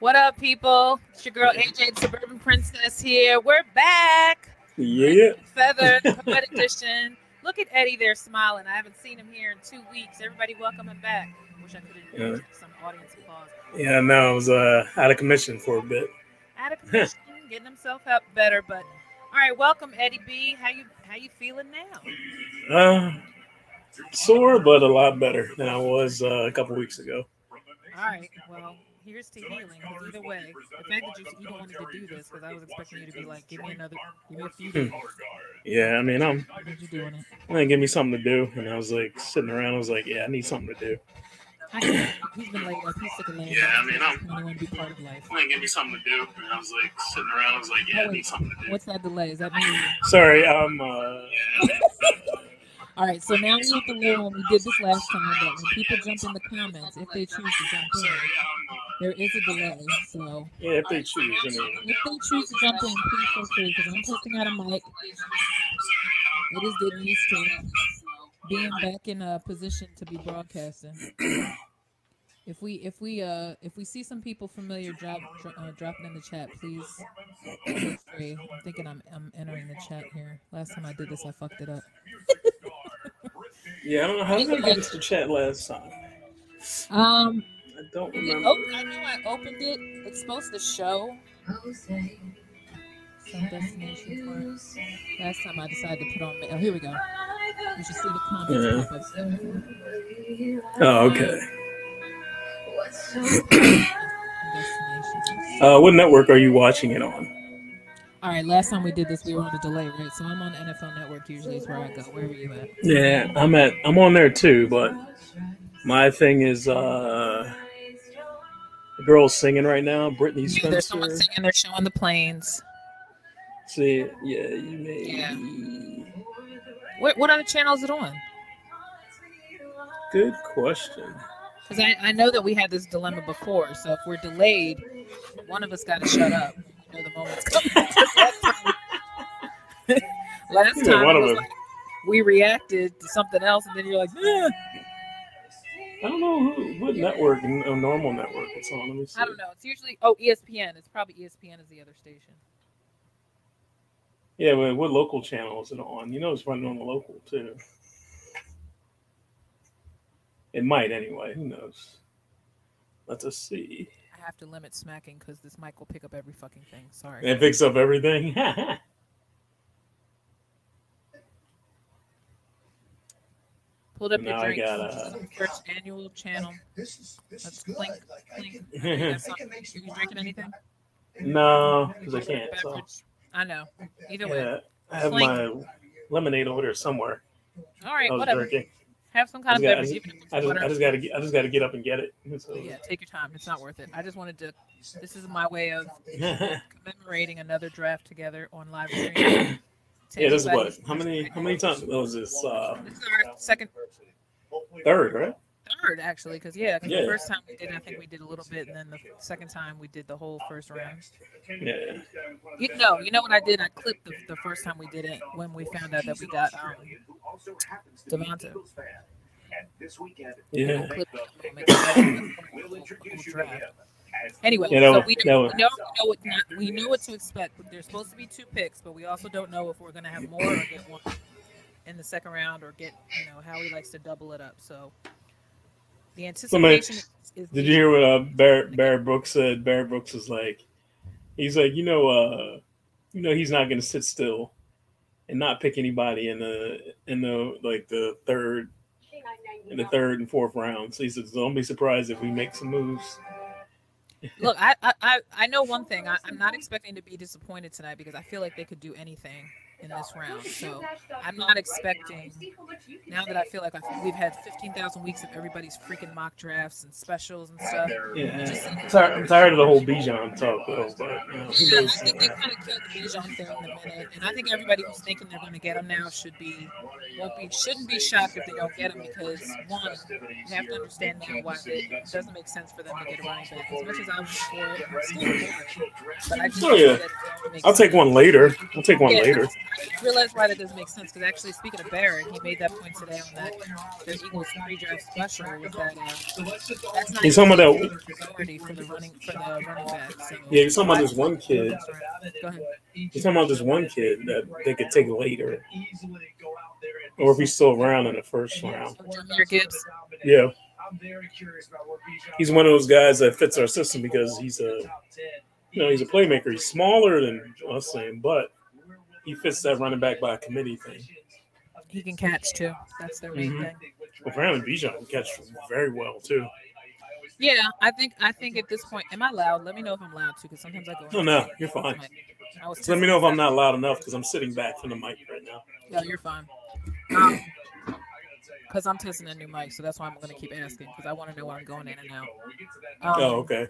What up, people? It's your girl AJ, Suburban Princess here. We're back. Yeah. Feather CoEd Edition. Look at Eddie there smiling. I haven't seen him here in two weeks. Everybody welcome him back. Wish I could have Yeah. some audience applause. Yeah, no, I was uh, out of commission for a bit. Out of commission, getting himself up better. But all right, welcome Eddie B. How you how you feeling now? Uh, sore, but a lot better than I was uh, a couple weeks ago. All right, well, here's to healing. 'cause Either way, the fact that you even wanted to do this, because I was expecting you to be like, give me another, give me a few days. Yeah, I mean, I'm What did you doing it? gonna give me something to do, and I was like sitting around. I was like, yeah, I need something to do. I know. He's been laid up. He's sick of laying Yeah. I mean, I'm- doesn't want to be part of life. gonna give me something to do, and I was like sitting around. I was like, yeah, I need something to do. What's that delay? Is that me? Sorry, I'm. Uh, All right, so now we have to learn when we did this last time that when people jump in the comments, if they choose to jump in, there is a delay. So yeah, if they choose, I mean, if they choose to jump in, please feel free because I'm testing out a mic. It is getting used to being back in a position to be broadcasting. If we if we uh if we see some people familiar drop dro- uh, dropping in the chat, please feel free. I'm thinking I'm I'm entering the chat here. Last time I did this, I fucked it up. yeah, I don't know how did I get this to chat last time. Um, I don't remember. I know I opened it. It's supposed to show some destination. Last time I decided to put on. Oh, here we go. You should see the comments. Yeah. Oh, okay. Uh, what network are you watching it on? All right. Last time we did this, we were on a delay, right? So I'm on NFL Network. Usually is where I go. Where are you at? Yeah, I'm at. I'm on there too, but my thing is uh girl's singing right now, Brittany Yeah, there's someone singing. They're showing the planes. See, yeah, you may. Yeah. What what other channel is it on? Good question. Because I, I know that we had this dilemma before. So if we're delayed, one of us got to shut up. You know the moment's coming. Last Yeah, time one of us. like we reacted to something else, and then you're like, eh. I don't know who, what network, a normal network it's on. Let me see. I don't know. It's usually oh ESPN. It's probably ESPN is the other station. Yeah, but what local channel is it on? You know, it's running on the local too. It might anyway. Who knows? Let us see. I have to limit smacking because this mic will pick up every fucking thing. Sorry. It picks up everything. Pulled up your Now I drink. got, uh, First annual channel. This is this Let's is good. clink, Like, I clink. can, That's I can make you some drinking anything? no, because I can't. So. I know. Either way. I have Clink. my lemonade over there somewhere. All right. Whatever. drinking. Have some kind of beverage, just even if it's I just. I just gotta, get, I just gotta get up and get it. So, yeah, take your time. It's not worth it. I just wanted to. This is my way of commemorating another draft together on live stream. Yeah, this is what? How many? How many times was this? Uh, This is our second, third, right? third actually, because yeah, 'cause Yeah. the first time we did, it, I think we did a little bit, and then the second time we did the whole first round. Yeah. You know, you know what I did? I clipped the, the first time we did it when we found out that we got um, Devonta. Yeah. Clipped it, make sure that was the whole- whole draft. Anyway, Yeah, that so we, that know, was- we know, we know what not, we know what to expect. There's supposed to be two picks, but we also don't know if we're going to have more or get one in the second round or get you know how he likes to double it up. So the anticipation is, is Did you hear what uh, Barrett, Barrett Brooks said? Barrett Brooks was like, he's like, you know, uh, you know, he's not gonna sit still and not pick anybody in the in the like the third in the third and fourth round. So he says, don't be surprised if we make some moves. Look, I, I- I, know one thing. I, I'm not expecting to be disappointed tonight because I feel like they could do anything in this round. So I'm not expecting. Now that I feel like I've, we've had 15,000 weeks of everybody's freaking mock drafts and specials and stuff. Yeah, I'm tired, I'm tired of the whole Bijan talk though. But you know, Yeah, I knows? think they kind of killed the Bijan thing in a minute, and I think everybody who's thinking they're going to get him now should be, won't be, shouldn't be shocked if they don't get him because one, you have to understand now why it doesn't make sense for them to get a running back. As much as I was for it, I'm still for it. But I just Oh, yeah. think that it makes I'll take one later. I'll take one Yeah, later. I realize why that doesn't make sense because actually, speaking of Barrett, he made that point today on that the Eagles pre-draft special with that. Uh, that's not He's talking about that- priority for the running for the running back. So. Yeah, he's talking about this one kid. Go ahead. He's talking about this one kid that they could take later, or if he's still around in the first round. Jahmyr Gibbs. Yeah, he's one of those guys that fits our system because he's a, you know, he's a playmaker. He's smaller than us, saying, but he fits that running back by a committee thing. He can catch too. That's their main Mhm. thing. Well, apparently Bijan can catch very well too. Yeah, I think I think at this point, am I loud? Let me know if I'm loud too, because sometimes I go. No, no, you're fine. I was So let me know if I'm not loud enough because I'm sitting back from the mic right now. No, you're fine. Because I'm testing a new mic, so that's why I'm going to keep asking because I want to know where I'm going in and out. Um, Oh, okay.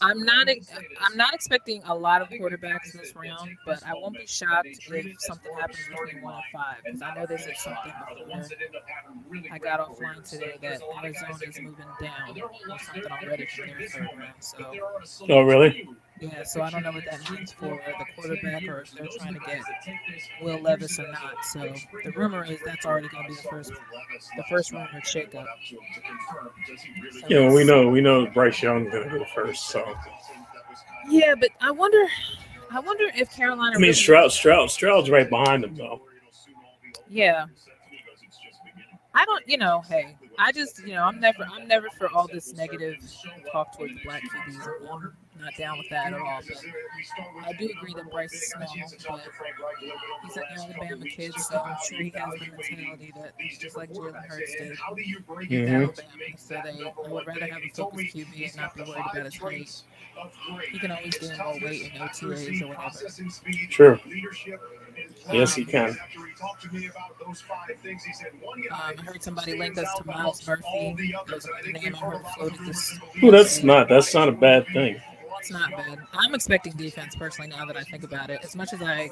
I'm not. I'm not expecting a lot of quarterbacks this round, but I won't be shocked if something happens between one and five because I know this is something before. I got offline today that Arizona is moving down or something already from their third round. So Oh, really? Yeah, so I don't know what that means for the quarterback or if they're trying to get Will Levis or not. So the rumor is that's already going to be the first, the first rumored shakeup. So You know, we know we know Bryce Young's gonna go first. So Yeah, but I wonder. I wonder if Carolina. I mean, really- Stroud, Stroud, Stroud's right behind him though. Yeah. I don't, you know, hey, I just, you know, I'm never, I'm never for all this negative talk towards black QBs. I'm not down with that at all. But I do agree that Bryce is small, but he's an Alabama kid, so I'm sure he has the mentality that just like Jalen Hurts did at Mhm. Alabama. So they, I would rather have a focused QB and not be worried about his height. He can always gain more weight in OTAs or whatever. Sure. Yes, he can. Um, I heard somebody link us to Myles Murphy. That was a name I heard floated this. Ooh, that's not that's not a bad thing. It's not bad. I'm expecting defense personally now that I think about it. As much as I,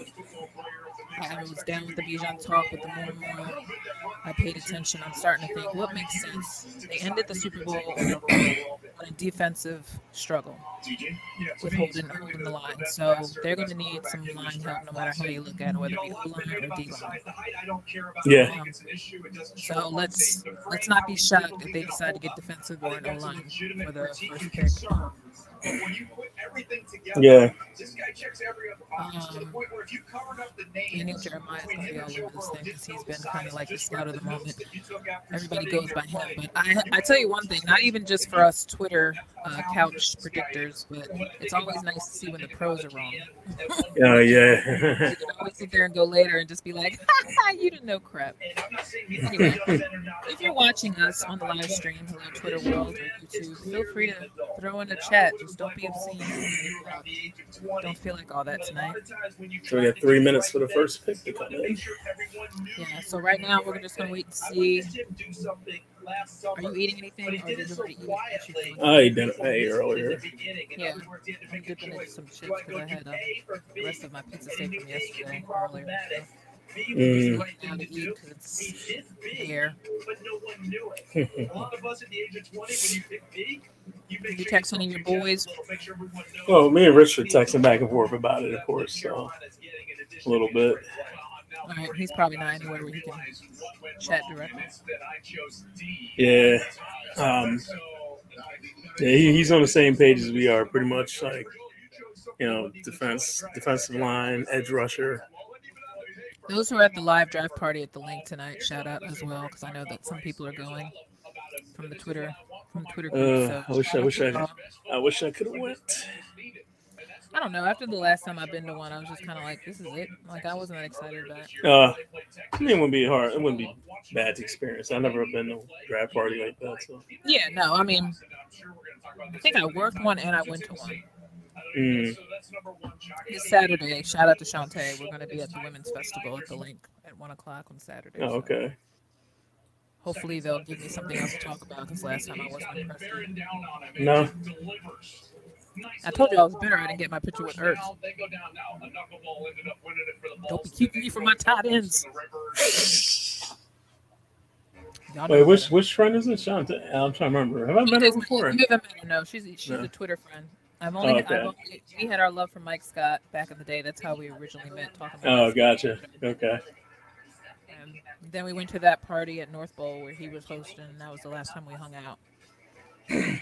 I was down with the Bijan talk, but the more and more I paid attention, I'm starting to think what makes sense. They ended the Super Bowl on a defensive struggle with holding, holding the line, so they're going to need some line help no matter how you look at it, whether it be O line or D line. Yeah. Um, so let's let's not be shocked if they decide to get defensive or an O line for the first pick. Yeah. Um, Daniel Jeremiah's gonna be all over this thing because he's been kind of like the scout of the moment. Everybody goes by him, but I I tell you one thing, not even just for us Twitter uh, couch predictors, but it's always nice to see when the pros are wrong. Uh, yeah. You can always sit there and go later and just be like, you didn't know crap. Anyway, if you're watching us on the live stream, hello Twitter world or YouTube, feel free to throw in a chat. Just don't be obscene. Don't feel like all that tonight. so we got three minutes for the first pick to come in. Yeah, so right now we're just gonna wait and see. Are you eating anything or did you eat what you doing? I ate dinner I ate earlier. Yeah, I'm dipping into some chips because I had uh, the rest of my pizza steak from yesterday earlier. So Mm. I'm waiting now to eat because it's here. You text any of your boys? well, me and Rich were texting back and forth about it, of course. So a little bit. All right, he's probably not anywhere where he can chat directly. Yeah. Um, yeah, he, he's on the same page as we are, pretty much like you know, defense, defensive line, edge rusher. Those who are at the live draft party at the link tonight, shout out as well because I know that some people are going from the Twitter from the Twitter group. Uh, so I wish I wish I. I wish I could have went. I don't know. After the last time I've been to one, I was just kind of like, "This is it." Like I wasn't that excited about it. Uh, I mean, it wouldn't be hard. It wouldn't be bad to experience. I've never been to a draft party like that. So, Yeah, no. I mean, I think I worked one and I went to one. Mm, It's Saturday. Shout out to Shantae. We're going to be at the Women's Festival at the link at one o'clock on Saturday. oh, so okay. Hopefully they'll give me something else to talk about because last time I wasn't impressed. No, I told you I was bitter. I didn't get my picture with Ertz. Don't be keeping me from my tight ends. Wait, which which friend is it? Sean, I'm trying to remember. Have I met her before? You haven't met her, no. She's she's No. a Twitter friend. I've only, Oh, I've only we had our love for Mike Scott back in the day. That's how we originally met talking about. Oh, gotcha. Okay. And then we went to that party at North Bowl where he was hosting, and that was the last time we hung out. and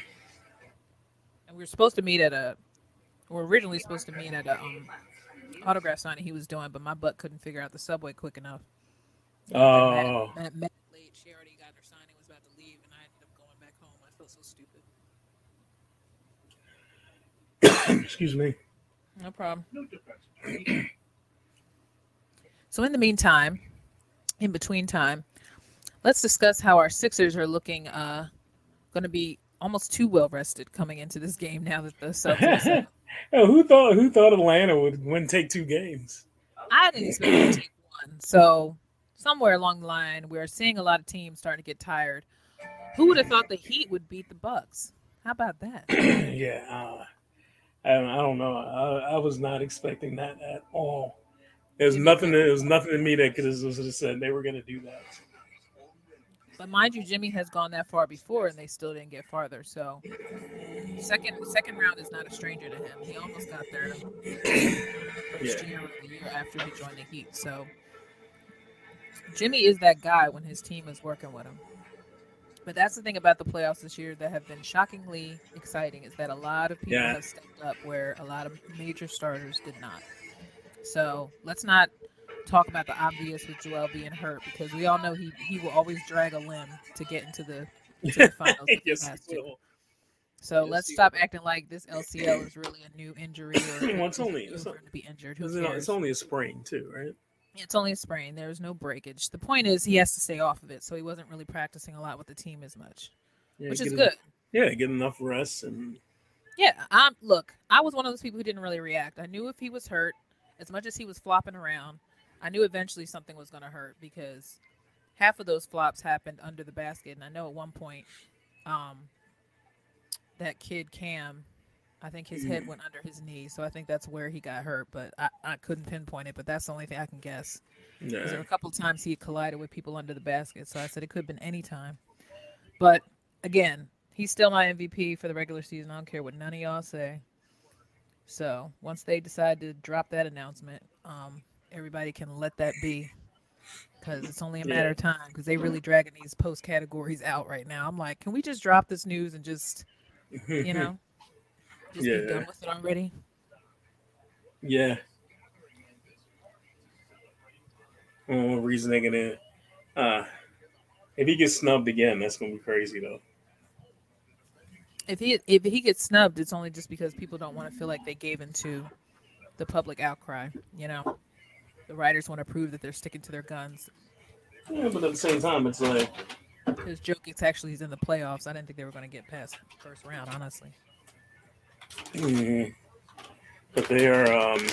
we were supposed to meet at a, we were originally supposed to meet at a um, autograph signing he was doing, but my butt couldn't figure out the subway quick enough. Oh, Matt, Matt met late. She already got her signing, was about to leave, and I ended up going back home. I felt so stupid. excuse me. No problem. so in the meantime, in between time, let's discuss how our Sixers are looking uh going to be almost too well rested coming into this game now that the Celtics. oh, who thought who thought Atlanta would win take two games? I didn't expect them to take one. So somewhere along the line, we're seeing a lot of teams starting to get tired. Who would have thought the Heat would beat the Bucks? How about that? yeah, uh, I, I don't know. I, I was not expecting that at all. There's nothing. There was nothing in me that could have said they were going to do that. But mind you, Jimmy has gone that far before, and they still didn't get farther. So, second second round is not a stranger to him. He almost got there first Yeah. year or the year after he joined the Heat. So, Jimmy is that guy when his team is working with him. But that's the thing about the playoffs this year that have been shockingly exciting is that a lot of people Yeah. have stepped up where a lot of major starters did not. So let's not talk about the obvious with Joel being hurt because we all know he, he will always drag a limb to get into the, into the finals. yes, has he will. So let's stop acting like this LCL is really a new injury or Well, it's only- it's for to be injured. Who It's, it- cares? it's only a sprain too, right? It's only a sprain. There's no breakage. The point is he has to stay off of it, so he wasn't really practicing a lot with the team as much, Yeah, which is good. enough- yeah, get enough rest and Yeah, I'm look, I was one of those people who didn't really react. I knew if he was hurt, as much as he was flopping around, I knew eventually something was going to hurt because half of those flops happened under the basket and I know at one point um that kid Cam I think his head went under his knee, so I think that's where he got hurt, but I, I couldn't pinpoint it, but that's the only thing I can guess. 'Cause there were a couple times he collided with people under the basket, so I said it could have been any time. But again, he's still my MVP for the regular season. I don't care what none of y'all say. So once they decide to drop that announcement, um, everybody can let that be, because it's only a matter Yeah. of time. Because they really dragging these post categories out right now. I'm like, can we just drop this news and just, you know, just be Yeah. done with it already? yeah. Well, what reason they're gonna? Uh, if he gets snubbed again, that's gonna be crazy though. if he if he gets snubbed, it's only just because people don't want to feel like they gave into the public outcry. You know, the writers want to prove that they're sticking to their guns. Yeah, but at the same time, it's like his joke. Jokic actually he's in the playoffs. I didn't think they were going to get past first round, honestly. Mhm. But they are. Um,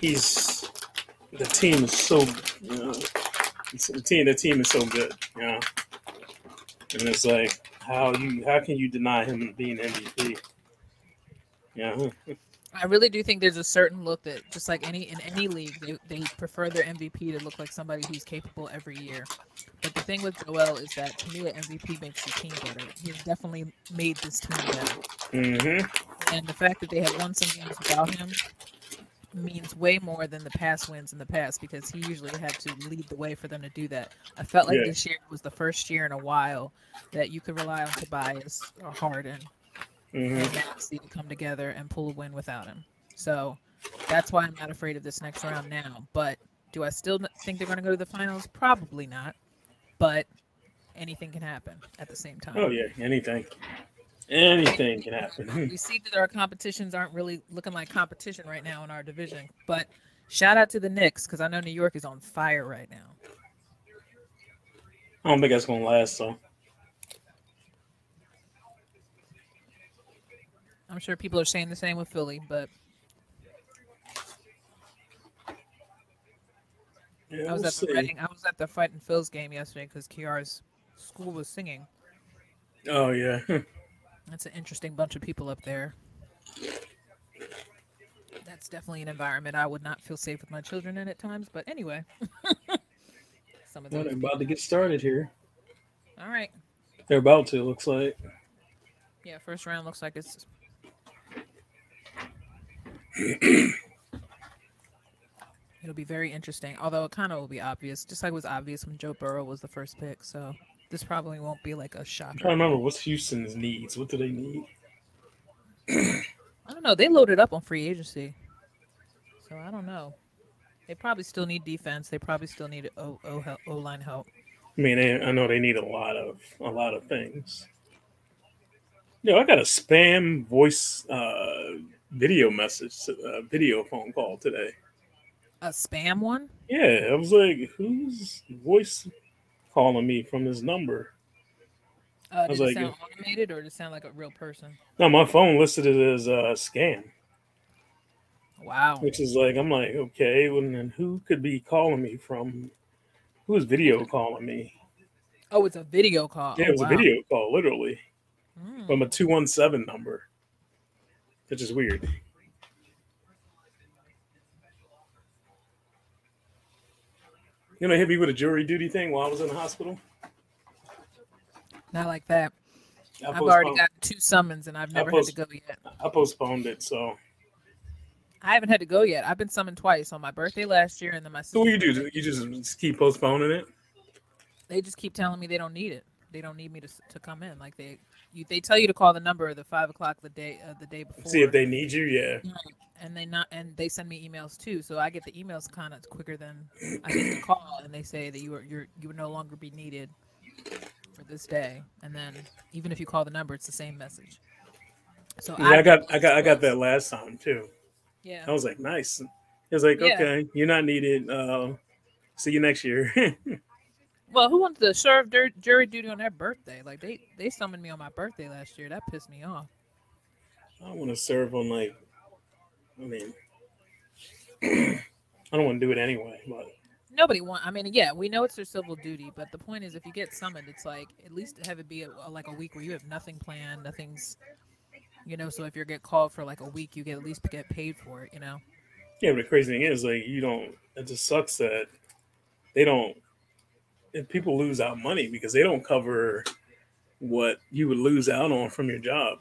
he's the team is so. You know, the team. The team is so good. You know, and it's like how you how can you deny him being MVP? Yeah, I really do think there's a certain look that, just like any in any league, they, they prefer their MVP to look like somebody who's capable every year. But the thing with Joel is that to me, MVP makes the team better. He's definitely made this team better. hmm And the fact that they have won some games without him means way more than the past wins in the past because he usually had to lead the way for them to do that. I felt like Yeah. this year was the first year in a while that you could rely on Tobias or Harden hmm and Maxey to come together and pull a win without him. So that's why I'm not afraid of this next round now. But do I still think they're going to go to the finals? Probably not. But anything can happen at the same time. Oh yeah, anything, anything can happen. we see that our competitions aren't really looking like competition right now in our division. But shout out to the Knicks because I know New York is on fire right now. I don't think that's gonna last. So I'm sure people are saying the same with Philly, but yeah, I was we'll at the see. Reading, I was at the Fightin Phils game yesterday because Kiara's school was singing. Oh yeah, That's an interesting bunch of people up there. That's definitely an environment I would not feel safe with my children in at times. But anyway, some of well, they're about to get started here. All right. They're about to. Looks like. Yeah, first round looks like it's It'll be very interesting. Although it kind of will be obvious, just like it was obvious when Joe Burrow was the first pick. So this probably won't be like a shock. I'm trying to remember what's Houston's needs. What do they need? I don't know. They loaded up on free agency, so I don't know. They probably still need defense. They probably still need O O, o line help. I mean, they, I know they need a lot of a lot of things. Yo, I got a spam voice uh, video message, uh, video phone call today. A spam one? Yeah, I was like, who's voice calling me from this number? Uh, did was it like, sound automated or did it sound like a real person? No, my phone listed it as a scam, Wow. which is like, I'm like, okay, well, then who could be calling me from? Who is video calling me? Oh, it's a video call. Yeah, it was wow. a video call, literally, Mm. from a 217 number, which is weird. You know, hit me with a jury duty thing while I was in the hospital. Not like that. I I've already got two summons and I've never post- had to go yet. I postponed it. So, I haven't had to go yet. I've been summoned twice on my birthday last year and then my so what do you do? You just, just keep postponing it? They just keep telling me they don't need it. They don't need me to to come in. Like they you, they tell you to call the number the five o'clock the day uh, the day before. See if they need you. Yeah. and they not and they send me emails too. So I get the emails kind of quicker than I get the call, and they say that you are you're you would no longer be needed for this day. And then even if you call the number, it's the same message. So Yeah, I got, I got, I got that last time too. Yeah. I was like, nice. It was like, Yeah. okay, you're not needed. Uh, see you next year. Well, who wants to serve jury duty on their birthday? Like they they summoned me on my birthday last year. That pissed me off. I want to serve on like, I mean, I don't want to do it anyway, but Nobody want. I mean, yeah, we know it's their civil duty, but the point is, if you get summoned, it's like at least have it be a, like a week where you have nothing planned, nothing's, you know. So if you get called for like a week, you get at least get paid for it, you know. yeah. But the crazy thing is, like, you don't. It just sucks that they don't. And people lose out money because they don't cover what you would lose out on from your job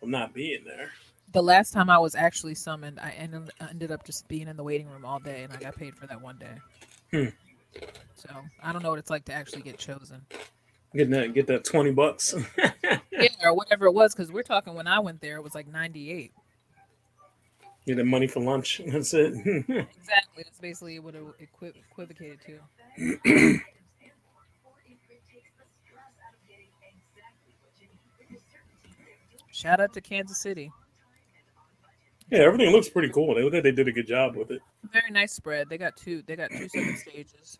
from not being there. The last time I was actually summoned, I ended, ended up just being in the waiting room all day, and I got paid for that one day. Hmm. So I don't know what it's like to actually get chosen. Getting that, get that twenty bucks. Yeah, or whatever it was, because we're talking when I went there, it was like ninety eight. Get the money for lunch. That's it. Exactly. That's basically what it equi- equivocated to. Shout out to Kansas City. yeah, everything looks pretty cool. They look like they did a good job with it. Very nice spread. They got two. They got two separate stages.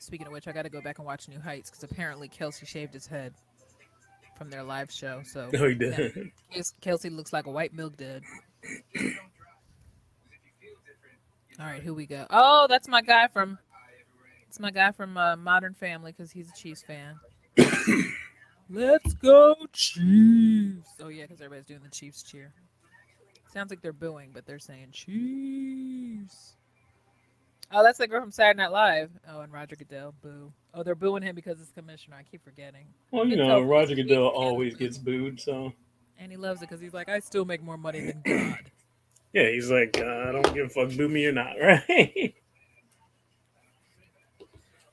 Speaking of which, I got to go back and watch New Heights because apparently Kelce shaved his head from their live show. So No, oh, he did. Kes- Kelce looks like a white milk dud. All right, who we go. Oh, that's my guy from. It's my guy from uh, Modern Family because he's a Chiefs fan. Let's go Chiefs! Oh yeah, because everybody's doing the Chiefs cheer. Sounds like they're booing, but they're saying Chiefs. Oh, that's the girl from Saturday Night Live. Oh, and Roger Goodell, boo. Oh, they're booing him because it's commissioner. I keep forgetting. Well, you It's know. Roger Goodell always gets booed, so And he loves it because he's like, I still make more money than God. yeah, he's like, uh, I don't give a fuck, boo me or not, right?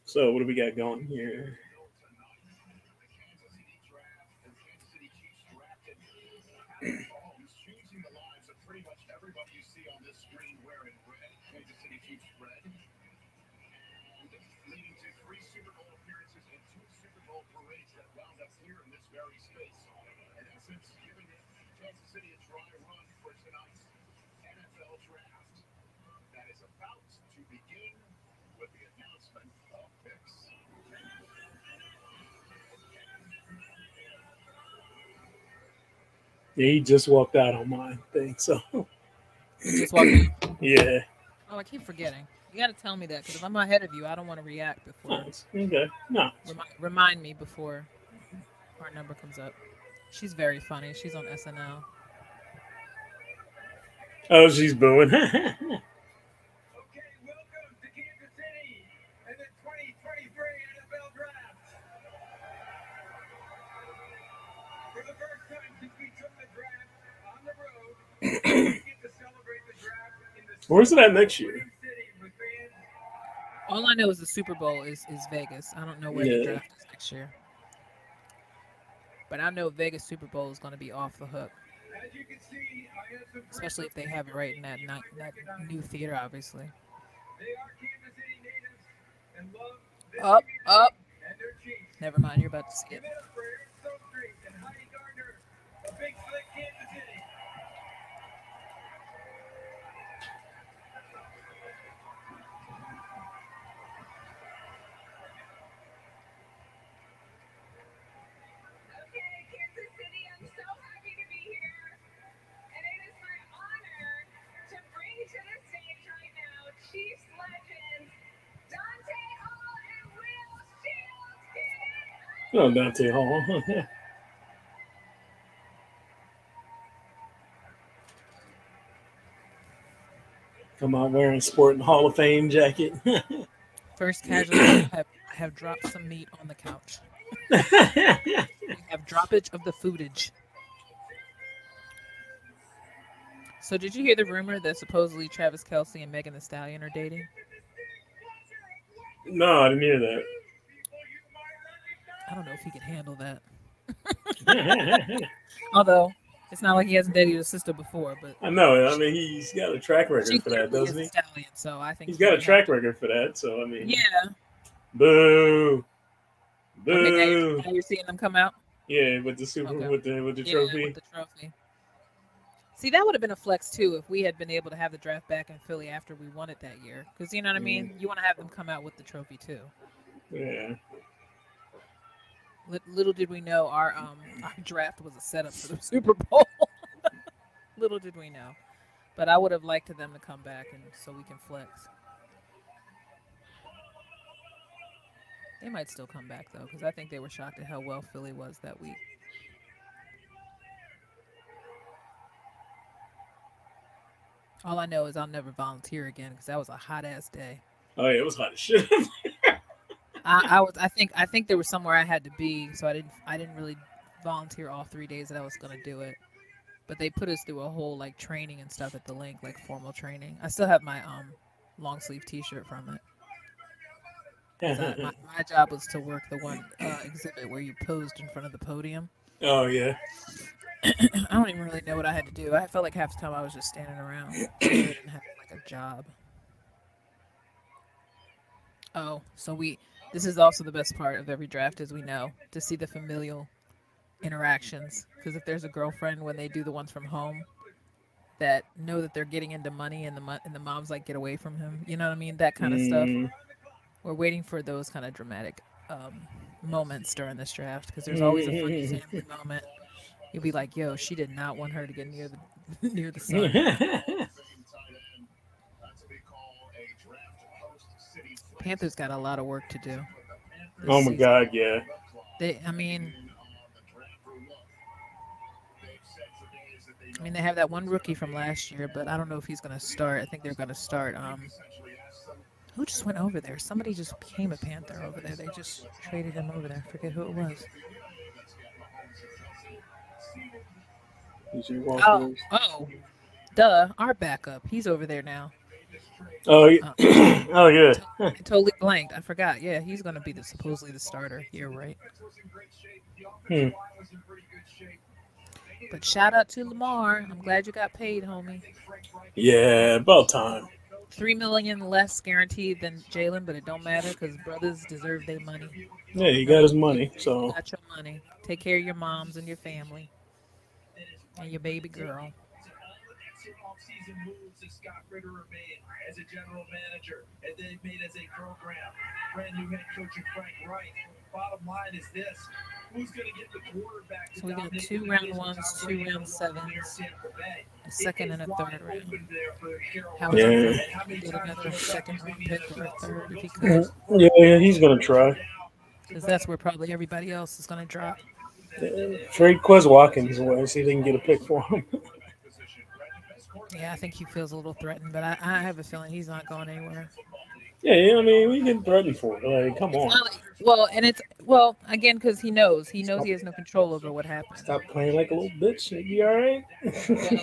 so, what do we got going here? Yeah, he just walked out on my thing, so Just walk in. yeah. Oh, I keep forgetting. You got to tell me that because if I'm ahead of you, I don't want to react before. Okay, no, Remi- remind me before our number comes up. She's very funny. She's on SNL. oh, she's booing. Where's it at next year? City with fans. All I know is the Super Bowl is, is Vegas. I don't know where the draft is next year. But I know Vegas Super Bowl is going to be off the hook, As you can see, I have some especially if they have it right in that that new theater, obviously. They are Kansas City natives and love this Up, up. and their chiefs. Never mind, you're about to see it. Chiefs legends Dante Hall and Will Shields. Get? Oh, Dante Hall. Come out wearing sporting Hall of Fame jacket. First casualty have, have dropped some meat on the couch. We have droppage of the foodage. So did you hear the rumor that supposedly Travis Kelce and Megan Thee Stallion are dating? no, I didn't hear that. I don't know if he can handle that. Although it's not like he hasn't dated his sister before, but I know. I mean, he's got a track she record for that, doesn't he? stallion, so I think He's he got a track record for that. So I mean, Yeah. boo, Okay, now you're, boo. now you're seeing them come out. Yeah, with the super, Okay. with the with the Yeah, with the trophy. See, that would have been a flex too if we had been able to have the draft back in Philly after we won it that year. Because you know what I mean. You want to have them come out with the trophy too. Yeah. Lit- Little did we know our um our draft was a setup for the Super Bowl. Little did we know, but I would have liked to them to come back and so we can flex. They might still come back though, because I think they were shocked at how well Philly was that week. All I know is I'll never volunteer again because that was a hot ass day. Oh yeah, it was hot as shit. I, I was I think I think there was somewhere I had to be, so I didn't I didn't really volunteer all three days that I was gonna do it. But they put us through a whole like training and stuff at the link, like formal training. I still have my um long sleeve t shirt from it. I- my, my job was to work the one uh, exhibit where you posed in front of the podium. oh yeah. I don't even really know what I had to do. I felt like half the time I was just standing around. I didn't have like a job. Oh, so we this is also the best part of every draft as we know, to see the familial interactions. Because if there's a girlfriend when they do the ones from home that know that they're getting into money and the mo- and the mom's like get away from him, you know what I mean? That kind of stuff. Mm, We're waiting for those kind of dramatic um, moments during this draft because there's always a funny family moment. You'll be like, "Yo, she did not want her to get near the near the sun." Panthers got a lot of work to do. oh my season. god, yeah. They, I mean, I mean, they have that one rookie from last year, but I don't know if he's going to start. I think they're going to start. Um, who just went over there? Somebody just became a Panther over there. They just traded him over there. I forget who it was. DJ Oh, oh, duh, our backup. He's over there now. Oh, yeah. oh yeah. I totally blanked. I forgot. Yeah, he's going to be the supposedly the starter here, right? Hmm. But shout out to Lamar. I'm glad you got paid, homie. Yeah, about time. Three million less guaranteed than Jalen, but it don't matter because brothers deserve their money. Yeah, he got his money. You So got your money. Take care of your moms and your family and your baby girl. Off-season moves that Scott Fitterer made as a general manager, and they made as a program. Brand new head coach in Frank Reich. Bottom line is this: who's going to get the quarterback? So we got two round ones, two round sevens, near Tampa Bay? a second and a It is wide third round. open there for Carolina. How Yeah. How many Get another second round pick or a third if he could. yeah, yeah, he's gonna try. Because that's where probably everybody else is going to drop. Trade Quez Watkins away, see if they can get a pick for him. Yeah, I think he feels a little threatened, but I, I have a feeling he's not going anywhere. Yeah, yeah, I mean, we get threatened for it. Like, come on, Well, Well, and it's well again because he knows he knows he has no control over what happens. stop playing like a little bitch. You'd be all right.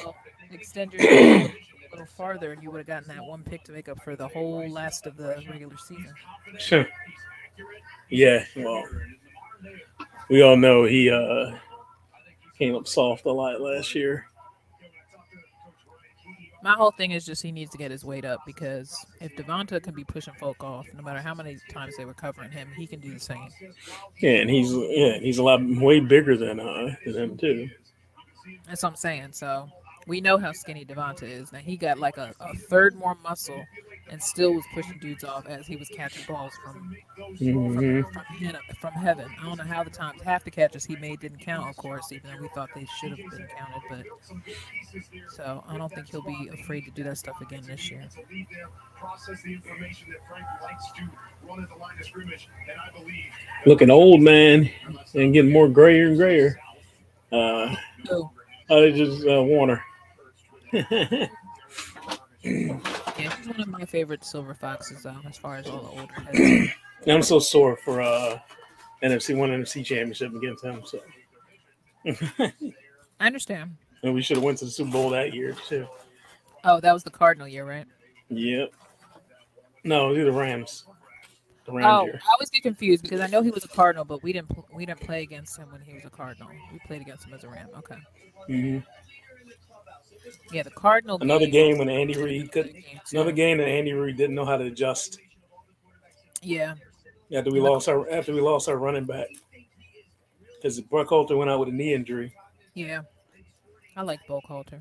Well, extend your a little farther, and you would have gotten that one pick to make up for the whole last of the regular season. Sure. Yeah, well, we all know he uh came up soft a lot last year. My whole thing is just he needs to get his weight up because if Devonta can be pushing folk off, no matter how many times they were covering him, he can do the same. Yeah, and he's yeah, he's a lot way bigger than uh than him too. That's what I'm saying. So we know how skinny Devonta is. Now he got like a, a third more muscle and still was pushing dudes off as he was catching balls from hmm from, heaven, from heaven. I don't know how the times half the catches he made didn't count, of course, even though we thought they should have been counted. But so I don't think he'll be afraid to do that stuff again this year. Process the information that Frank likes to run at the line of scrimmage, and I believe Looking old man and getting more grayer and grayer. Uh, So I just uh, Warner. he's one of my favorite silver foxes, um, as far as all the older heads. I'm so sore for uh NFC one NFC championship against him. So I understand. and we should have went to the Super Bowl that year too. Oh, that was the Cardinal year, right? Yep. No, these are the Rams. The Rams Oh, year. I always get confused because I know he was a Cardinal, but we didn't we didn't play against him when he was a Cardinal. We played against him as a Ram. Okay. hmm Yeah, the Cardinal. Another game when Andy Reid could. Game. Another game that Andy Reid didn't know how to adjust Yeah. after we lost our after we lost our running back because Buckhalter went out with a knee injury. Yeah. I like Buckhalter.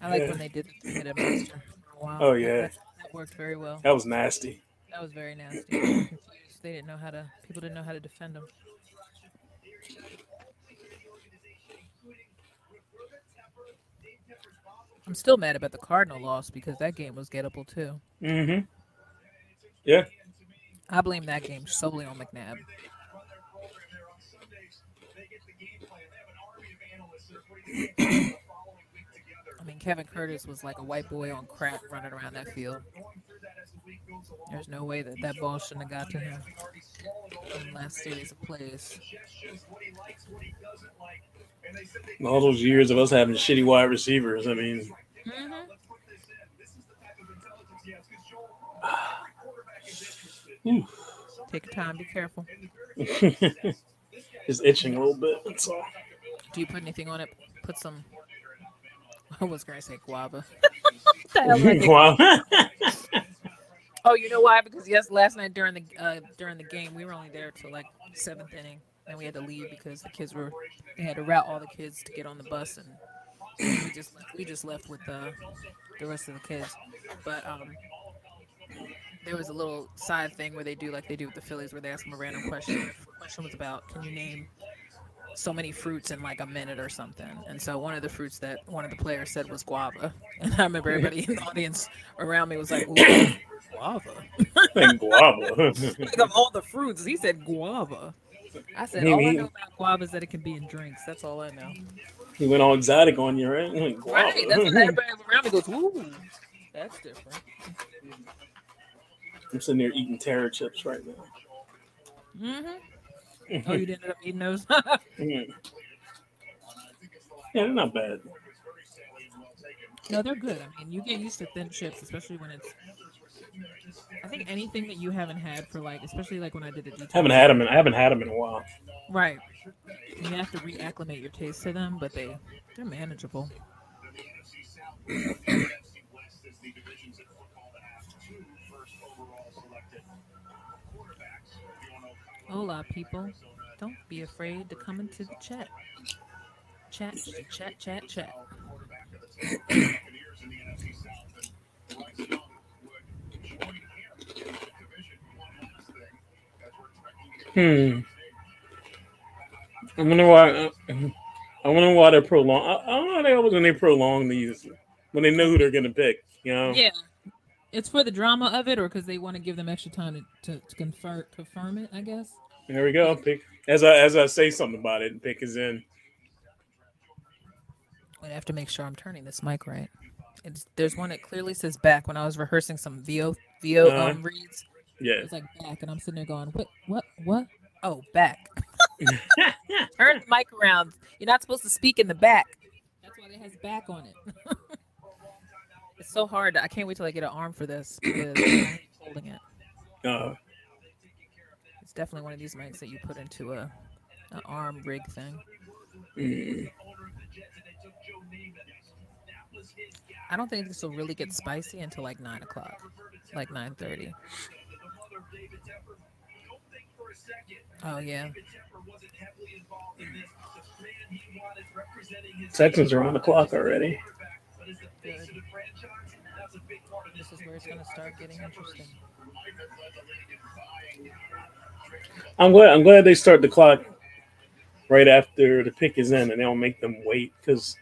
I like Yeah. when they did the three headed monster for a while. Oh, yeah. That, that worked very well. That was nasty. That was very nasty. I was confused. They didn't know how to. People didn't know how to defend them. I'm still mad about the Cardinal loss because that game was gettable too. hmm Yeah. I blame that game solely on McNabb. I mean, Kevin Curtis was like a white boy on crack running around that field. There's no way that that ball shouldn't have got to him in the last series of plays. All those years of us having shitty wide receivers. I mean, Mm-hmm. Take your time. Be careful. just itching a little bit. That's all. Do you put anything on it? Put some. I was gonna say guava. What the hell did I think? Wow. Oh, you know why? Because yes, last night during the uh, during the game, we were only there till like seventh inning, and we had to leave because the kids were they had to route all the kids to get on the bus, and we just we just left with the the rest of the kids. But um, there was a little side thing where they do like they do with the Phillies, where they ask them a random question. The question was about, can you name so many fruits in like a minute or something? And so one of the fruits that one of the players said was guava, and I remember everybody in the audience around me was like, Ooh, guava. and guava. Think of all the fruits. He said guava. I said He- all I know about guava is that it can be in drinks. That's all I know. he went all exotic on you, right? Like, guava. Right. That's what everybody around me goes. Ooh, that's different. I'm sitting there eating Terra chips right now. Mm-hmm. Oh, you didn't up eating those? Mm. Yeah, they're not bad. no, they're good. I mean, you get used to thin chips, especially when it's. I think anything that you haven't had for like, especially like when I did a detox. haven't had them. In, I haven't had them in a while. Right. You have to reacclimate your taste to them, but they they're manageable. Hola, people. Don't be afraid to come into the chat. Chat, chat, chat, chat. Hmm. I wonder why. I wonder why they're prolong. I, I don't know. They always when they prolong these when they know who they're gonna pick. You know. Yeah. It's for the drama of it, or because they want to give them extra time to, to, to confirm confirm it. I guess. There we go. Pick as I as I say something about it. Pick is in. I have to make sure I'm turning this mic right. It's, there's one that clearly says back. When I was rehearsing some VO VO Uh-huh. um, reads. Yeah. It's like back, and I'm sitting there going, what, what, what? Oh, back. Turn the mic around. You're not supposed to speak in the back. That's why it has back on it. it's so hard. I can't wait till I get an arm for this because I'm holding it. Uh, It's definitely one of these mics that you put into a an arm rig thing. mm, I don't think this will really get spicy until like nine o'clock, like nine thirty. Oh yeah, Texans are on the clock already. good. This is where it's gonna start getting interesting. I'm glad. I'm glad they start the clock right after the pick is in, and they don't make them wait because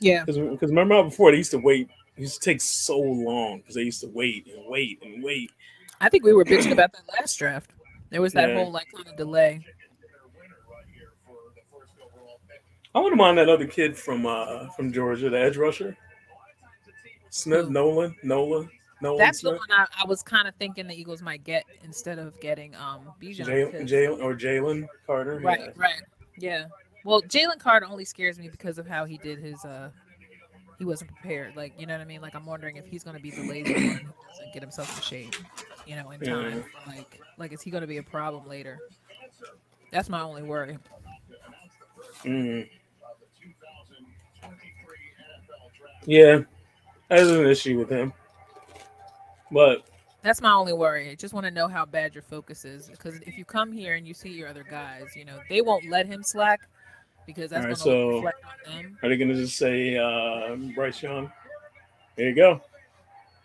Yeah, because remember how before they used to wait. It used to take so long because they used to wait and wait and wait. I think we were bitching about that last draft. There was that Yeah. whole like kind of delay. I wouldn't mind that other kid from uh from Georgia, the edge rusher, Smith Who? Nolan Nolan Nolan That's the one I, I was kind of thinking the Eagles might get instead of getting um Bijan. Jalen because- Jalen or Jalen Carter. Right, yeah. right. Yeah. Well, Jalen Carter only scares me because of how he did his uh he wasn't prepared. Like, you know what I mean? Like I'm wondering if he's gonna be the lazy one who doesn't get himself in shape, you know, in time. Like like is he gonna be a problem later? That's my only worry. Mm. Yeah, that is an issue with him. But That's my only worry. I just want to know how bad your focus is. Because if you come here and you see your other guys, you know, they won't let him slack because that's Alright, going to so- reflect on them. are they going to just say uh, Bryce Young? There you go,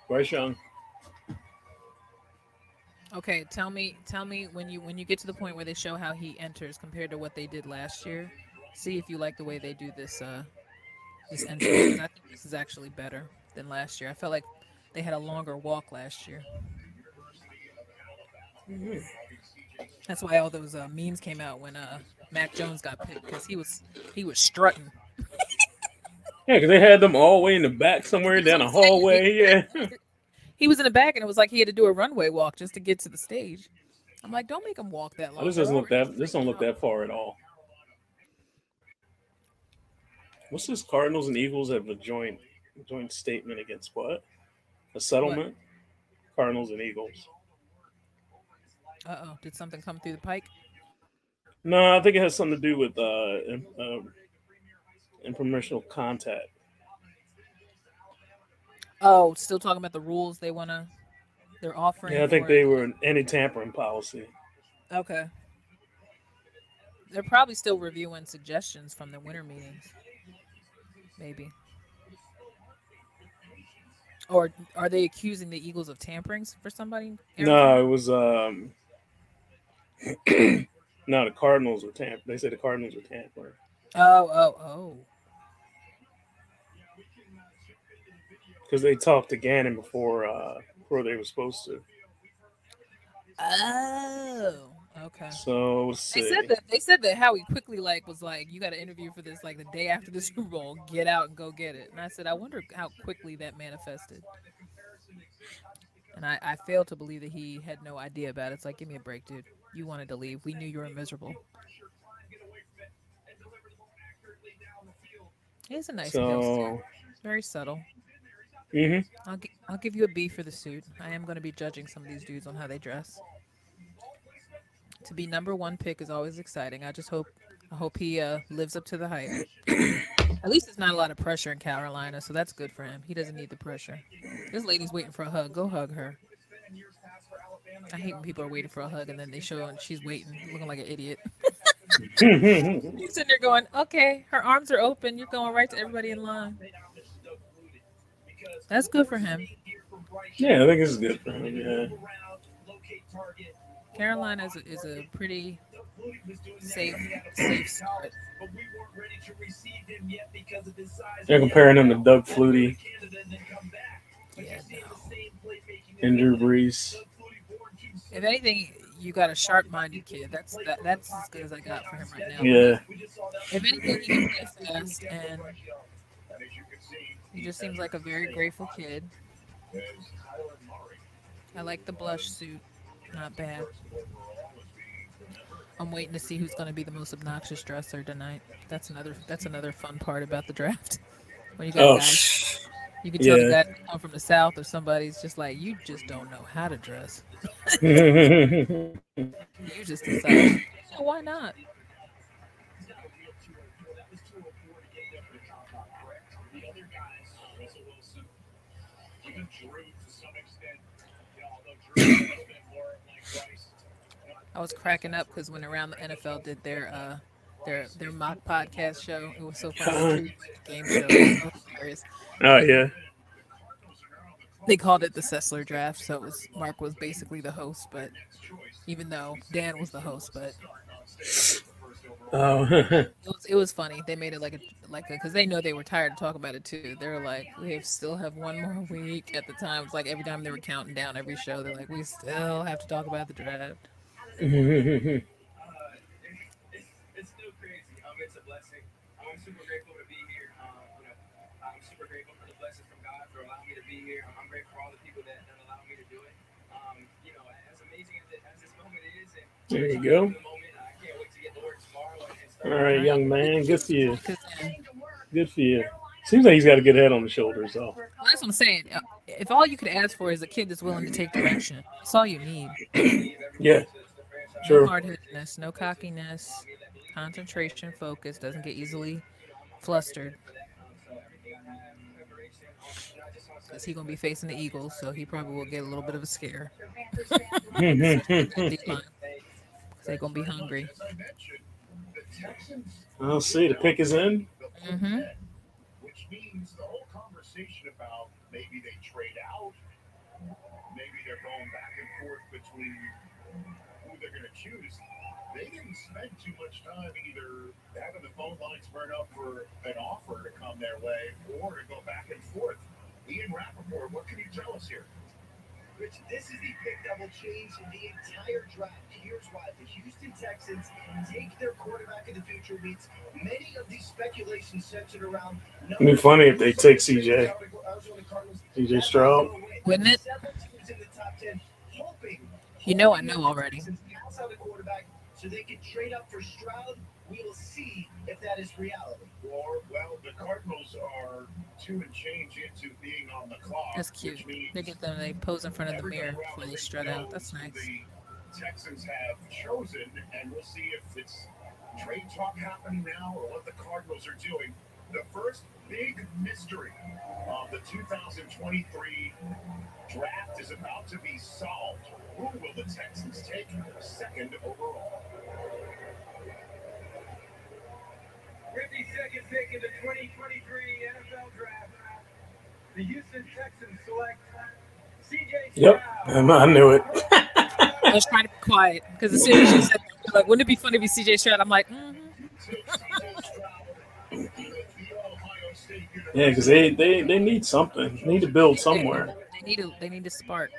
Bryce Young. Okay, tell me, tell me when you when you get to the point where they show how he enters compared to what they did last year. See if you like the way they do this uh this entry. 'cause I think this is actually better than last year. I felt like they had a longer walk last year. That's why all those uh, memes came out when uh Mac Jones got picked because he was he was strutting. Yeah, because they had them all the way in the back somewhere down a hallway. Yeah. He was in the back and it was like he had to do a runway walk just to get to the stage. I'm like, don't make him walk that long. Oh, this doesn't look that. This don't look that far at all. What's this? Cardinals and Eagles have a joint joint statement against what? A settlement. Cardinals and Eagles. Uh oh, did something come through the pike? No, I think it has something to do with uh, um, informational contact. Oh, still talking about the rules they want to. They're offering. Yeah, I think they were any tampering policy. Okay. They're probably still reviewing suggestions from the winter meetings. Maybe. Or are they accusing the Eagles of tampering for somebody? No, it was um. no, the Cardinals were tampering. They said the Cardinals were tampering. Oh, oh, oh. Because they talked to Gannon before uh before they were supposed to. Oh. Okay. So They said that they said that Howie quickly like was like, you got an interview for this like the day after the Super Bowl. Get out and go get it. And I said, I wonder how quickly that manifested. And I, I failed to believe that he had no idea about it. It's like, give me a break, dude. You wanted to leave. We knew you were miserable. He's a nice so. Very subtle. Hmm I'll gi- I'll give you a B for the suit. I am going to be judging some of these dudes on how they dress. To be number one pick is always exciting. I just hope I hope he uh, lives up to the hype. At least there's not a lot of pressure in Carolina, so that's good for him. He doesn't need the pressure. This lady's waiting for a hug. Go hug her. I hate when people are waiting for a hug and then they show and she's waiting, looking like an idiot. You're sitting there going, "Okay, her arms are open. You're going right to everybody in line." That's good for him. yeah, I think it's good for him. Yeah. Carolina is a, is a pretty safe safe start. They're comparing him to Doug Flutie Yeah, and Drew Brees. If anything, you got a sharp-minded kid. That's that, that's as good as I got for him right now. Yeah. If anything, he can play fast, and he just seems like a very grateful kid. I like the blush suit. Not bad. I'm waiting to see who's going to be the most obnoxious dresser tonight. That's another. That's another fun part about the draft. When you got Oh, guys, sh- you can tell the yeah. guy come from the south or somebody's just like you just don't know how to dress. You just decide. "Yeah, why not? I was cracking up because when around the NFL did their uh their their mock podcast show, it was so funny. Game show, so. Oh yeah. They called it the Sessler draft, so it was Mark was basically the host, but even though Dan was the host, but Oh. it was, it was funny. They made it like a like because they know they were tired to talk about it too. They're like, we have, still have one more week. At the time, it's like every time they were counting down every show, they're like, we still have to talk about the draft. Uh, it's, it's still crazy. Um, it's a blessing. I'm super grateful to be here. Um, you know, I'm super grateful for the blessings from God for allowing me to be here. I'm grateful for all the people that, that allow me to do it. Um, you know, as amazing as, it, as this moment is, and There you go. in the moment, I can't wait to get to work tomorrow and, and start. All right, young man. Good for you. 'Cause, Good for you. Seems like he's got a good head on his shoulders, though. Well, that's what I'm saying. Uh, If all you could ask for is a kid that's willing to take direction, that's all you need. Yeah. No True. hard headedness, no cockiness, concentration, focus, doesn't get easily flustered. Because he's gonna be facing the Eagles, so he probably will get a little bit of a scare. Because they're gonna be hungry. I'll see. The pick is in. Mm-hmm. which means the whole conversation about maybe they trade out, maybe they're going back and forth between who they're going to choose. They didn't spend too much time either having the phone lines burn up for an offer to come their way or to go back and forth. Ian Rapoport, what can you tell us here? Rich, this is the pick that will change the entire draft. Here's why. The Houston Texans take their quarterback of the future meets many of these speculations centered around. It'd be funny if they take CJ. CJ Stroud. Wouldn't it? Several teams in the top 10 hoping- You know I know already. Texans pass out a quarterback so they can trade up for Stroud. We will see if that is reality. Or, well, the Cardinals are two and change into being on the clock. That's cute. They get them, they pose in front of the mirror around before they strut out. That's nice. The Texans have chosen, and we'll see if it's trade talk happening now or what the Cardinals are doing. The first big mystery of the 2023 draft is about to be solved. Who will the Texans take second overall? 52nd pick in the 2023 NFL Draft. The Houston Texans select CJ Yep. I knew it. I was trying to be quiet because as soon as you said, like, wouldn't it be funny if you CJ Stroud? I'm like, mm-hmm. Yeah, because they, they, they need something. They need to build somewhere. They need a they need a spark.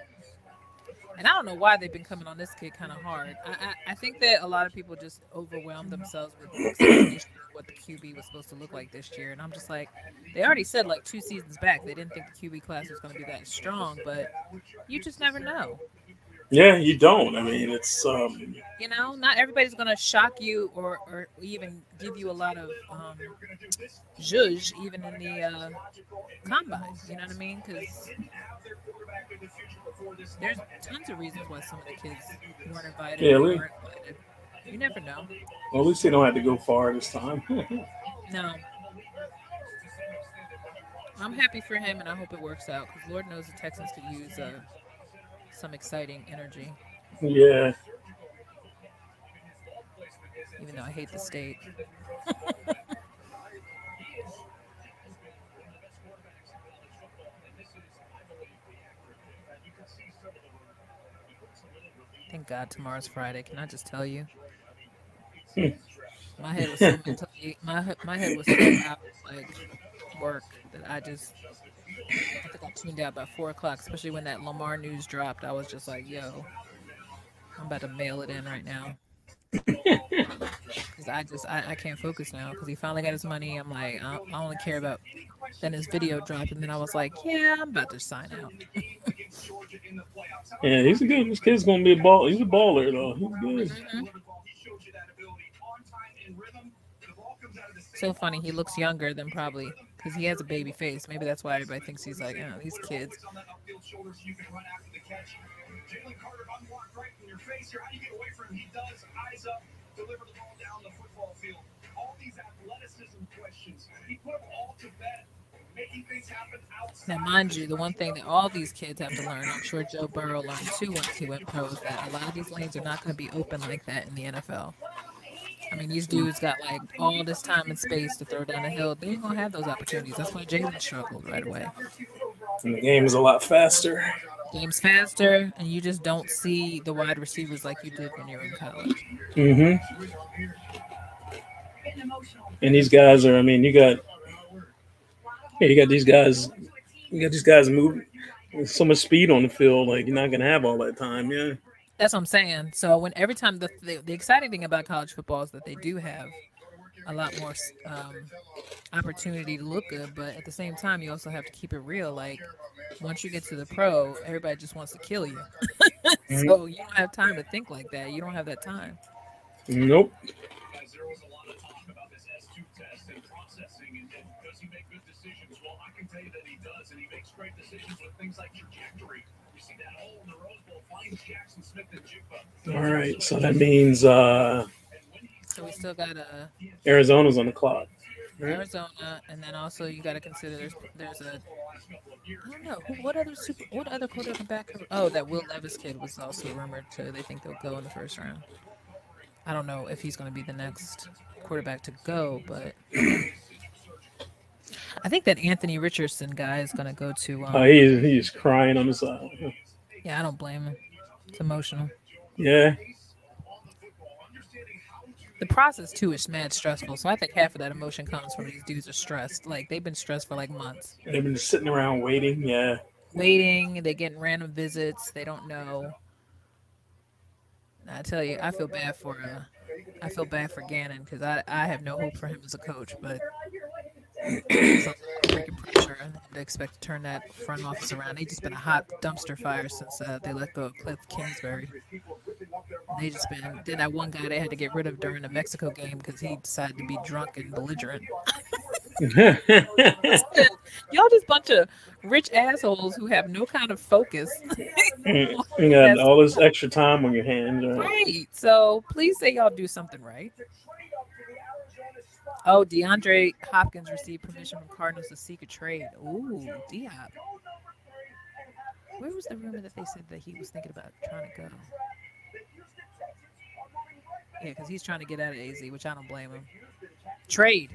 And I don't know why they've been coming on this kid kind of hard. I, I I think that a lot of people just overwhelmed themselves with what the QB was supposed to look like this year. And I'm just like, they already said like two seasons back they didn't think the QB class was going to be that strong, but you just never know. Yeah, you don't. I mean, it's um, You know, not everybody's going to shock you or or even give you a lot of um, zhuzh even in the uh, combine. You know what I mean? Because there's tons of reasons why some of the kids weren't invited. Yeah, we- weren't invited. You never know. well, at least they don't have to go far this time. No. I'm happy for him, and I hope it works out because Lord knows the Texans could use uh, some exciting energy. yeah. Even though I hate the state. Thank God tomorrow's Friday. Can I just tell you? Hmm. my head was so mentally, my my head was so out like work that I just I think I tuned out by four o'clock, especially when that Lamar news dropped. I was just like, yo, I'm about to mail it in right now. Cause I just I, I can't focus now because he finally got his money. I'm like I, I only care about. Then his video dropped, and then I was like, yeah, I'm about to sign out. Georgia in the playoffs. How Yeah, he's a good. This kid's gonna be a ball. He's a baller though. He's good. Mhm. He showed you that ability on time in rhythm. The ball comes out of the So funny. He looks younger than probably because he has a baby face. Maybe that's why everybody thinks he's like, oh, these kids. On that upfield shoulder so you can run after the catch. Jalen Carter unblocked right in your face here. How do you get away from him? He does. Eyes up. Deliver the ball down the football field. All these athleticism questions. He put them all to bed. Making things happen outside. Now, mind you, the one thing that all these kids have to learn, I'm sure Joe Burrow learned too once he went pro, is that a lot of these lanes are not going to be open like that in the NFL. I mean, these dudes got like all this time and space to throw down the hill. They ain't gonna have those opportunities. That's why Jalen struggled right away. And the game is a lot faster. Game's faster, and you just don't see the wide receivers like you did when you were in college. Mm-hmm. And these guys are. I mean, you got. Yeah, you got these guys. You got these guys moving with so much speed on the field. Like you're not gonna have all that time. Yeah. That's what I'm saying. So when every time the the, the exciting thing about college football is that they do have a lot more um, opportunity to look good, but at the same time, you also have to keep it real. Like once you get to the pro, everybody just wants to kill you. so you don't have time to think like that. You don't have that time. Nope. Guys, there was a lot of talk about this S2 test and processing and, and does he make good decisions? Well, I can tell you that he does, and he makes great decisions with things like trajectory. You see that hole in the Rose Bowl, finds Jackson Smith and Jigba. All right. So that means uh So we still got uh, Arizona's on the clock. Right. Arizona, and then also you got to consider there's there's a I don't know who, what other super what other quarterback. Oh, that Will Levis kid was also rumored to. They think they'll go in the first round. I don't know if he's going to be the next quarterback to go, but I think that Anthony Richardson guy is going to go to. Um, Uh, he's he's crying on the side. yeah, I don't blame him. It's emotional. Yeah. The process too is mad stressful, so I think half of that emotion comes from these dudes are stressed. Like they've been stressed for like months. They've been sitting around waiting. Yeah. waiting. They're getting random visits. They don't know. And I tell you, I feel bad for uh, I feel bad for Gannon because I I have no hope for him as a coach. But it's a lot of freaking pressure, and they expect to turn that front office around. They just been a hot dumpster fire since uh, they let go of Cliff Kingsbury. And they just been then that one guy they had to get rid of during the Mexico game because he decided to be drunk and belligerent. Y'all just bunch of rich assholes who have no kind of focus. you got all this extra time on your hands. Right? Right. So please say y'all do something right. Oh, DeAndre Hopkins received permission from Cardinals to seek a trade. Ooh, D Hop. Where was the rumor that they said that he was thinking about trying to go? Yeah, because he's trying to get out of AZ, which I don't blame him. Trade.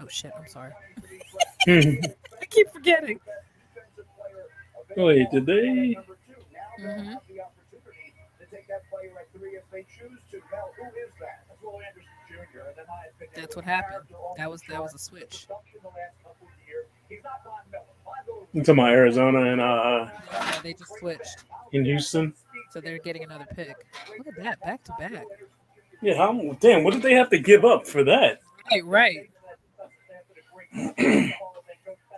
Oh shit! I'm sorry. I keep forgetting. Wait, did they? Mm-hmm. That's what happened. That was that was a switch. I'm Arizona and uh Yeah, they just switched. in Houston. So they're getting another pick. Look at that, back to back. Yeah, how damn? What did they have to give up for that? Right, right.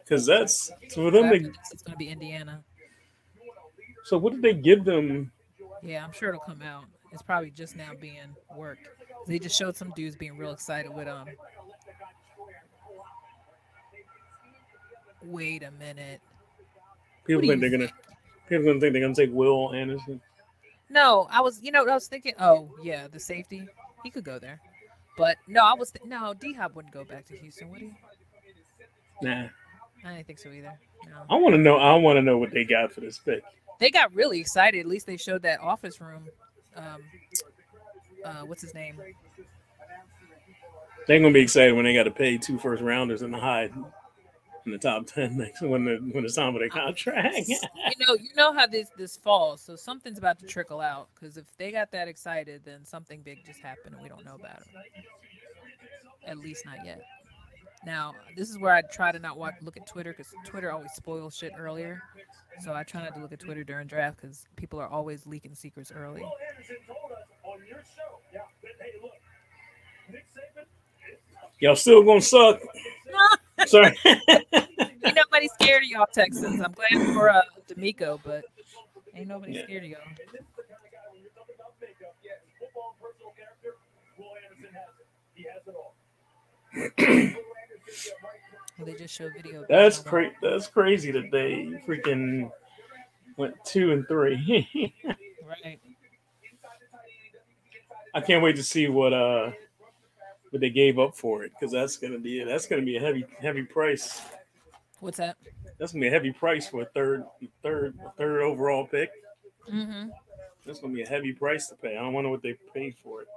Because that's for them. To, it's gonna be Indiana. so what did they give them? Yeah, I'm sure it'll come out. It's probably just now being worked. They just showed some dudes being real excited with um. Wait a minute. People think they're gonna. People gonna think they're gonna take Will Anderson. No, I was, you know, I was thinking. Oh, yeah, the safety. He could go there, but no, I was th- no. D Hop wouldn't go back to Houston, would he? Nah, I didn't think so either. No. I want to know. I want to know what they got for this pick. They got really excited. At least they showed that office room. Um, uh, what's his name? They're gonna be excited when they got to pay two first rounders in the high in the top ten next when the when it's time for their contract. you know, you know how this this falls. So something's about to trickle out. Because if they got that excited, then something big just happened and we don't know about it. At least not yet. Now, this is where I try to not watch look at Twitter because Twitter always spoils shit earlier. So I try not to look at Twitter during draft because people are always leaking secrets early. Y'all still gonna suck. Sorry. Ain't nobody scared of y'all Texans. I'm glad for uh, DeMeco, but ain't nobody Yeah. scared of y'all. And this is the kind of guy when you're talking about makeup, yes, football and personal character, Will Anderson has it. He has it all. Well, they just showed video. That's crazy. That's crazy that they freaking went two and three. Right. I can't wait to see what uh what they gave up for it because that's gonna be that's gonna be a heavy heavy price. What's that? That's gonna be a heavy price for a third third third overall pick. Mm-hmm. That's gonna be a heavy price to pay. I don't wonder what they paid for it.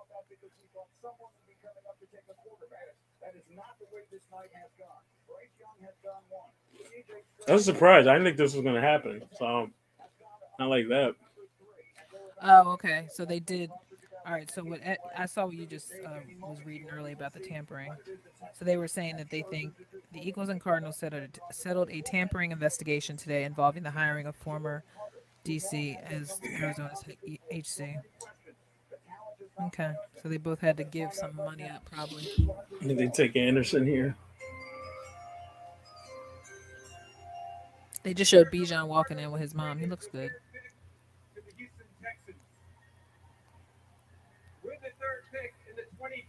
That is not the way this night has gone. Bryce Young has gone one. I was surprised. I didn't think this was gonna happen. So not like that. Oh, okay. So they did. All right. So what I saw what you just uh, was reading earlier about the tampering. So they were saying that they think the Eagles and Cardinals settled settled a tampering investigation today involving the hiring of former DC as Arizona's HC. Okay. So they both had to give some money up, probably. Did they take Anderson here? They just showed Bijan walking in with his mom. He looks good. To the Houston Texans. With the third pick in the 2023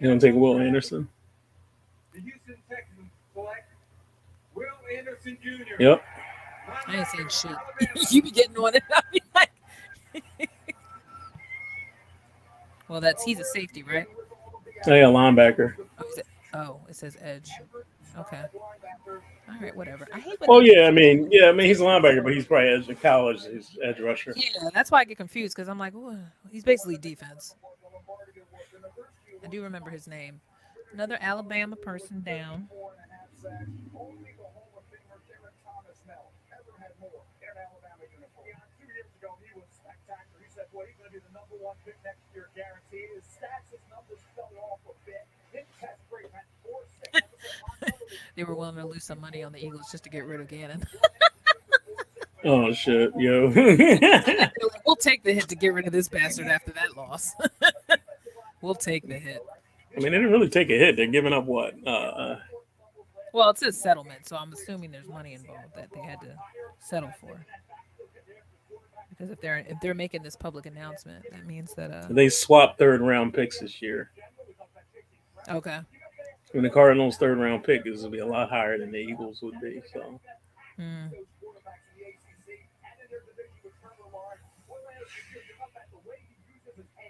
You don't take Will Anderson? The Houston Texans select Will Anderson Jr. Yep. I ain't saying shit. you be getting on it. I be like, well, that's he's a safety, right? Oh yeah, linebacker. Oh, is it, oh, it says edge. Okay. All right, whatever. I hate. when Oh yeah, I mean, yeah, I mean he's a linebacker, but he's probably edge in college. He's edge rusher. Yeah, that's why I get confused because I'm like, "Ooh, he's basically defense. I do remember his name. Another Alabama person down. Only the Hall of Famer Derrick Thomas Snell ever had more in an Alabama uniform. Yeah, two years ago, he was spectacular. He said, "Boy, he's going to be the number one pick next year, guaranteed." His stats, his numbers fell off a bit. Didn't test great, man. Four six. They were willing to lose some money on the Eagles just to get rid of Gannon. Oh shit, yo. We'll take the hit to get rid of this bastard after that loss. We'll take the hit. I mean, they didn't really take a hit. They're giving up what? Uh, Well, it's a settlement, so I'm assuming there's money involved that they had to settle for. Because if they're if they're making this public announcement, that means that uh they swapped third round picks this year. okay. And the Cardinals' third round pick is going to be a lot higher than the Eagles would be. So Hmm.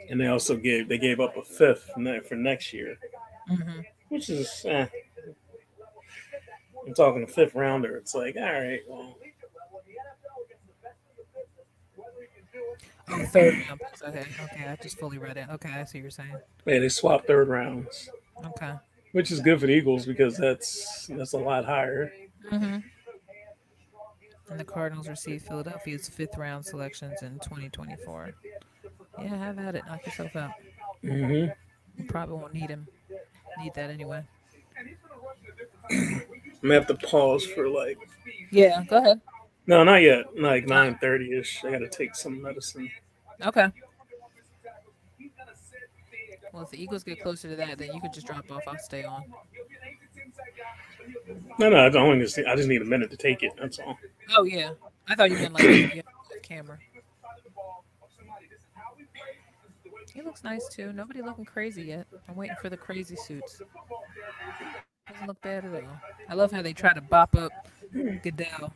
And they also gave they gave up a fifth for next year, hmm which is eh. I'm talking a fifth rounder. It's like all right, well, Oh, third round. Okay, okay. I just fully read it. Okay, I see what you're saying. yeah, they swapped third rounds, Okay. which is good for the Eagles because that's that's a lot higher. hmm And the Cardinals received Philadelphia's fifth round selections in 2024. Yeah, have at it. Knock yourself out. hmm You probably won't need him. Need that anyway. I'm gonna have to pause for like Yeah, go ahead. no, not yet. Like nine thirty ish. I got to take some medicine. Okay. Well, if the Eagles get closer to that, then you could just drop off. I'll stay on. No, no, I don't just I just need a minute to take it. That's all. Oh yeah, I thought you meant like camera. He looks nice too. Nobody looking crazy yet. I'm waiting for the crazy suits. Doesn't look bad at all. I love how they try to bop up Goodell.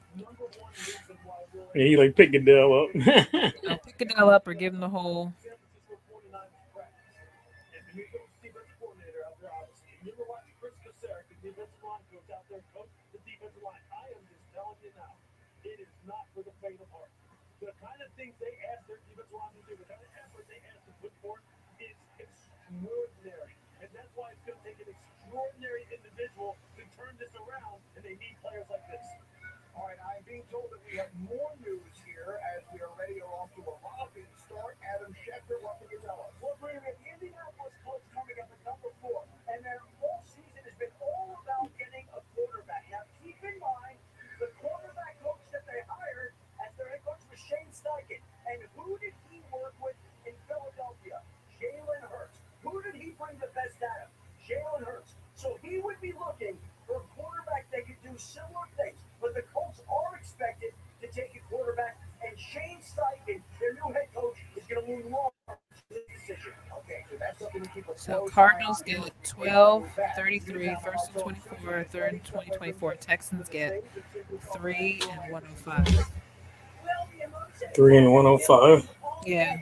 Yeah, he like pick Goodell up. You know, pick Goodell up or give him the whole. Extraordinary. And that's why it's going to take an extraordinary individual to turn this around, and they need players like this. All right, I'm being told that we have more news here as we are ready off to a rocking start. Adam Schefter, what can you tell us? Well, Brandon, the Indianapolis Colts coming up at number four, and their whole season has been all about getting a quarterback. Now, keep in mind, the quarterback coach that they hired as their head coach was Shane Steichen. And who did he work with in Philadelphia? Jalen Hurts who did he bring the best out of? Jalen Hurts. So he would be looking for a quarterback that could do similar things. But the Colts are expected to take a quarterback, and Shane Steichen, their new head coach, is going to move on. So, so Cardinals get 12, 33, first and 24, third and 2024. Texans get 3 and 105. 3 and 105? Yeah.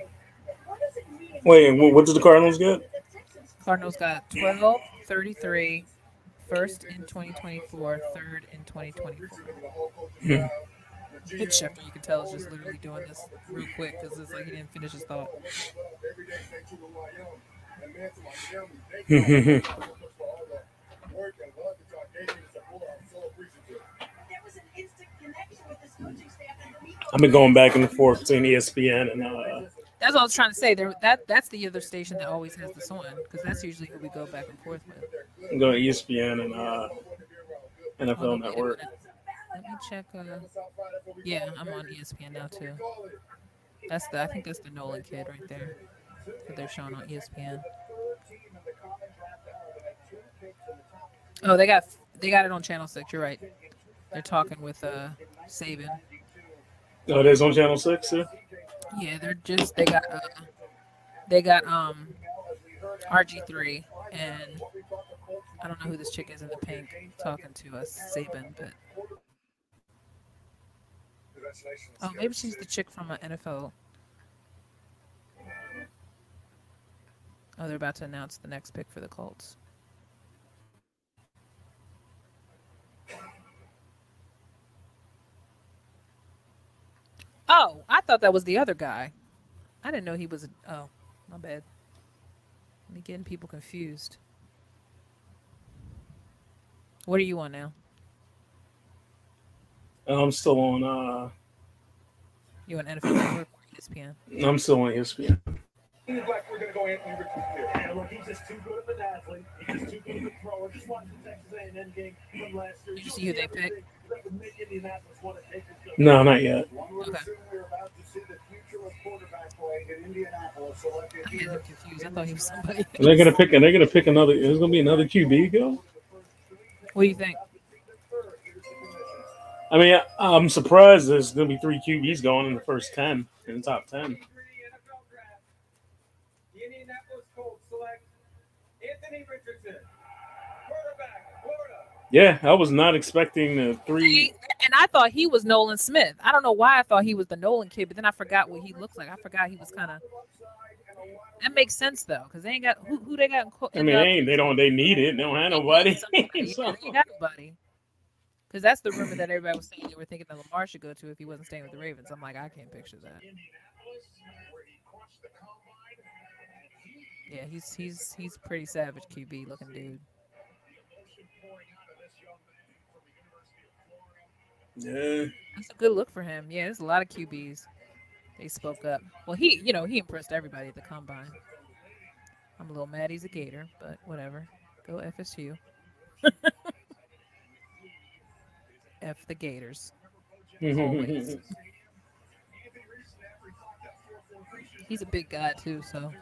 Wait, what did the Cardinals get? Cardinals got 12, 33, first in 2024, third in 2024. Hmm. Hit Shepard, you can tell, is just literally doing this real quick because it's like he didn't finish his thought. I've been going back and forth between ESPN and uh, That's what I was trying to say. There, that that's the other station that always has this on because that's usually who we go back and forth with. I'm going to ESPN and uh, NFL Hold on, wait a Network. Let me check. Uh, yeah, I'm on ESPN now too. That's the. I think that's the Nolan kid right there that they're showing on ESPN. Oh, they got they got it on Channel Six. You're right. They're talking with uh Saban. Oh, it is on Channel Six. Yeah. Yeah, they're just they got uh, they got um RG three and I don't know who this chick is in the pink talking to us Saban, but oh maybe she's the chick from an NFL. Oh, they're about to announce the next pick for the Colts. Oh, I thought that was the other guy. I didn't know he was. A, oh, my bad. Me getting people confused. What are you on now? I'm still on. Uh, You on NFL Network or ESPN? I'm still on ESPN. Seems like we're gonna go in and recruit here. And look, he's just too good of an athlete. He's just too good of a thrower. Just watch the Texas A&M game from last year. Did you see who they picked? That would make Indianapolis want to take this. No, not yet. Okay. we're about to see the future of quarterback play in Indianapolis. So let me I'm getting confused. I thought he was somebody. And they're gonna pick. And they're gonna pick another. There's gonna be another QB go. What do you think? I mean, I, I'm surprised there's gonna be three QBs going in the first ten in the top ten. The Indianapolis Colts select Anthony Richardson, quarterback, Florida. Yeah, I was not expecting the three. And I thought he was Nolan Smith. I don't know why I thought he was the Nolan kid, but then I forgot what he looked like. I forgot he was kind of. That makes sense though, because they ain't got who, who they got. In, I mean, they. They don't. They need it. They don't have nobody. So- they got nobody. Because that's the rumor that everybody was saying they were thinking that Lamar should go to if he wasn't staying with the Ravens. I'm like, I can't picture that. Yeah, he's he's he's pretty savage QB looking dude. Yeah. That's a good look for him. Yeah, there's a lot of QBs. They spoke up. Well, he, you know, he impressed everybody at the combine. I'm a little mad he's a Gator, but whatever. Go FSU. F the Gators. Always. He's a big guy too, so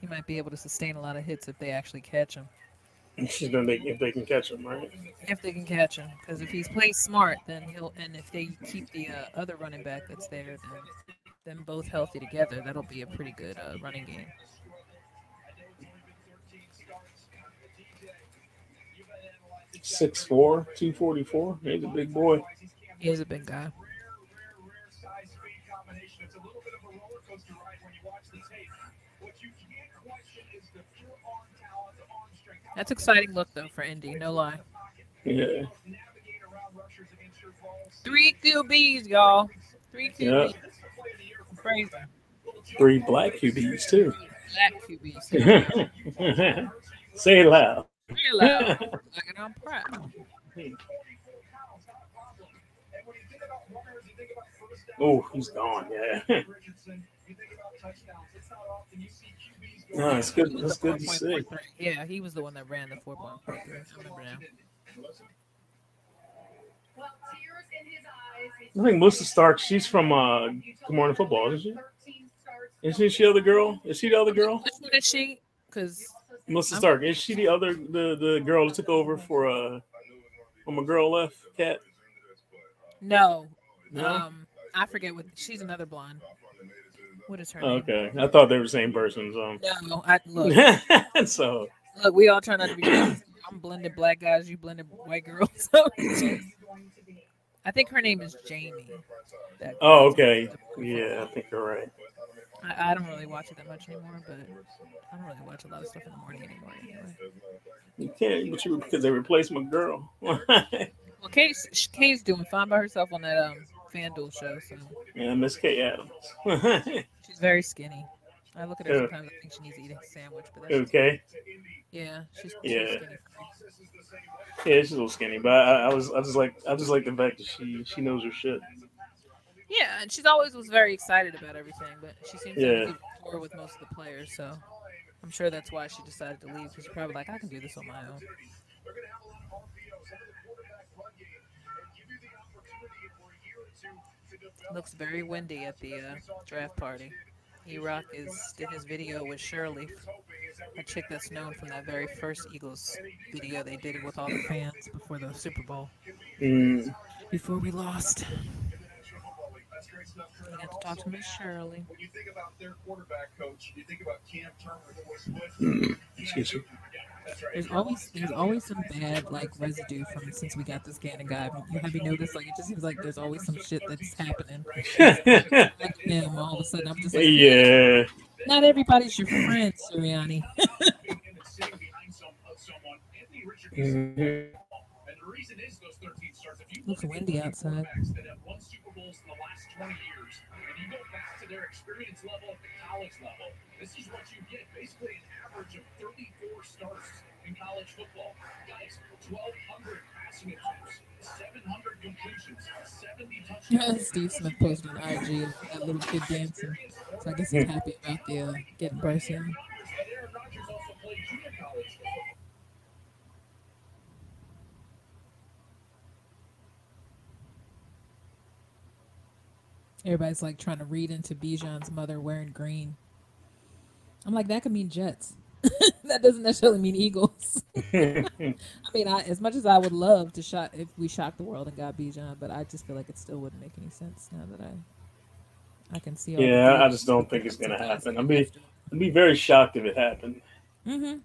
he might be able to sustain a lot of hits if they actually catch him. She's gonna make if they can catch him, right? If they can catch him, because if he's plays smart, then he'll. And if they keep the uh, other running back that's there, then them both healthy together, that'll be a pretty good uh, running game. Six four, two forty four. He's a big boy. He's a big guy. That's exciting look though for Indy, no lie. Yeah. navigate around rushers against your balls. Three QBs, y'all. Three QBs. Yeah. Crazy. Three black QBs too. Black QBs. Say it loud. Real loud. Like it on proud. Oh, he's gone. Yeah. No, it's good. He was That's the good to 4.43. see. Yeah, he was the one that ran the four point four three. I remember now. Well, tears in his eyes. I think Melissa Stark. She's from uh, Good Morning Football, isn't she? Isn't she the other girl? Is she the other girl? Is she? Because Melissa Stark. Is she the other the the girl that took over for uh when my girl left? Cat. no, No. um, I forget what she's another blonde. What is her name? Okay, I thought they were the same person. So, No, I look. so Look, we all try not to be. I'm blended black guys. You blended white girls. So I think her name is Jamie. Oh, okay, yeah, I think you're right. I, I don't really watch it that much anymore, but I don't really watch a lot of stuff in the morning anymore. Anyway. You can't, but you because they replaced my girl. Well, Kay's Kay's doing fine by herself on that um FanDuel show. So yeah, Miss Kay Adams. She's very skinny. I look at her sometimes. I think she needs to eat a sandwich, but that's okay, yeah, she's, she's Yeah. skinny. yeah, she's a little skinny, but I, I was, I just like, I just like the fact that she, she knows her shit. Yeah, and she's always was very excited about everything, but she seems to Yeah. a good rapport with most of the players, so I'm sure that's why she decided to leave because she's probably like, I can do this on my own. Looks very windy at the uh, draft party. E-Rock is did his video with Shirley, a chick that's known from that very first Eagles video they did it with all the fans before the Super Bowl. Mm, Before we lost. I got to talk to Miss Shirley. When you think about their quarterback coach, you think about Cam Turner. mm, excuse me. That's right. There's always there's always some bad like residue from since we got this Gannon guy. You have you noticed like it just seems like there's always some shit that's happening. Like him all of a sudden I'm just like yeah, not everybody's your friend, Sirianni. And sitting behind some, someone, Anthony Richardson. And the reason is those 13 starts. If you Looks windy outside. quarterbacks that have won Super Bowls in the last 20 years, and you go back to their experience level at the college level, this is what you get. Basically, an average of 34 starts in college football. Guys, 1,200 passing attempts, 700 completions, 70 touchdowns. Steve Smith posted on IG that little kid dancing. So I guess he's happy about the uh, getting Bryce Young. And Aaron Rodgers also played junior college football. Everybody's like trying to read into Bijan's mother wearing green. I'm like, that could mean Jets. that doesn't necessarily mean Eagles. I mean, I, as much as I would love to shot if we shocked the world and got Bijan, but I just feel like it still wouldn't make any sense now that I I can see. Yeah, I just don't think it's gonna happen. I mean- I'd be very shocked if it happened. Mhm.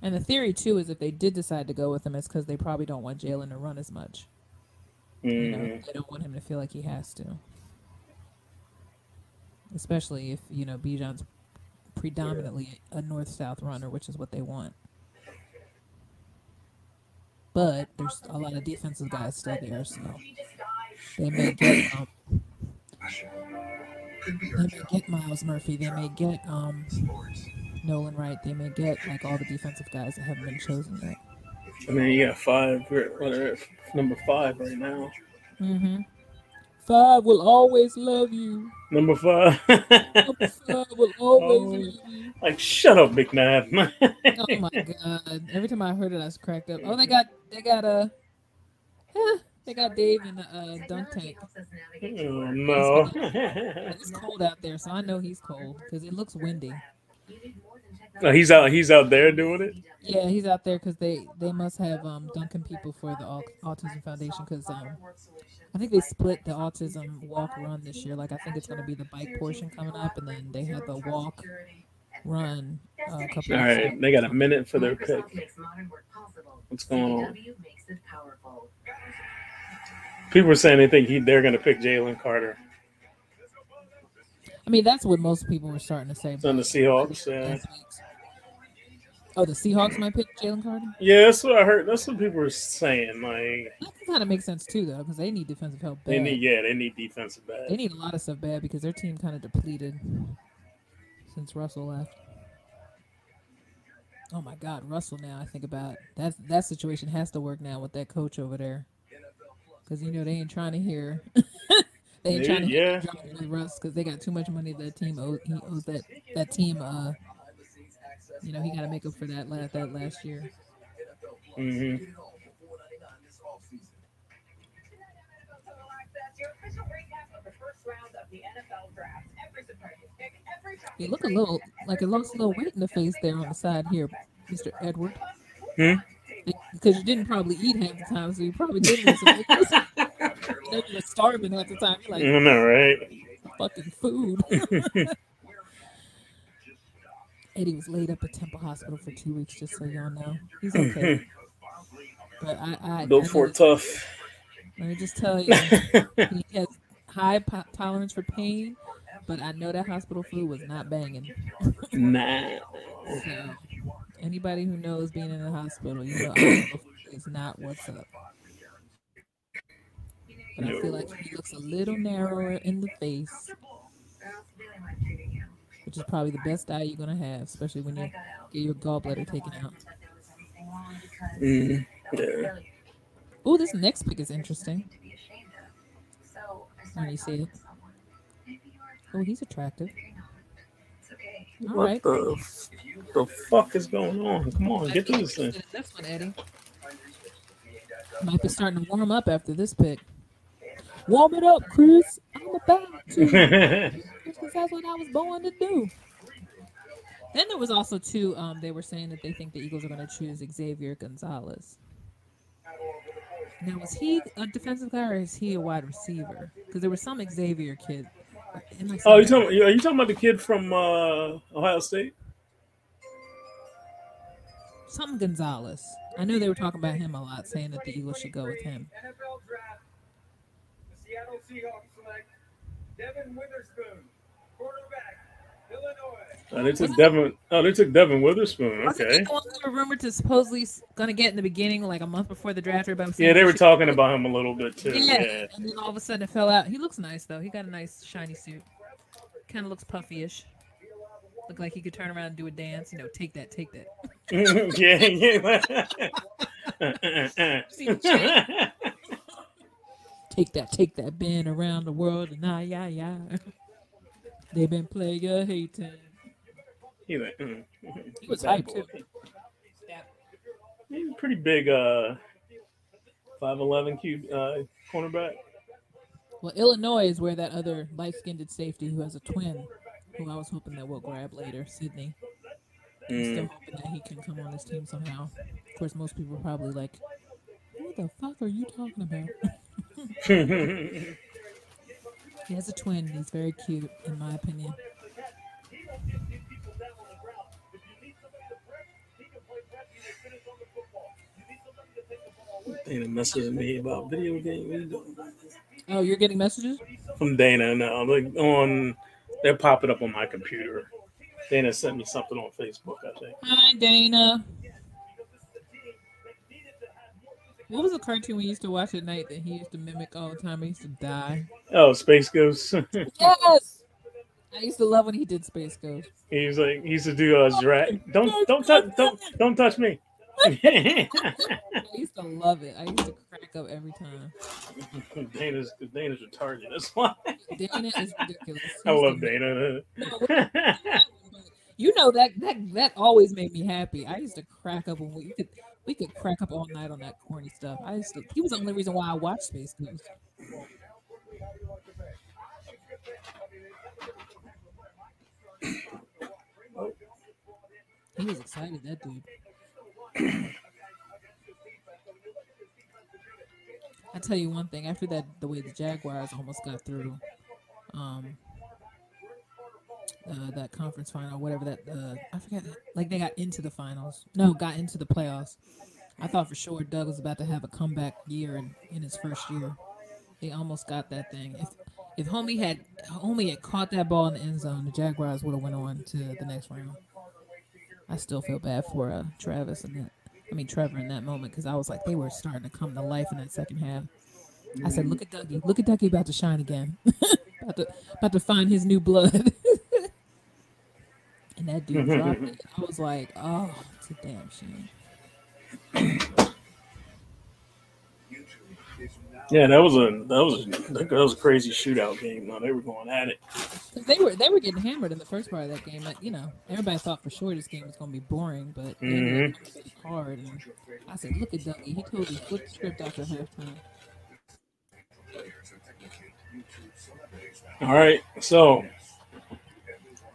And the theory too is if they did decide to go with him, it's because they probably don't want Jalen to run as much. You know, Mhm. they don't want him to feel like he has to. Especially if you know Bijan's predominantly a north-south runner, which is what they want. But there's a lot of defensive guys still there, so they may get um, they may get Myles Murphy, they may get um, Nolan Wright, they may get like all the defensive guys that haven't been chosen yet. I mean, you got five. We're, number five right now. Mm-hmm. Five will always love you. Number five. Number five will always Always. love you. like, shut up, Nav. Oh my god! Every time I heard it, I was cracked up. Oh, they got they got a uh, they got Dave in the uh, dunk tank. oh no. It's cold out there, so I know he's cold because it looks windy. no, he's out. He's out there doing it. Yeah, he's out there because they they must have um Duncan people for the Autism Foundation because um I think they split the autism walk run this year. Like I think it's gonna be the bike portion coming up, and then they had the walk run uh, a couple. All right, they got a minute for their pick. What's going on? People are saying they think he, they're going to pick Jalen Carter. I mean, that's what most people were starting to say. On the Seahawks. Yeah. Oh, the Seahawks might pick Jalen Carter. yeah, that's what I heard. That's what people were saying. Like That kind of makes sense too, though, because they need defensive help. Bad. they need, yeah, they need defensive bad. They need a lot of stuff bad because their team kind of depleted since Russell left. Oh my God, Russell! Now I think about that. That situation has to work now with that coach over there, because you know they ain't trying to hear. they ain't trying to hear yeah. with Russ because they got too much money. That team owes. He owes that that team. Uh, you know he got to make up for that last that last year. hmm Your official recap of the first round of the NFL draft. Every surprise pick, every time You look a little like it looks a little weight in the face there on the side here, Mister Edward. Hmm? Because you didn't probably eat half the time, so you probably didn't. you were starving at the time. You're like, I know, right? fucking food. Eddie was laid up at Temple Hospital for two weeks, just so y'all know. He's okay. but I, I, Built for tough. Let me just tell you, he has high po- tolerance for pain, but I know that hospital food was not banging. nah. So anybody who knows being in the hospital, you know, is not what's up. But I feel like he looks a little narrower in the face, which is probably the best diet you're gonna have, especially when you get your gallbladder taken out. Mm, yeah. Oh, this next pick is interesting. When you see it. Oh, he's attractive. All What right. the, f- the fuck is going on? Come on, get to this thing. This one, Eddie. Might be starting to warm up after this pick. Warm it up, Chris. I'm about to. Because that's what I was born to do. Then there was also two. Um, they were saying that they think the Eagles are going to choose Xavier Gonzalez. Now, was he a defensive guy or is he a wide receiver? Because there was some Xavier kid. Am oh, you talking? Are you talking about the kid from uh, Ohio State? something Gonzalez? I knew they were talking about him a lot, saying that the Eagles should go with him. NFL draft. The Seattle Seahawks select Devon Witherspoon, cornerback, Illinois. Oh, they took Devon. Oh, they took Devon Witherspoon. Okay. the one we were rumored to supposedly going to get in the beginning, like a month before the draft? Was saying Yeah, they were talking about him a little bit too. Yeah. Yeah. and then all of a sudden it fell out. He looks nice though. He got a nice shiny suit. Kind of looks puffy-ish. Look like he could turn around and do a dance. You know, take that, take that. yeah. Chain? Take that, take that. Been around the world and yeah, yeah. They've been player hating. He like, mm. He was hyped too. He's a pretty big, uh, five eleven cube uh, cornerback. Well, Illinois is where that other light-skinned safety who has a twin, who I was hoping that we'll grab later, Sydney. I'm still Mm. hoping that he can come on this team somehow. Of course, most people are probably like, "What the fuck are you talking about?" he has a twin. He's very cute, in my opinion. Dana messaging me about video game. What you doing? Oh, you're getting messages? From Dana, no, like on, they're popping up on my computer. Dana sent me something on Facebook, I think. Hi, Dana. What was a cartoon we used to watch at night that he used to mimic all the time? He used to die. Oh, Space Ghost. Yes. I used to love when he did Space Ghost. He's like he used to do uh Zorak. Don't don't touch don't don't touch me. I used to love it. I used to crack up every time. Dana's Dana's retarded. That's why Dana is ridiculous. I love Dana. You know that that that always made me happy. I used to crack up when we could we could crack up all night on that corny stuff. I used to. He was the only reason why I watched Space Ghost. He was excited, that dude. I tell you one thing. After that, the way the Jaguars almost got through, um, uh, that conference final, whatever that uh, I forget. Like they got into the finals. No, got into the playoffs. I thought for sure Doug was about to have a comeback year in, in his first year. They almost got that thing. If if Homie had Homie had caught that ball in the end zone, the Jaguars would have went on to the next round. I still feel bad for uh, Travis and that. I mean Trevor in that moment because I was like they were starting to come to life in that second half. I said, "Look at Dougie! Look at Dougie about to shine again, about to about to find his new blood." and that dude dropped it. I was like, "Oh, it's a damn shame." Yeah, that was a that was that was a crazy shootout game. No, they were going at it. they were they were getting hammered in the first part of that game. Like, you know, everybody thought for sure this game was going to be boring, but they ended up mm-hmm. making it hard. And I said, "Look at Dougie! He totally flipped the script after halftime." All right, so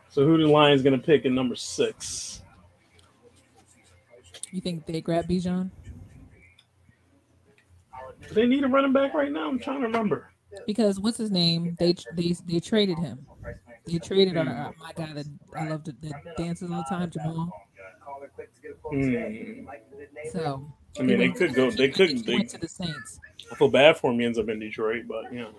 so who the Lions gonna pick in number six? You think they grab Bijan? Do they need a running back right now? I'm trying to remember. Because what's his name? They they they traded him. They traded our, our my guy that I love to that dances all the time, Jamaal. Hmm. So I mean, they could go. They could. he They, went to the Saints. I feel bad for him. He ends up in Detroit, but you know.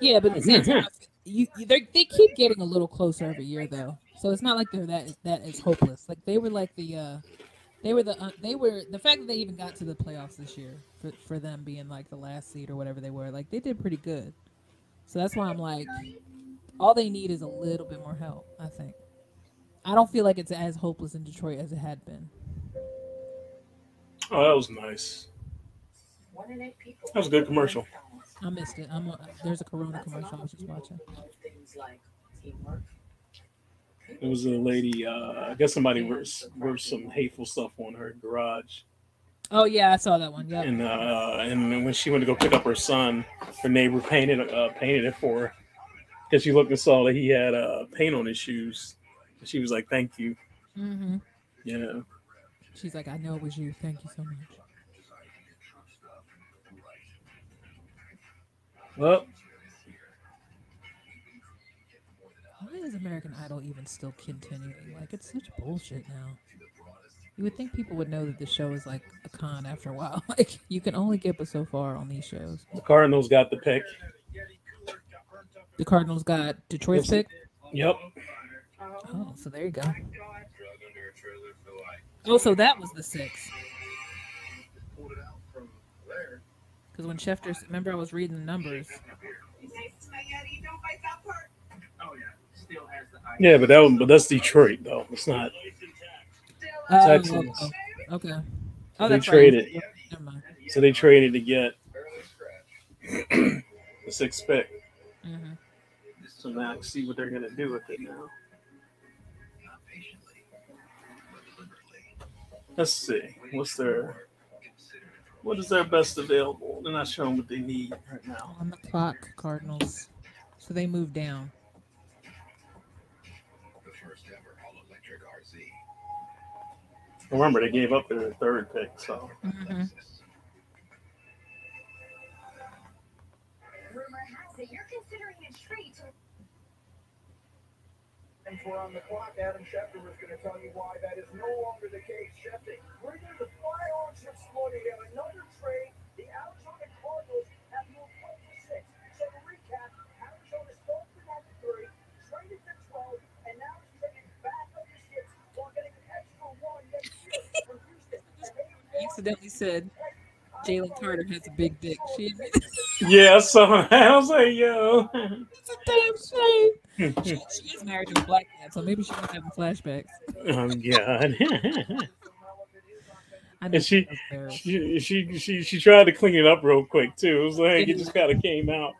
Yeah, but at the same time, you you- they they keep getting a little closer every year though. So it's not like they're that that is hopeless. Like they were like the uh they were the uh, they were the fact that they even got to the playoffs this year for for them being like the last seed or whatever they were. Like they did pretty good. So that's why I'm like all they need is a little bit more help, I think. I don't feel like it's as hopeless in Detroit as it had been. Oh, that was nice. That was a good commercial. I missed it. I'm a, there's a Corona commercial I was just watching. It was a lady. Uh, I guess somebody wrote, wrote some hateful stuff on her garage, Oh yeah, I saw that one. Yeah. and uh, and when she went to go pick up her son, her neighbor painted uh, painted it for her because she looked and saw that he had uh, paint on his shoes. And she was like, "Thank you." hmm Yeah. She's like, I know it was you. Thank you so much. Well, is American Idol even still continuing? Like, it's such bullshit now. You would think people would know that the show is like a con after a while. Like, you can only get but so far on these shows. the Cardinals got the pick. The Cardinals got Detroit's pick. Yep. Oh, so there you go. Oh, so that was the six. Because when Schefter, remember I was reading the numbers. Oh yeah, still has the eye. Yeah, but that one, but that's Detroit though. It's not. Oh, Texans. okay. okay. Oh, They traded. right. Never. So they traded to get the sixth pick. hmm So now see what they're gonna do with it now. Let's see. What's their what is their best available? They're not showing what they need right now. On the clock, Cardinals. So they move down. Remember, they gave up their third pick, so hmm And for on the clock, Adam Schefter was going to tell you why that is no longer the case. Schefter, we're going to firearms exploding. They have another trade. The Arizona Cardinals have moved up to six. So to recap, Arizona's third for number three, traded to 12, and now is trading back up to six while getting an extra one next year from Houston. And they Accidentally said Jalen Carter has a big dick. She yeah. So I was like, yo. it's a damn shame. She, she is married to a black man, so maybe she was having flashbacks. oh God. And she- she, she she she tried to clean it up real quick too. It was like it just kind of came out.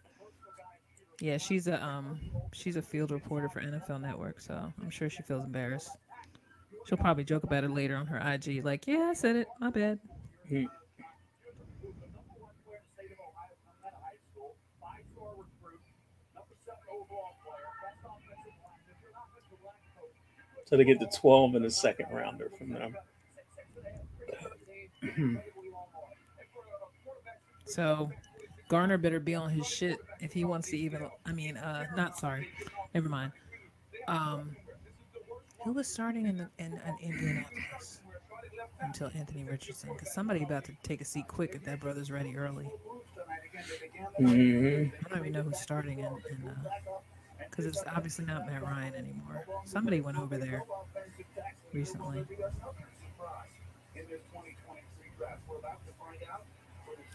Yeah, she's a um she's a field reporter for NFL Network, so I'm sure she feels embarrassed. She'll probably joke about it later on her IG, like, "Yeah, I said it. My bad." So they get the 12 and the second rounder from them. So Garner better be on his shit if he wants to even. I mean, uh, not sorry, never mind. Um, who was starting in the in, in Indianapolis until Anthony Richardson? Because somebody about to take a seat quick if that brother's ready early. hmm I don't even know who's starting in, in because it's obviously not Matt Ryan anymore. Somebody went over there recently.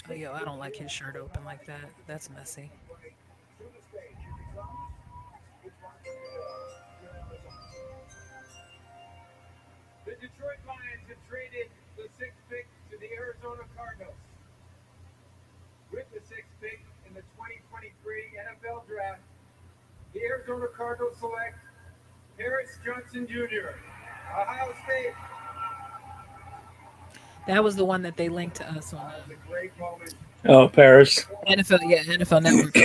Oh, yo, I don't like his shirt open like that. That's messy. The Detroit Lions have traded the sixth pick to the Arizona Cardinals. With the sixth pick in the 2023 NFL Draft, the Arizona Cardinals select Paris Johnson Jr., Ohio State. That was the one that they linked to us on It's a great moment. Oh, Paris. NFL. Yeah, NFL Network.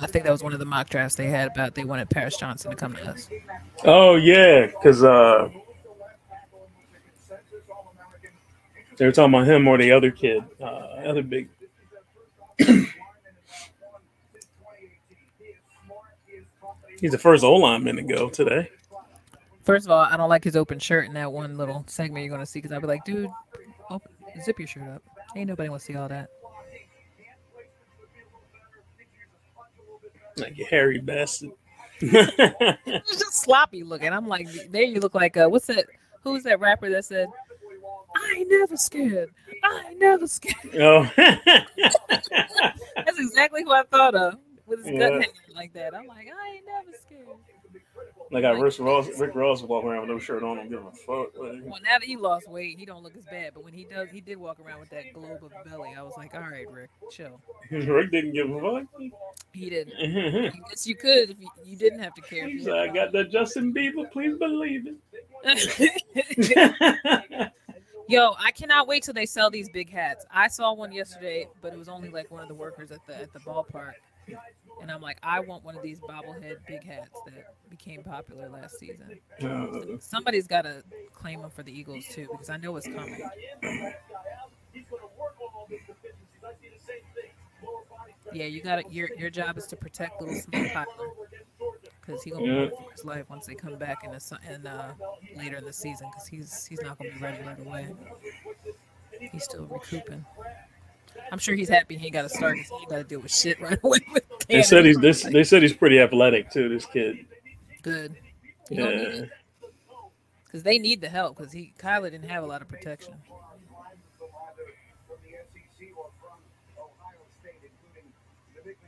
I think that was one of the mock drafts they had about they wanted Paris Johnson to come to us. Oh yeah, because uh, they were talking about him or the other kid, uh, other big. He's the first O lineman to go today. First of all, I don't like his open shirt in that one little segment you're gonna see because I'd be like, dude, open, zip your shirt up. Ain't nobody want to see all that. Like a hairy bastard. just sloppy looking. I'm like, there you look like uh, what's that? Who's that rapper that said "I ain't never scared. I ain't never scared." oh. That's exactly who I thought of with his gut Yeah. hanging like that. I'm like, I ain't never scared. like I Rick Ross, Rick Ross walking around with no shirt on, don't give a fuck. Like, Well, now that he lost weight, he don't look as bad. But when he does, he did walk around with that globe of belly. I was like, all right, Rick, chill. Rick didn't give a fuck. He didn't. Yes, you could if you, you didn't have to care. like, I got that Justin Bieber, please believe it. Yo, I cannot wait till they sell these big hats. I saw one yesterday, but it was only like one of the workers at the at the ballpark. And I'm like, I want one of these bobblehead big hats that became popular last season. Uh, Somebody's got to claim them for the Eagles too, because I know it's coming. Yeah, you got to Your your job is to protect little Smith Tyler, because he gonna Yeah. be for his life once they come back in the in uh, later in the season, because he's he's not gonna be ready right away. He's still recouping. I'm sure he's happy he ain't got to start because he got to deal with shit right away. They said he's this. They said he's pretty athletic too. This kid. good. He Yeah. Because they need the help. Because he Kyler didn't have a lot of protection.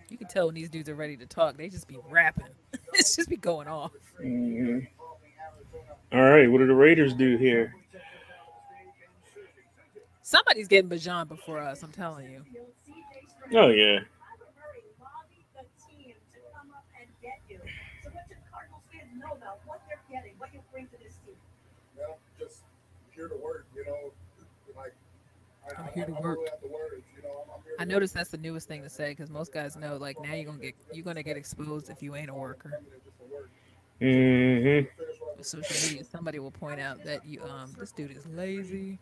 You can tell when these dudes are ready to talk. They just be rapping. it's just be going off. Mhm. All right, what do the Raiders do here? Somebody's getting Bijan before us. I'm telling you. Oh yeah, Well, just here to work, you know. Like, I, I'm here to I, work. really have to work, you know, I'm, I'm here to I noticed that's the newest thing to say because most guys know like now you're gonna get you're gonna get exposed if you ain't a worker. hmm With social media, somebody will point out that you um this dude is lazy.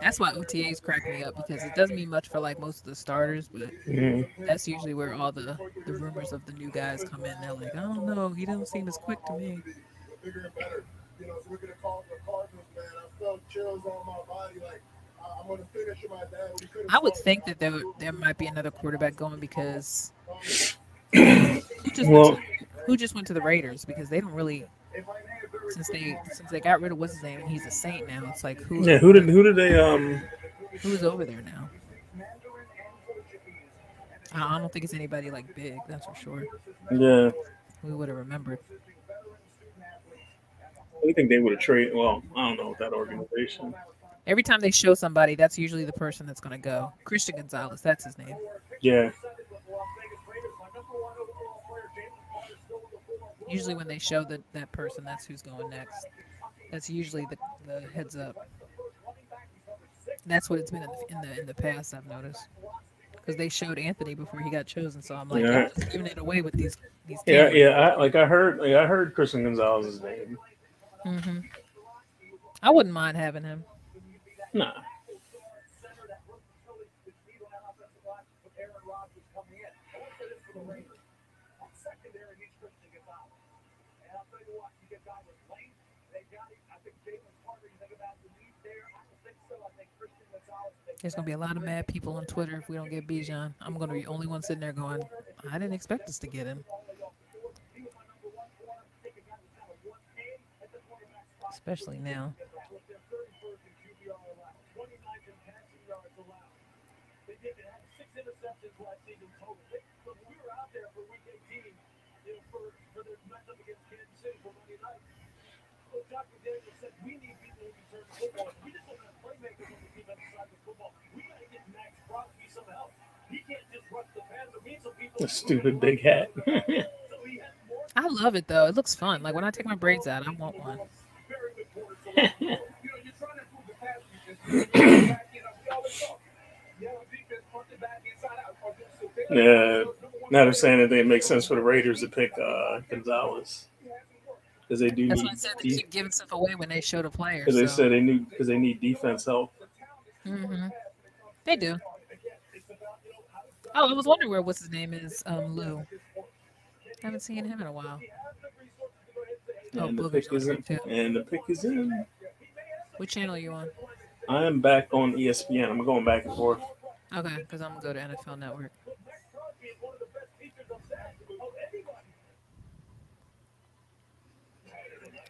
That's why OTAs crack me up because it doesn't mean much for like most of the starters, but Mhm. that's usually where all the the rumors of the new guys come in. They're like, I don't know, he doesn't seem as quick to me. Bigger and better. You know, so we're gonna call the Cardinals, man. I felt chills on my body, like I- I'm gonna finish with my dad. We could've I would think that there there might be another quarterback going because who just Well- went to, who just went to the Raiders because they don't really since they since they got rid of what's his name and he's a Saint now. It's like who Yeah, who did who did they um? who's over there now? I I don't think it's anybody like big. That's for sure. Yeah, We would have remembered. I think they would have traded. Well, I don't know that organization. Every time they show somebody, that's usually the person that's going to go. Christian Gonzalez, that's his name. Yeah, Usually, when they show that that person, that's who's going next. That's usually the, the heads up. That's what it's been in the in the, in the past. I've noticed because they showed Anthony before he got chosen. So I'm like, Yeah. just giving it away with these these. yeah, yeah. I, like I heard, like I heard Christian Gonzalez's name. Mm-hmm. I wouldn't mind having him. Nah, There's gonna be a lot of mad people on Twitter if we don't get Bijan. I'm gonna be the only one sitting there going, I didn't expect us to get him. Especially now. A stupid big hat. I love it though. It looks fun. Like when I take my braids out, I want one. Yeah. Now they're saying that it makes sense for the Raiders to pick uh, Gonzalez because they do That's need why I said they keep giving stuff away when they show the players. because they said they need because they need defense help. hmm They do. Oh, I was wondering where what's his name is. Um, Lou. Haven't seen him in a while. Oh, And the pick is in. too. And the pick is in. What channel are you on? I am back on ESPN. I'm going back and forth. Okay, because I'm gonna go to NFL Network.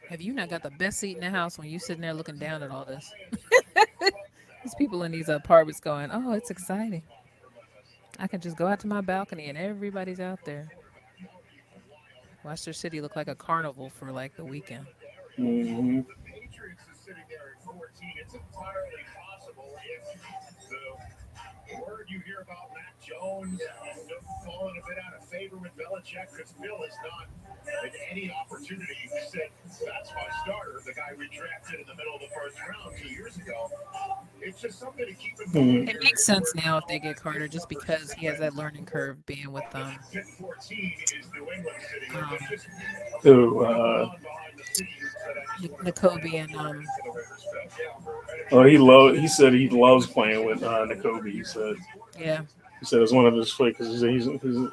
Have you not got the best seat in the house when you sitting there looking down at all this? These people in these apartments going, "Oh, it's exciting. I can just go out to my balcony and everybody's out there." Watch their city look like a carnival for like the weekend. hmm the Patriots are sitting there at 14. It's entirely possible if the word you hear about Mac Jones falling a bit out of favor with Belichick because Bill has not had any opportunity. He said, that's my starter, the guy we drafted in the middle of the first round two years ago. It's just something to keep in mind. It makes sense now if they get Carter, just because he has that learning curve being with them. Pick 14 is New England sitting Um, there. Just So, uh, behind the scenes that I just Nakobe and um for the respect. oh, he lo- He said he loves playing with uh, Nakobe. He said. yeah He said it's one of his flicks. He's, he's, he's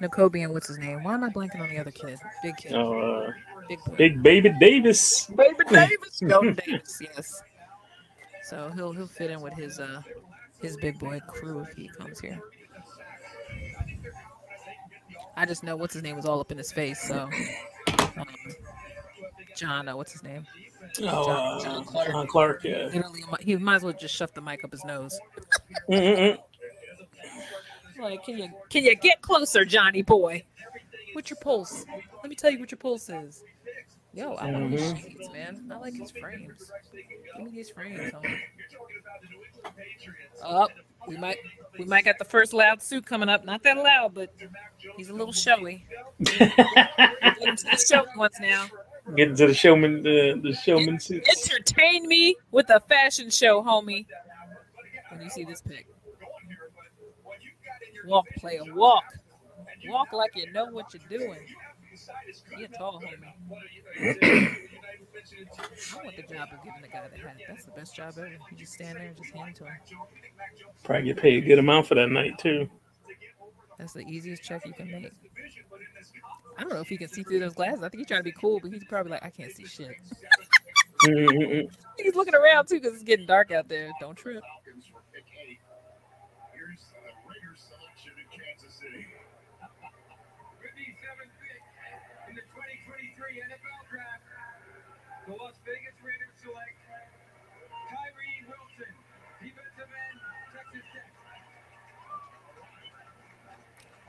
Nakobe and what's his name? Why am I blanking on the other kid? Big kid, uh, big boy. Big Baby Davis. Baby Davis. Jordan Davis, yes. So he'll he'll fit in with his uh his big boy crew if he comes here. I just know what's his name was all up in his face. So um, John, uh, what's his name? Oh, uh, John Clark. John Clark. Yeah. Literally, he might as well just shove the mic up his nose. Like, can you can you get closer, Johnny boy? What's your pulse? Let me tell you what your pulse is. Yo, I want his Mhm. shades, man. I like his frames. Give me these frames. homie. Up, we might we might got the first loud suit coming up. Not that loud, but he's a little showy. Get him to the showy ones now. Get into the showman. The the showman suits. Entertain me with a fashion show, homie. When you see this pic, walk, player, walk, walk like you know what you're doing. You're tall, homie. I want the job of giving the guy the hat. That's the best job ever. You just stand there and just hand it to him. Probably get paid a good amount for that night too. That's the easiest check you can make. I don't know if he can see through those glasses. I think he's trying to be cool, but he's probably like, I can't see shit. Mm-hmm. He's looking around too because it's getting dark out there. Don't trip.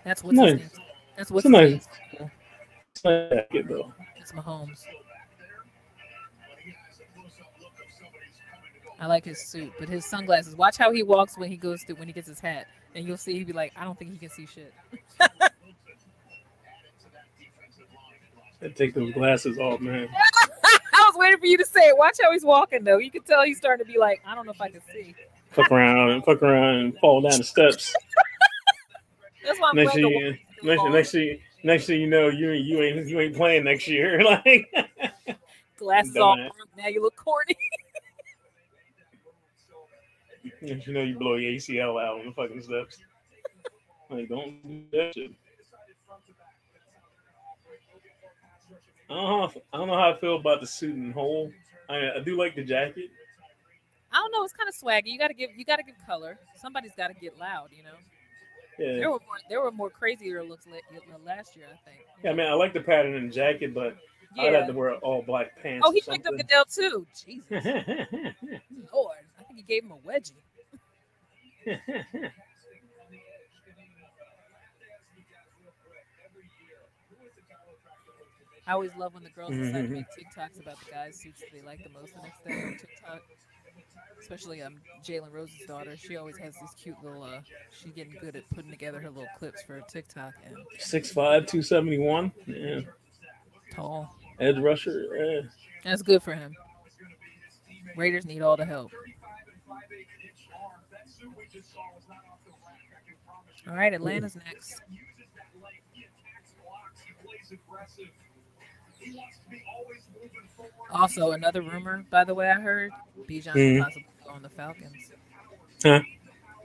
That's what's Nice. his name. That's what's It's nice- name. It's that good though. It's Mahomes. But he has a close-up look of somebody's coming to go. I like his suit, but his sunglasses. Watch how he walks when he goes through when he gets his hat, and you'll see he'll be like, I don't think he can see shit. Added to that defensive line. I take those glasses off, man. I was waiting for you to say it. Watch how he's walking though. You can tell he's starting to be like, I don't know if I can see. Fuck around and fuck around and fall down the steps. That's why I'm Next glad thing, the walk's still next, next thing, next thing you know, you you ain't you ain't playing next year. Like, glasses broke. Now you look corny. you know, you blow your ACL out on the fucking steps. Like, don't do that shit. I don't know. How, I don't know how I feel about the suit and hole. I, I do like the jacket. I don't know. It's kind of swaggy. You gotta give. You gotta give color. Somebody's gotta get loud. You know. Yeah. There were more. There were more crazier looks la- last year. I think. Yeah, I mean, I like the pattern in the jacket, but I'd have to wear all black pants. Oh, he picked up. Goodell too. Jesus Lord, I think he gave him a wedgie. I always love when the girls decide to make mm-hmm. TikToks about the guys' suits that they like the most the next day on TikTok. Especially um Jalen Rose's daughter. She always has these cute little uh she's getting good at putting together her little clips for TikTok and 6'5", 271. Yeah, tall. edge rusher. Yeah. That's good for him. Raiders need all the help. All right, Atlanta's next. Also, another rumor, by the way, I heard Bijan Mhm. could possibly go on the Falcons. Huh?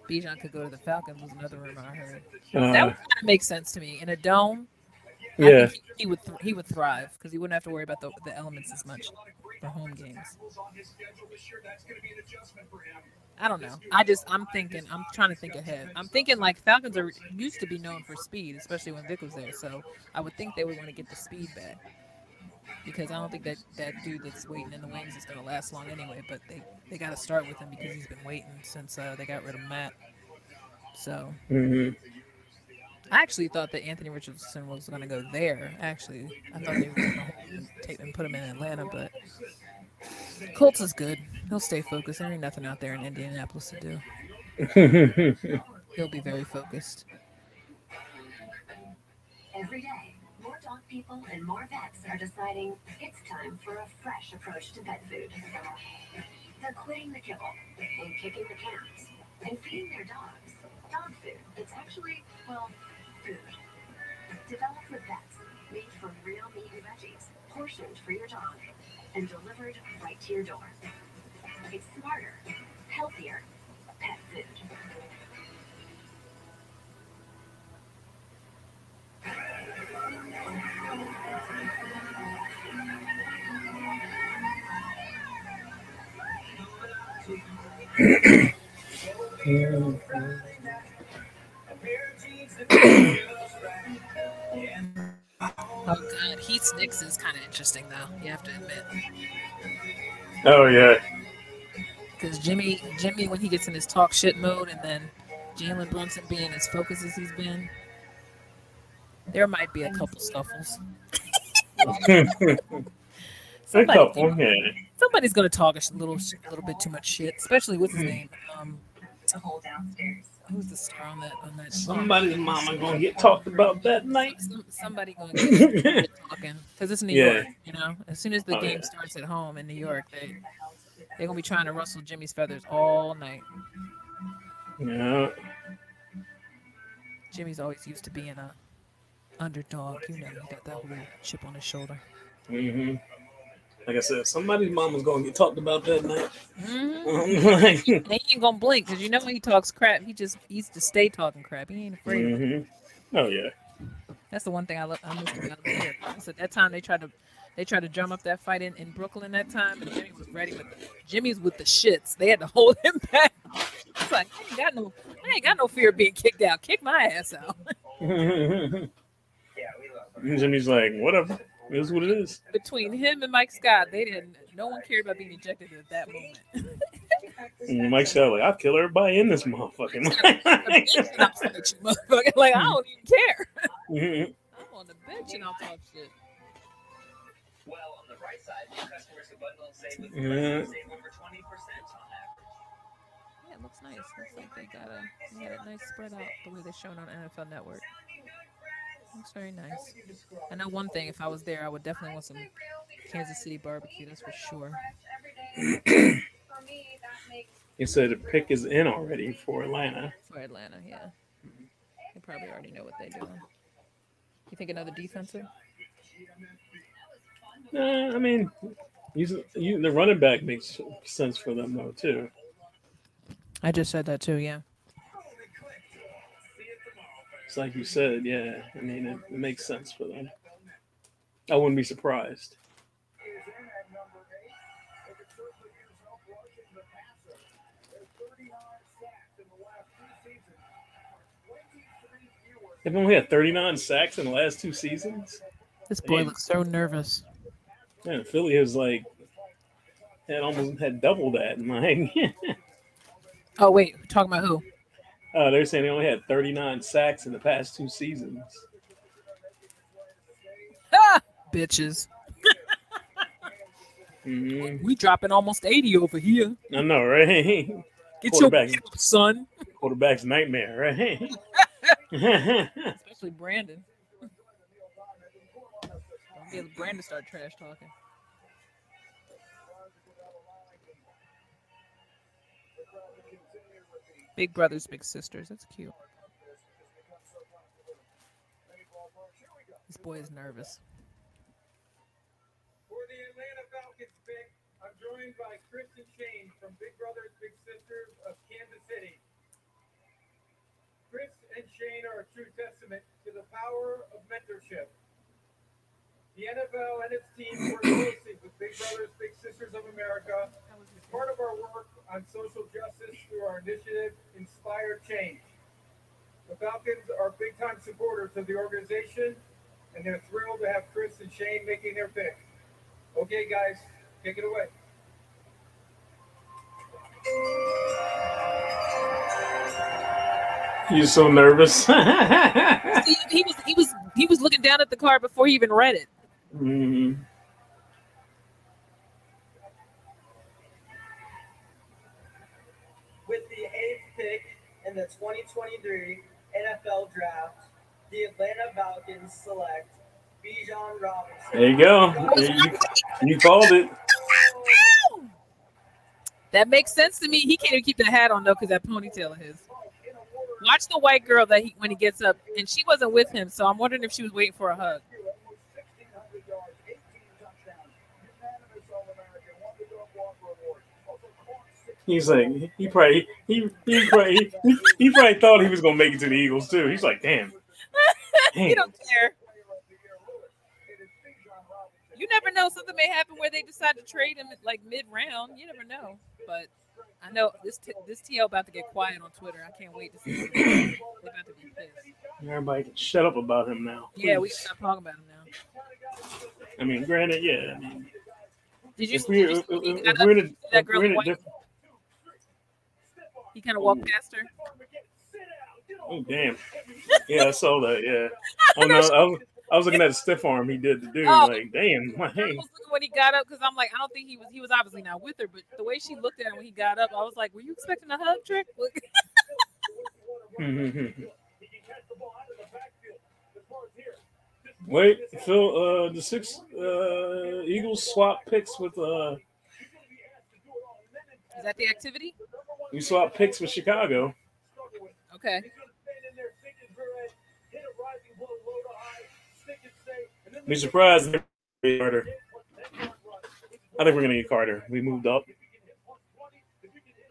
Bijan could go to the Falcons was another rumor I heard. Uh, That would kind of make sense to me. In a dome, I Yeah. think he, he would th- he would thrive because he wouldn't have to worry about the, the elements as much for home games. I don't know. I just I'm thinking I'm trying to think ahead. I'm thinking like Falcons are used to be known for speed, especially when Vick was there. So I would think they would want to get the speed back because I don't think that that dude that's waiting in the wings is going to last long anyway. But they they got to start with him because he's been waiting since uh, they got rid of Matt. So hmm I actually thought that Anthony Richardson was going to go there. Actually, I thought they were going to take and put him in Atlanta, but Colts is good. He'll stay focused. There ain't nothing out there in Indianapolis to do. He'll be very focused. Every day, people and more vets are deciding it's time for a fresh approach to pet food. They're quitting the kibble and kicking the cans and feeding their dogs dog food that's actually, well, food. Developed with vets, made from real meat and veggies, portioned for your dog, and delivered right to your door. It's smarter, healthier pet food. Oh god, Heat Knicks is kind of interesting though. You have to admit, oh yeah. because Jimmy, Jimmy, when he gets in his talk shit mode, and then Jalen Brunson being as focused as he's been, there might be a couple scuffles. a couple, yeah. somebody's gonna talk a little, a little bit too much shit, especially what's his name? Um, The whole downstairs. who's the star on that on that? Somebody's mama gonna get talked about that night. Some, somebody gonna get get talking because it's New Yeah. York. You know, as soon as the Oh, game yeah. starts at home in New York, they they're gonna be trying to rustle Jimmy's feathers all night. Yeah. Jimmy's always used to being a underdog. You know, he got that whole chip on his shoulder. Mm-hmm. Like I said, somebody's mama's gonna get talked about that night. Mm-hmm. He ain't gonna blink because you know when he talks crap, he just he's to stay talking crap. He ain't afraid. of it. hmm Oh yeah. That's the one thing I love. I miss about him here. So that time they tried to they tried to drum up that fight in, in Brooklyn that time, and Jimmy was ready with Jimmy's with the shits. They had to hold him back. It's like I ain't got no I ain't got no fear of being kicked out. Kick my ass out. And Jimmy's like, whatever. It is what it is. Between him and Mike Scott, they didn't. No one cared about being ejected at that moment. Mike Scott like, I'll kill everybody in this motherfucking. I'm fight you, motherfucker. Like I don't even care. Mhm. I'm on the bench and I'll talk shit. Well, on the right side, customers who bundle and save with Yeah. save over 20% on average. Yeah, it looks nice. Looks like they got a they had a nice spread out the way they're shown on NFL Network. Looks very nice. I know one thing. If I was there, I would definitely want some Kansas City barbecue. That's for sure. He said the pick is in already for Atlanta. For Atlanta, yeah. They probably already know what they're doing. You think another defensive? Nah, I mean, using the running back makes sense for them though too. I just said that too. Yeah. It's like you said, yeah. I mean, it, it makes sense for them. I wouldn't be surprised. They've only had 39 sacks in the last two seasons. This boy Damn. looks so nervous. Man, Philly has like had almost had double that. And like, Oh wait, talking about who? Uh, they're saying they only had 39 sacks in the past two seasons. Ah, bitches. hmm We dropping almost eighty over here. I know, right? Get your Quarterback. feet up, son. Quarterback's nightmare, right? Especially Brandon. Don't get Brandon to start trash talking. Big brothers, big sisters. That's cute. This boy is nervous. For the Atlanta Falcons pick, I'm joined by and Shane from Big Brothers Big Sisters of Kansas City. Chris and Shane are a true testament to the power of mentorship. The NFL and its teams work closely with Big Brothers Big Sisters of America as part of our work on social justice through our initiative Inspire Change. The Falcons are big time supporters of the organization, and they're thrilled to have Chris and Shane making their pick. Okay, guys, take it away. He's so nervous. See, he was he was he was looking down at the card before he even read it. Mhm. With the eighth pick in the 2023 NFL Draft, the Atlanta Falcons select Bijan Robinson. There you go. There you, you called it. That makes sense to me. He can't even keep the hat on though because that ponytail of his. Watch the white girl that he when he gets up, and she wasn't with him, so I'm wondering if she was waiting for a hug. 1,600 yards, 18 touchdowns, unanimous All-American, won the Doak Walker Award. Also caught six He's like he probably he he probably he, he probably thought he was gonna make it to the Eagles too. He's like, damn. He don't care. Player of the Year Lewis. It is Bijan Robinson. You never know. Something may happen where they decide to trade him like mid round. You never know. But I know this t- this TL about to get quiet on Twitter. I can't wait to see. They're about to be pissed. Everybody can shut up about him now. Yeah, we can stop talking about him now. I mean, granted, yeah. I mean, Did you, if we did you if, see he if got we're in a, that girl we're in a white? He kind of walked past her. oh damn, yeah, I saw that. Yeah, oh no, I was, I was looking at the stiff arm he did the dude. Oh. Like, damn, was looking when he got up because I'm like, I don't think he was. He was obviously not with her, but the way she looked at him when he got up, I was like, were you expecting a hug, Trick? Wait, Phil. Uh, the six uh, Eagles swap picks with uh, Is that the activity? we swap picks with Chicago. Okay. Be surprised. if they get Carter. I think we're gonna get Carter. We moved up,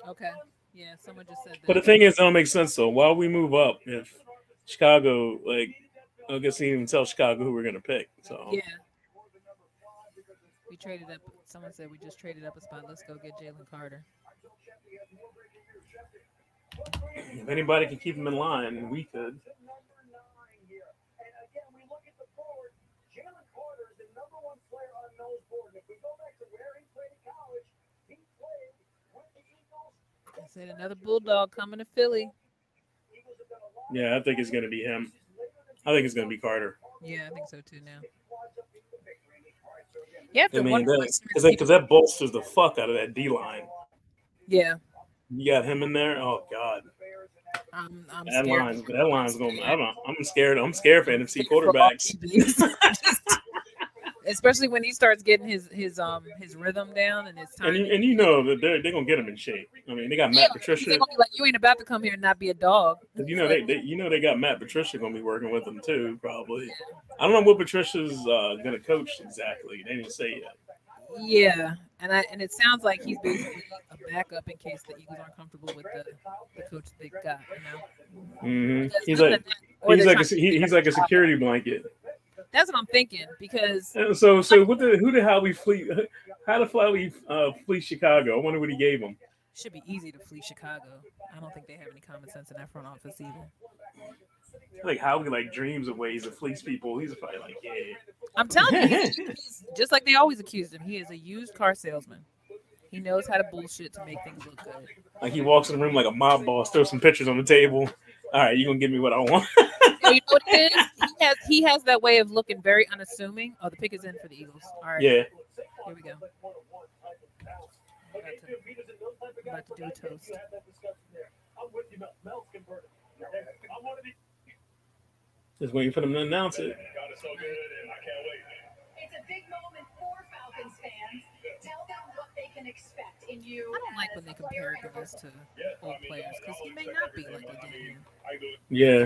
Okay. Yeah, someone just said that. but the thing is, it don't make sense though. Why we move up if Chicago like? I guess he didn't even tell Chicago who we're gonna pick. So yeah. We traded up. Someone said we just traded up a spot. Let's go get Jalen Carter. If anybody can keep him in line, we could. number nine here. And again, we look at the forward. Jalen Carter is the number one player on those board. And if we go back to where he played in college, he played with the Eagles. I said another bulldog coming to Philly. Eagles have done a lot Yeah, I think it's gonna be him. I think it's gonna be Carter. Yeah, I think so too now. quads up into the victory. All right, so again, You have I mean, because that, that bolsters the fuck out of that D line. Yeah, You got him in there. Oh God, I'm, I'm that scared. line, that line's going. I'm, I'm scared. I'm scared for NFC quarterbacks. Especially when he starts getting his his um his rhythm down and his time. And you, and you know that they're they're gonna get him in shape. I mean, they got Yeah, Matt they're Patricia. gonna be like, you ain't about to come here and not be a dog. You know they, they you know they got Matt Patricia gonna be working with them too. Probably. I don't know what Patricia's uh, gonna coach exactly. They didn't say yet. Yeah, and I and it sounds like he's basically a backup in case the Eagles aren't comfortable with the, the coach they got. You know, mm-hmm. He's like that- he's like a, he, he's like a security blanket. That's what I'm thinking because And so so what the who did how we flee how the fly we uh, flee Chicago? I wonder what he gave him. it should be easy to flee Chicago. I don't think they have any common sense in that front office either. Like how he like dreams of ways to fleece people. He's probably like yeah. I'm telling you, he's, he's just like they always accused him. He is a used car salesman. He knows how to bullshit to make things look good. Like he walks in the room like a mob boss, throws some pictures on the table. All right, you gonna give me what I want? You know what it is? He has he has that way of looking very unassuming. Oh, the pick is in for the Eagles. All right, yeah. here we go. About to, about to do a toast. Just waiting for them to announce it. God is so good, and I. It's a big moment for Falcons fans. Tell them what they can expect in you. I don't like when they compare and to Yeah, old I mean, players I- I because he may not be like but a I Daniel. I do Yeah.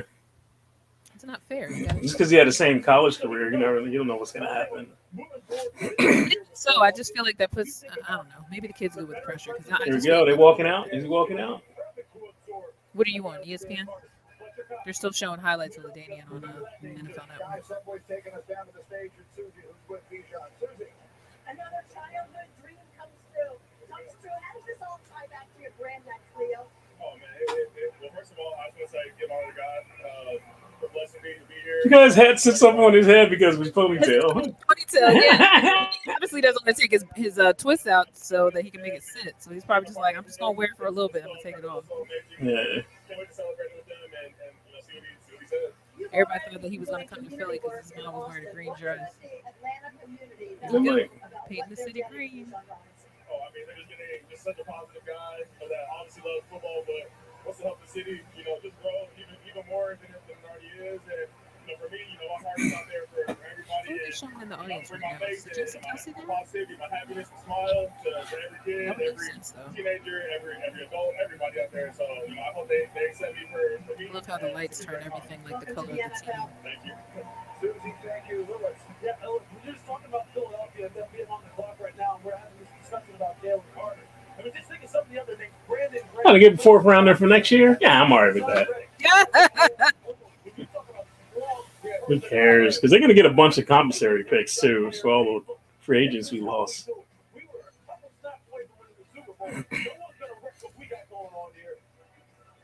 It's not fair. Just because he had the same college career, you never you don't know what's gonna happen. so I just feel like that puts I- I don't know. Maybe the kids go with pressure. Cause I, I Here we go. They like- walking out. He's walking out. what are you on? ESPN? They're still showing highlights of LaDainian on uh, NFL Network. Subway's taking us down to the stage with Suzy, who's with Bijan. Suzy. Another childhood dream comes true. Comes true. How does this all tie back to your brand next, Leo? Oh man, it, it, it, well first of all, I just want to say give honor to God uh, for blessing me to be here. You guys had sits up on his head because of his ponytail. Ponytail, yeah. he obviously doesn't want to take his his uh, twist out so that he can make it sit. So he's probably just like, I'm just gonna wear it for a little bit. I'm gonna take it off. So maybe yeah. Everybody thought that he was gonna come to Philly because his mom was wearing a green dress. Atlanta community. Painting the city green. Oh, I mean, they're just getting just such a positive guy you know, that obviously loves football, but wants to help the city, you know, just grow even even more than it, than it already is. And And, and to, to. I love how the lights turn everything like the color of the team. Thank you. Suzy, thank you. Lewis. Yeah, we're just talking about Philadelphia, them being on the clock right now, and we're having this discussion about Jalen Carter. I mean, just think of something the other day. Brandon Graham. Gotta get fourth rounder for next year. Yeah, I'm alright with that. Who cares? Because they're gonna get a bunch of compensatory picks too. So all the free agents we lost. We were a couple snaps away from winning the Super Bowl. No one's gonna wreck what we got going on here.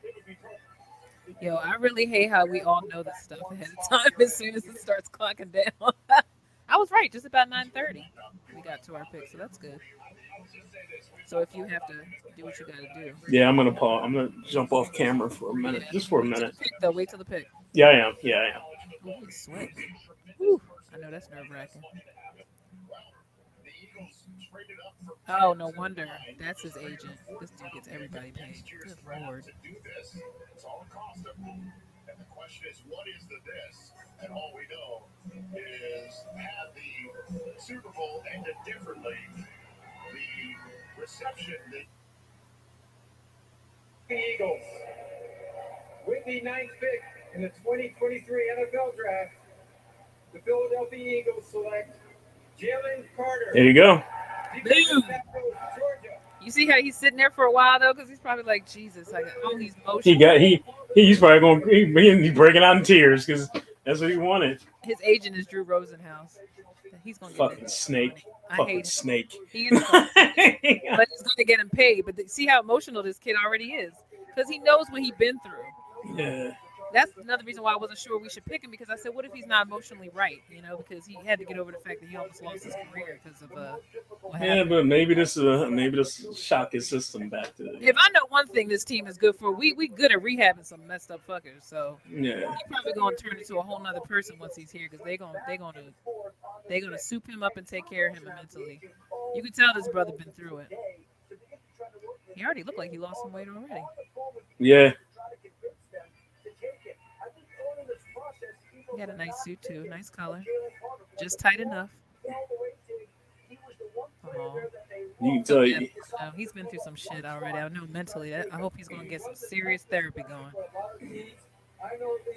It would be perfect. Yo, I really hate how we all know this stuff ahead of time as soon as it starts clocking down. I was right, just about 9:30. We got to our pick, so that's good. So if you have to do what you got to do, Yeah, I'm gonna pause. I'm gonna jump off camera for a minute, just for a minute. pick though. Wait till the pick. Yeah, I am. Yeah, I am. He's sweating. Whew. I know that's nerve wracking. Oh, no wonder. That's his agent. This dude gets everybody paid. Good lord. And the question is, what is the this? And all we know is had the Super Bowl ended differently, the reception that The Eagles. With the ninth pick in the 2023 NFL Draft, the Philadelphia Eagles select Jalen Carter. There you go. defensive tackle, Georgia. You see how he's sitting there for a while though, because he's probably like, Jesus, like, oh, he's He got he he's probably going he, he breaking out in tears because that's what he wanted. His agent is Drew Rosenhaus. He's gonna get Fucking that snake. I Fucking hate him. snake. He is, gonna- but he's gonna get him paid. But th- see how emotional this kid already is, because he knows what he's been through. yeah. That's another reason why I wasn't sure we should pick him because I said, what if he's not emotionally right? You know, because he had to get over the fact that he almost lost his career because of uh, what Yeah, happened. but maybe this is a, maybe this shock his system back to If I know one thing, this team is good for. We we good at rehabbing some messed up fuckers. So yeah. he's probably gonna turn into a whole nother person once he's here because they gonna they gonna they gonna soup him up and take care of him mentally. You can tell this brother been through it. He already looked like he lost some weight already. Yeah. He had a nice suit too, nice color, just tight enough. You can tell you No, he's been through some shit already. I know mentally. I I hope he's gonna get some serious therapy going.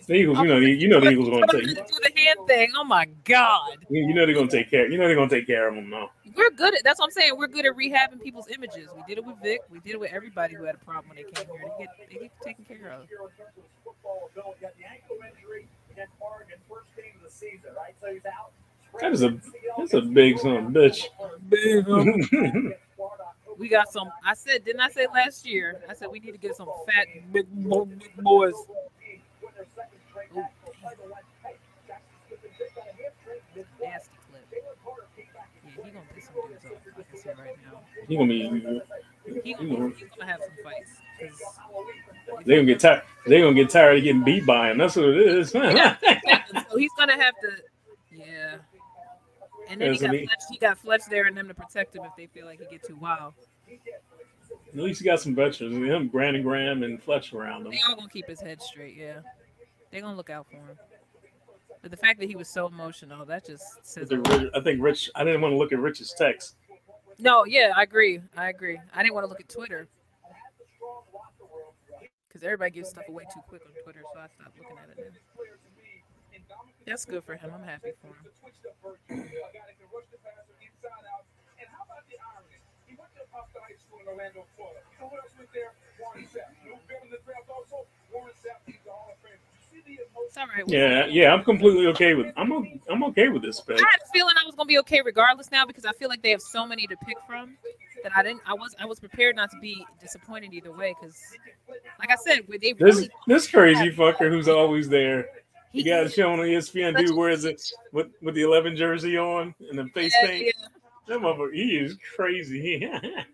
the Eagles, you know, the, you know the Eagles gonna take Do the hand thing. Oh my god. you you know they're gonna take care. You know they're gonna take care of him now. We're good at that's what I'm saying. We're good at rehabbing people's images. We did it with Vick. We did it with everybody who had a problem when they came here. They get they get taken care of. That is a that's a big son of a bitch. We got some. I said, didn't I say last year? I said we need to get some fat big, big boys. Nasty clip. Yeah, he gonna piss some dudes off. I can see right now. He gonna be He gonna, he's gonna have some fights. 'Cause- they gonna get tired. They're gonna get tired of getting beat by him. That's what it is. Yeah. so he's gonna have to, yeah. And then he Yes, I got, mean- Fletch, he got Fletch there and them to protect him if they feel like he get too wild. At least he got some veterans. Him, Brandon Graham, and Fletch around him. They all gonna keep his head straight, yeah. they're gonna look out for him. But the fact that he was so emotional, that just says. a think lot. Rich- I think Rich. I didn't want to look at Rich's text. No, yeah, I agree. I agree. I didn't want to look at Twitter because everybody gives stuff away too quick on Twitter, so I stopped looking at it. Now. That's good for him. I'm happy for him. Orlando, Florida. You know who else went there? Warren Sapp. You know who built in the draft also? Warren Sapp. He's the Hall of Famer. You see right. we'll Yeah, yeah, I'm completely okay with. I'm o- I'm okay with this pick. I had a feeling I was gonna be okay regardless now because I feel like they have so many to pick from that I didn't. I was I was prepared not to be disappointed either way because, like I said, with they This really this crazy fucker who's always there. he, You got shown on ESPN, dude. is it? With with the 11 jersey on and the face yeah, paint. yeah. That motherfucker, he is crazy. I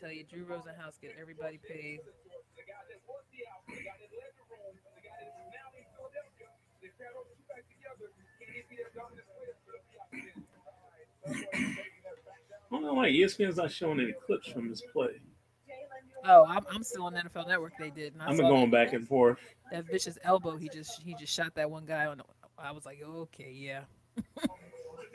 tell you, Drew Rosenhaus get everybody paid. I don't know why ESPN's not showing any clips from this play. Oh, I'm, I'm still on NFL Network. They did. And I I've going back and forth. that vicious elbow. He just he just shot that one guy on. The, I was like, okay, yeah.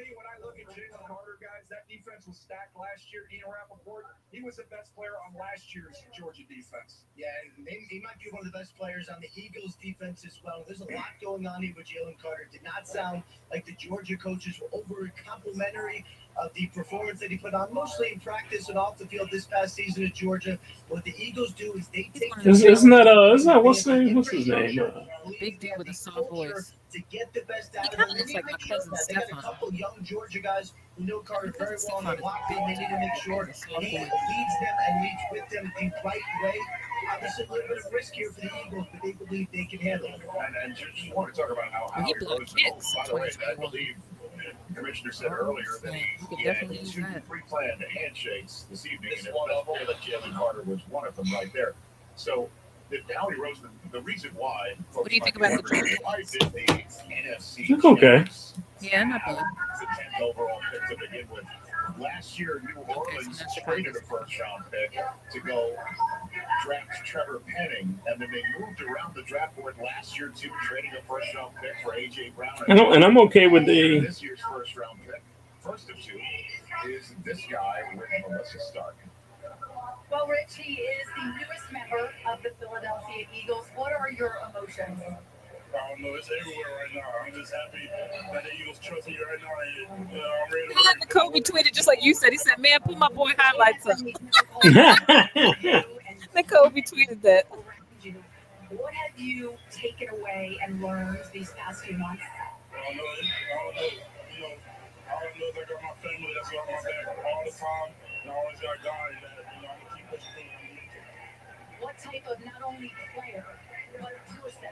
To me, when I look at Jalen Carter, guys, that defense was stacked last year. Ian Rapoport, he was the best player on last year's Georgia defense. Yeah, and he, he might be one of the best players on the Eagles defense as well. There's a lot going on here with Jalen Carter. Did not sound like the Georgia coaches were over complimentary of the performance that he put on, mostly in practice and off the field this past season at Georgia. What the Eagles do is they take Is, isn't that uh? Isn't that what's name? What's his name? Uh, Big dude with a soft voice. To get the best out He of them. kinda looks like my cousin that They got a Stefan. couple young Georgia guys who know Carter very well and Stefan they're locked in. They need to make sure he leads them and leads with them the right way. Obviously, a little bit of risk here for the Eagles, but they believe they can handle it. And, and just, just want to talk about how Well, he Howie blocked Rosen, kicks by the way, I believe the commissioner said earlier that he, You could he had definitely use two that. pre-planned handshakes this evening, This and one of them. was that Jalen Carter was one of them right there. So, the Howie Roseman, the reason why. What do you think about the Georgia Why did the NFC? It's okay. Yeah, not bad. The tenth overall pick to begin with. Last year, New Orleans so traded a first round pick to go draft Trevor Penning, and then they moved around the draft board last year too, trading a first round pick for AJ Brown. and, I'm, and I'm okay with the. this year's first round pick, first of two, is this guy with Melissa Stark. Well, Rich, he is the newest member of the Philadelphia Eagles. What are your emotions? I don't know, it's everywhere right now. I'm just happy that the Eagles trust me right now. And, uh, I'm ready And then Kobe tweeted just like you said. He said, "Man, put my boy highlights up." Then Kobe tweeted that. What have you taken away and learned these past few months? I don't know. I don't know. You know, I don't know if I got my family that's got my back all the time. And I always got guys What type of not only player, but person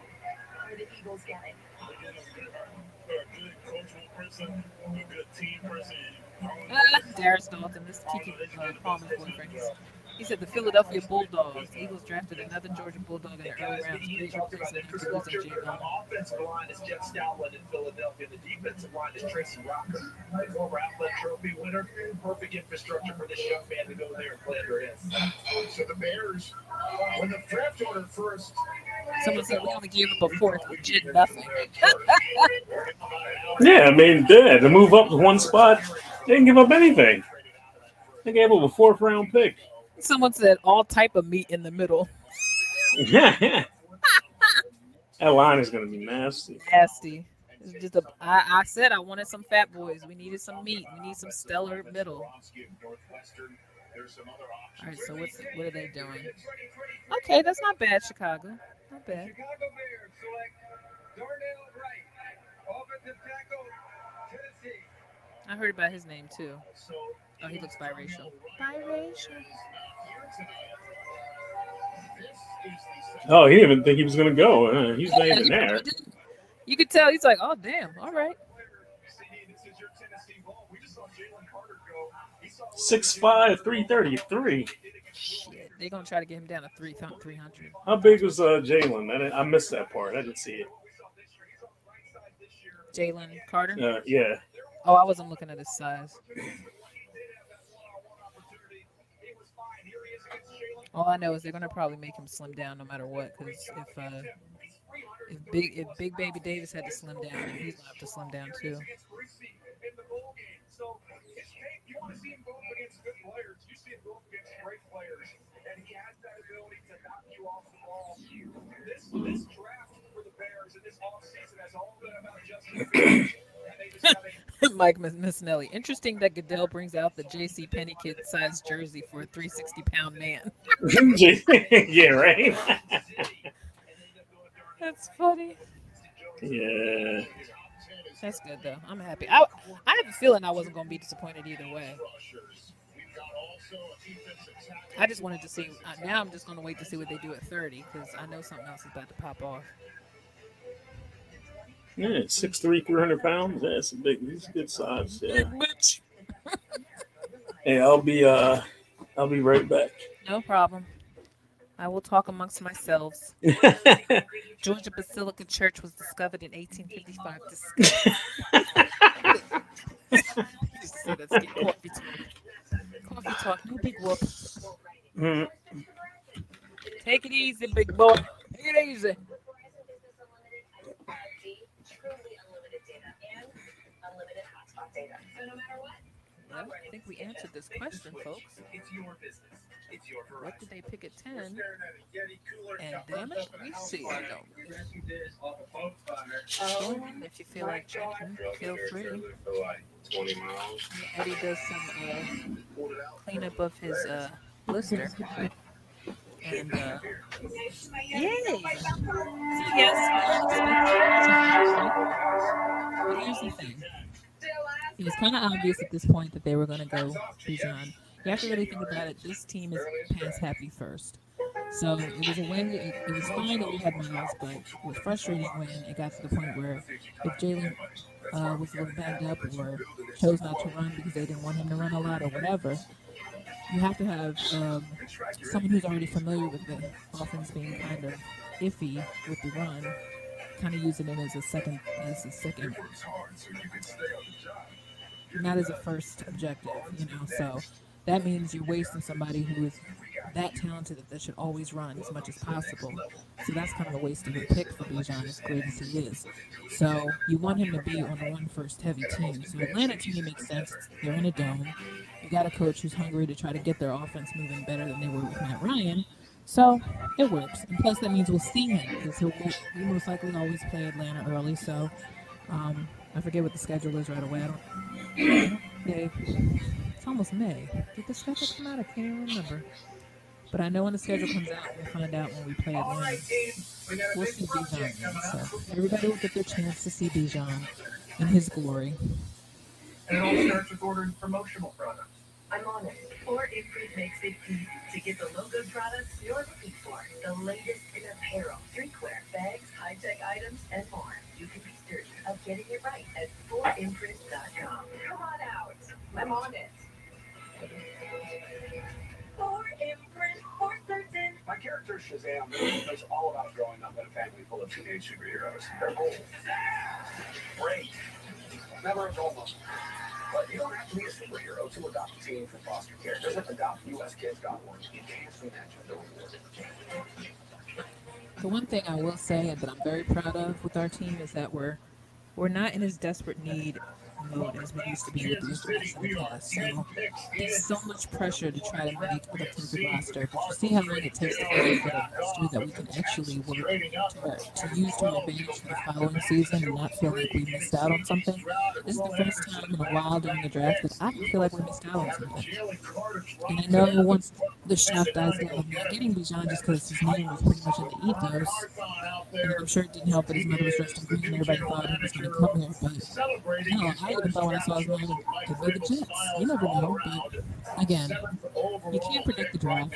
are the Eagles getting? Again, a good, a cultural person, a good team person. I don't know. Uh, Darius Dalton, this Keke uh, Palmer's boyfriend. He's- He said the Philadelphia Bulldogs. The Eagles drafted another Georgia Bulldog in the early rounds. you Great talked about replacement for infrastructure. losing Jay On the offensive line is Jeff Stoutland in Philadelphia. The defensive line is Tracy Rocker, the former Outland Trophy winner. Perfect infrastructure for this young man to go there and play under him. So the Bears, when the draft order first. Someone said we only gave up a fourth, legit nothing. Yeah, I mean, yeah, to move up to one spot, they didn't give up anything. They gave up a fourth round pick. Someone said all type of meat in the middle. Yeah. that line is going to be nasty. Nasty. It's just a. I, I said I wanted some fat boys. We needed some meat. We need some stellar middle. All right, so what's what are they doing? Okay, that's not bad, Chicago. Not bad. Chicago Bears select Darnell Wright, offensive tackle, Tennessee. I heard about his name too. Oh, he looks biracial. Biracial. Oh, he didn't even think he was going to go. Uh, he's not even there. You could tell he's like, oh damn, all right. Six five, three thirty three. Shit, they're gonna try to get him down to three three hundred. How big was uh, Jalen? I, I missed that part. I didn't see it. Jalen Carter. Uh, yeah. Oh, I wasn't looking at his size. All I know is they're gonna probably make him slim down no matter what. Because if uh, if big if Big Baby Davis had to slim down, then he's gonna have to slim down too. So his you want to see him go up against good players. You see him go up against great players, and he has that ability to knock you off the ball. This this draft for the Bears and this offseason has all been about Justin Fields. And they just have a Mike Miss Missanelli. Interesting that Goodell brings out the J.C. Penney kid size jersey for a 360 pound man. yeah, right. That's funny. Yeah. That's good though. I'm happy. I I have a feeling I wasn't gonna be disappointed either way. I just wanted to see. Uh, now I'm just gonna wait to see what they do at 30 because I know something else is about to pop off. Yeah, six three, three hundred pounds. Yeah, it's a big, it's a good size. Yeah. bitch. Hey, I'll be uh, I'll be right back. No problem. I will talk amongst myselves. Georgia Basilica Church was discovered in 1855. Dis- So that's coffee talk. Coffee talk. No big whoop. Mm. Take it easy, big boy. Take it easy. Well, I think we answered this question, folks. It's your business. It's your What did they pick at 10? Staring at a Yeti cooler And damn it, up in a we see it, don't we? Yes, you did, off a boat fire. Join if you feel like drinking. Feel free. For like 20 miles. Eddie does some uh, cleanup of his uh, blister. And uh, yay! So yes, here's the thing. It was kind of obvious at this point that they were going to go Bijan. You have to really think about it. This team is pass happy first. So it was a win. It, it was fine that we had Miles, but it was frustrating when it got to the point where if Jalen uh, was a little banged up or chose not to run because they didn't want him to run a lot or whatever, you have to have um, someone who's already familiar with the offense being kind of iffy with the run, kind of using it as a second as a second, not as a first objective, you know. So that means you're wasting somebody who is that talented that they should always run as much as possible. So that's kind of a waste of a pick for Bijan, as great as he is. So you want him to be on a run first heavy team. So Atlanta to me makes sense. They're in a dome. You got a coach who's hungry to try to get their offense moving better than they were with Matt Ryan. So it works. And plus that means we'll see him because he'll we most likely always play Atlanta early. So um, I forget what the schedule is right away. I don't. Okay. It's almost May. Did the schedule come out? I can't even remember. But I know when the schedule comes out, we'll find out when we play Atlanta. We'll see Bijan. then. So everybody will get their chance to see Bijan in his glory. And it all starts with ordering promotional products. I'm on it. Or Imprint makes it easy to get the logo products you're looking for. The latest in apparel, drinkware, bags, high-tech items, and more. You can be certain of getting it right at 4imprint.com. Come on out. I'm on it. For imprint, for certain. My character Shazam is all about growing up in a family full of teenage superheroes. They're bold. Great. Never a moment. But you don't have to be a superhero to adopt a teen from foster care. Visit adoptuskids.org. You can that the reward. The one thing I will say that I'm very proud of with our team is that we're we're not in as desperate need mode as we used to be with the injuries in the past. So there's so much pressure to try to make a defensive roster, but you see how long it takes to create a roster that we can actually work to, to use to our advantage for the following season and not feel like we missed out on something. This is the first time in a while during the draft that I feel like we missed out on something. And I know once the shock dies down of not getting Bijan just because his name was pretty much in the ethos, and I'm sure it didn't help that his mother was dressed in green and everybody thought he was going to come here, but hell, I even thought when I saw his name, it be the Jets. You never know, but again, you can't predict the draft.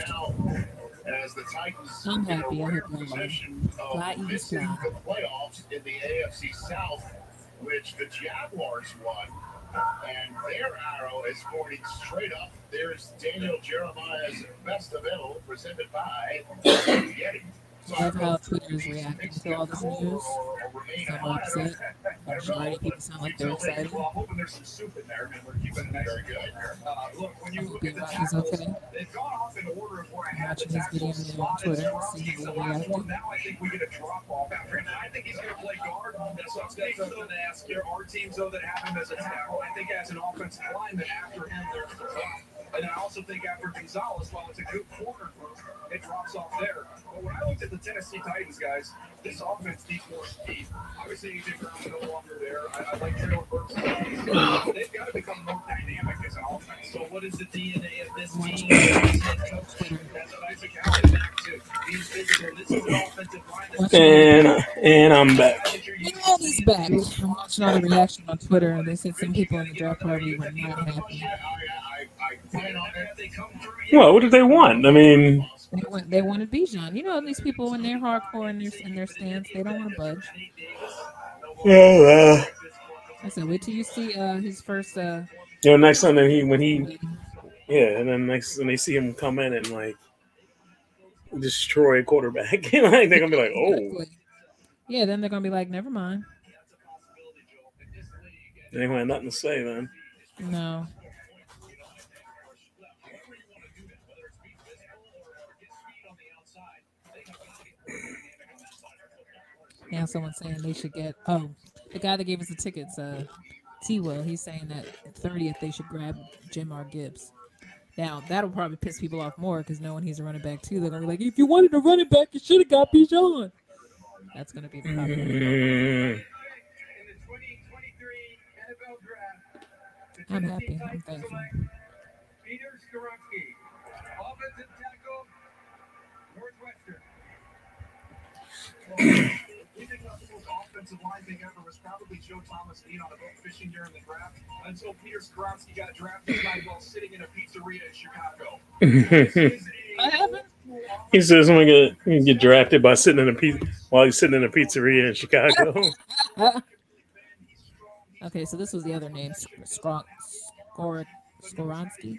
I'm happy. I hope you're of Fly Eagles fly. the playoffs in the AFC South, which the Jaguars won. And their arrow is pointing straight up. There's Daniel Jeremiah's best Ill, presented by Yeti. Love how Twitter is reacting to all this news. Some are upset. The majority of people sound like they're excited. Well, I'm hoping there's some soup in there, and we're keeping it very good. Look, when I you hope look at the everybody's okay. I'm watching this video on. Twitter, see how a he's ask. There are though that him as a tackle. I think as an offensive lineman after him, there's a. And I also think after Gonzalez, while it's a good corner group, it drops off there. But when I looked at the Tennessee Titans, guys, this offense needs more speed. Obviously, AJ Brown's no longer there. I, I like Treylon Burks. They've got to become more dynamic as an offense. So, what is the DNA of this team? That's what Isaac Allen back to. Being physical. This is an offensive line And uh, and I'm back. You know he's back. I'm watching all the reaction on Twitter, and they said some people in the draft party were not happy. Well, what did they want? I mean, They want they wanted Bijan. You know, these people when they're hardcore in their in their stance, they don't want to budge. yeah, uh, I said, wait till you see uh, his first. Uh, you know, next time that he when he, yeah, and then next when they see him come in and like destroy a quarterback, like they're gonna be like, oh, Yeah, then they're gonna be like, never mind. they ain't have nothing to say then. No. Now someone's saying they should get. Oh, the guy that gave us the tickets, uh, T. Will, he's saying that 30th they should grab Jahmyr Gibbs. Now that'll probably piss people off more because knowing he's a running back too, they're gonna be like, if you wanted a running back, you should have got Bijan. That's gonna be the problem. In the 2023 NFL Draft, the I'm happy. I'm thankful. Peter Skoronski, offensive tackle, Northwestern. offensive line thing ever was probably Joe Thomas being on a boat fishing during the draft until Peter Skoronski got drafted tonight while sitting in a pizzeria in Chicago. This is a he says I'm gonna get, get drafted by sitting in a pizza while he's sitting in a pizzeria in Chicago. Okay, so this was the other name, Skor- Skor- Skoronski.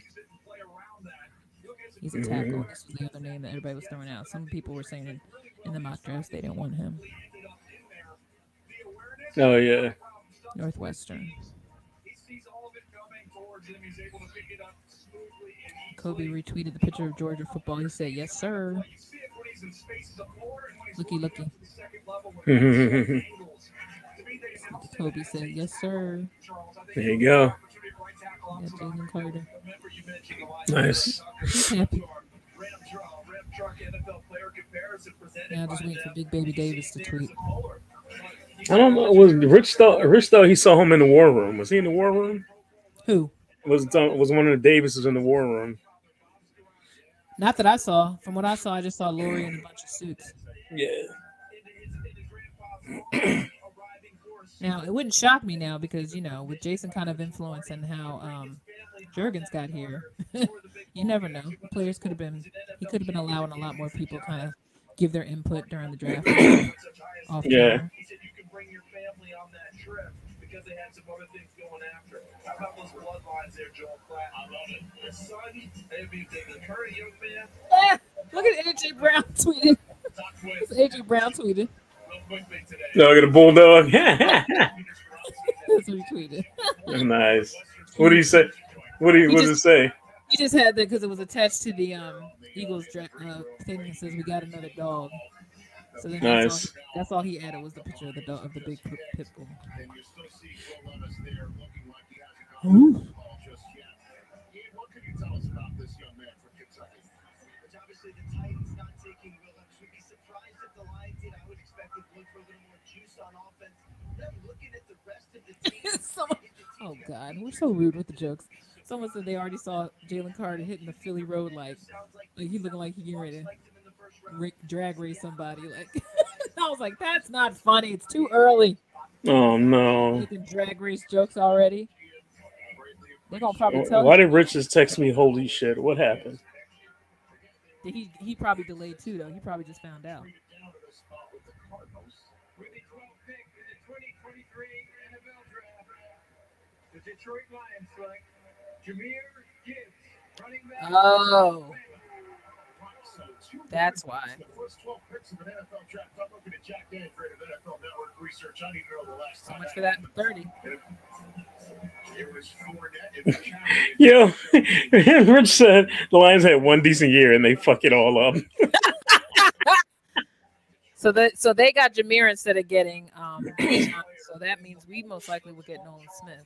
He's a tackle. Mm-hmm. This was the other name that everybody was throwing out. Some people were saying in, in the mock drafts they didn't want him. Up yeah. Northwestern. Kobe retweeted the picture of Georgia football. He said, "Yes, sir." You see it when he's in spaces of floor and when he's Looky, looky. up to the second level with those angles. To me, they announced it Kobe said, "Yes, sir." Charles. I think there you go. opportunity at right tackle Yeah, Jalen Carter. Remember you mentioned Elijah Nice. He's happy. Ram truck, Ram truck NFL player comparison presented Now just waiting for. Big Baby Davis to tweet. I don't know. Was Rich thought Rich thought he saw him in the war room? Was he in the war room? Who? Was was one of the Davises in the war room? Not that I saw. From what I saw, I just saw Lurie in a bunch of suits. Yeah. Now it wouldn't shock me now because you know with Jason kind of influencing how um Jurgens got here, you never know. The players could have been he could have been allowing a lot more people kind of give their input during the draft. Yeah. He said you can bring your family on that trip because they had some other things going after. How about those bloodlines there, Joel Platt? I love it. The son, I mean, the, the current young man, Ah, look at AJ Brown tweeting. top AJ Brown tweeted. real quickly. No, I got a bulldog. That's what he tweeted. nice. What do you say? What do you? He What does it say? He just had that because it was attached to the um Eagles dra- uh, thing that says we got another dog. So then that's, Nice. all, that's all he added was the picture of the dog of the big pit, bull. And you still see Will Levis there looking like he hasn't gone to the ball just yet. Ian, what can you tell us about this young man from Kentucky? Which obviously the Titans not taking Will Levis would be surprised if the Lions did. I would expect them to look for a little more juice on offense. Then looking at the rest of the team. Someone- oh God, we're so rude with the jokes. Someone said they already saw Jalen Carter hitting the Philly road like, like he looking like he getting ready to ra- drag race somebody. Like I was like, that's not funny. It's too early. Oh no. Making drag race jokes already. They're gonna probably tell Why him. did Rich just text me? Holy shit! What happened? He he probably delayed too though. He probably just found out. With the 12th pick in the 2023 NFL Draft, the Detroit Lions select Jahmyr Gibbs, running back. Oh, So two That's why. The first 12 picks of an NFL draft. I'm looking at Jack Danford of NFL Network Research. I need to know the last so much for that thirty. It was Fournette and the Yo, Rich said the Lions had one decent year and they fuck it all up. So that so they got Jahmyr instead of getting um. So that means we most likely will get Nolan Smith.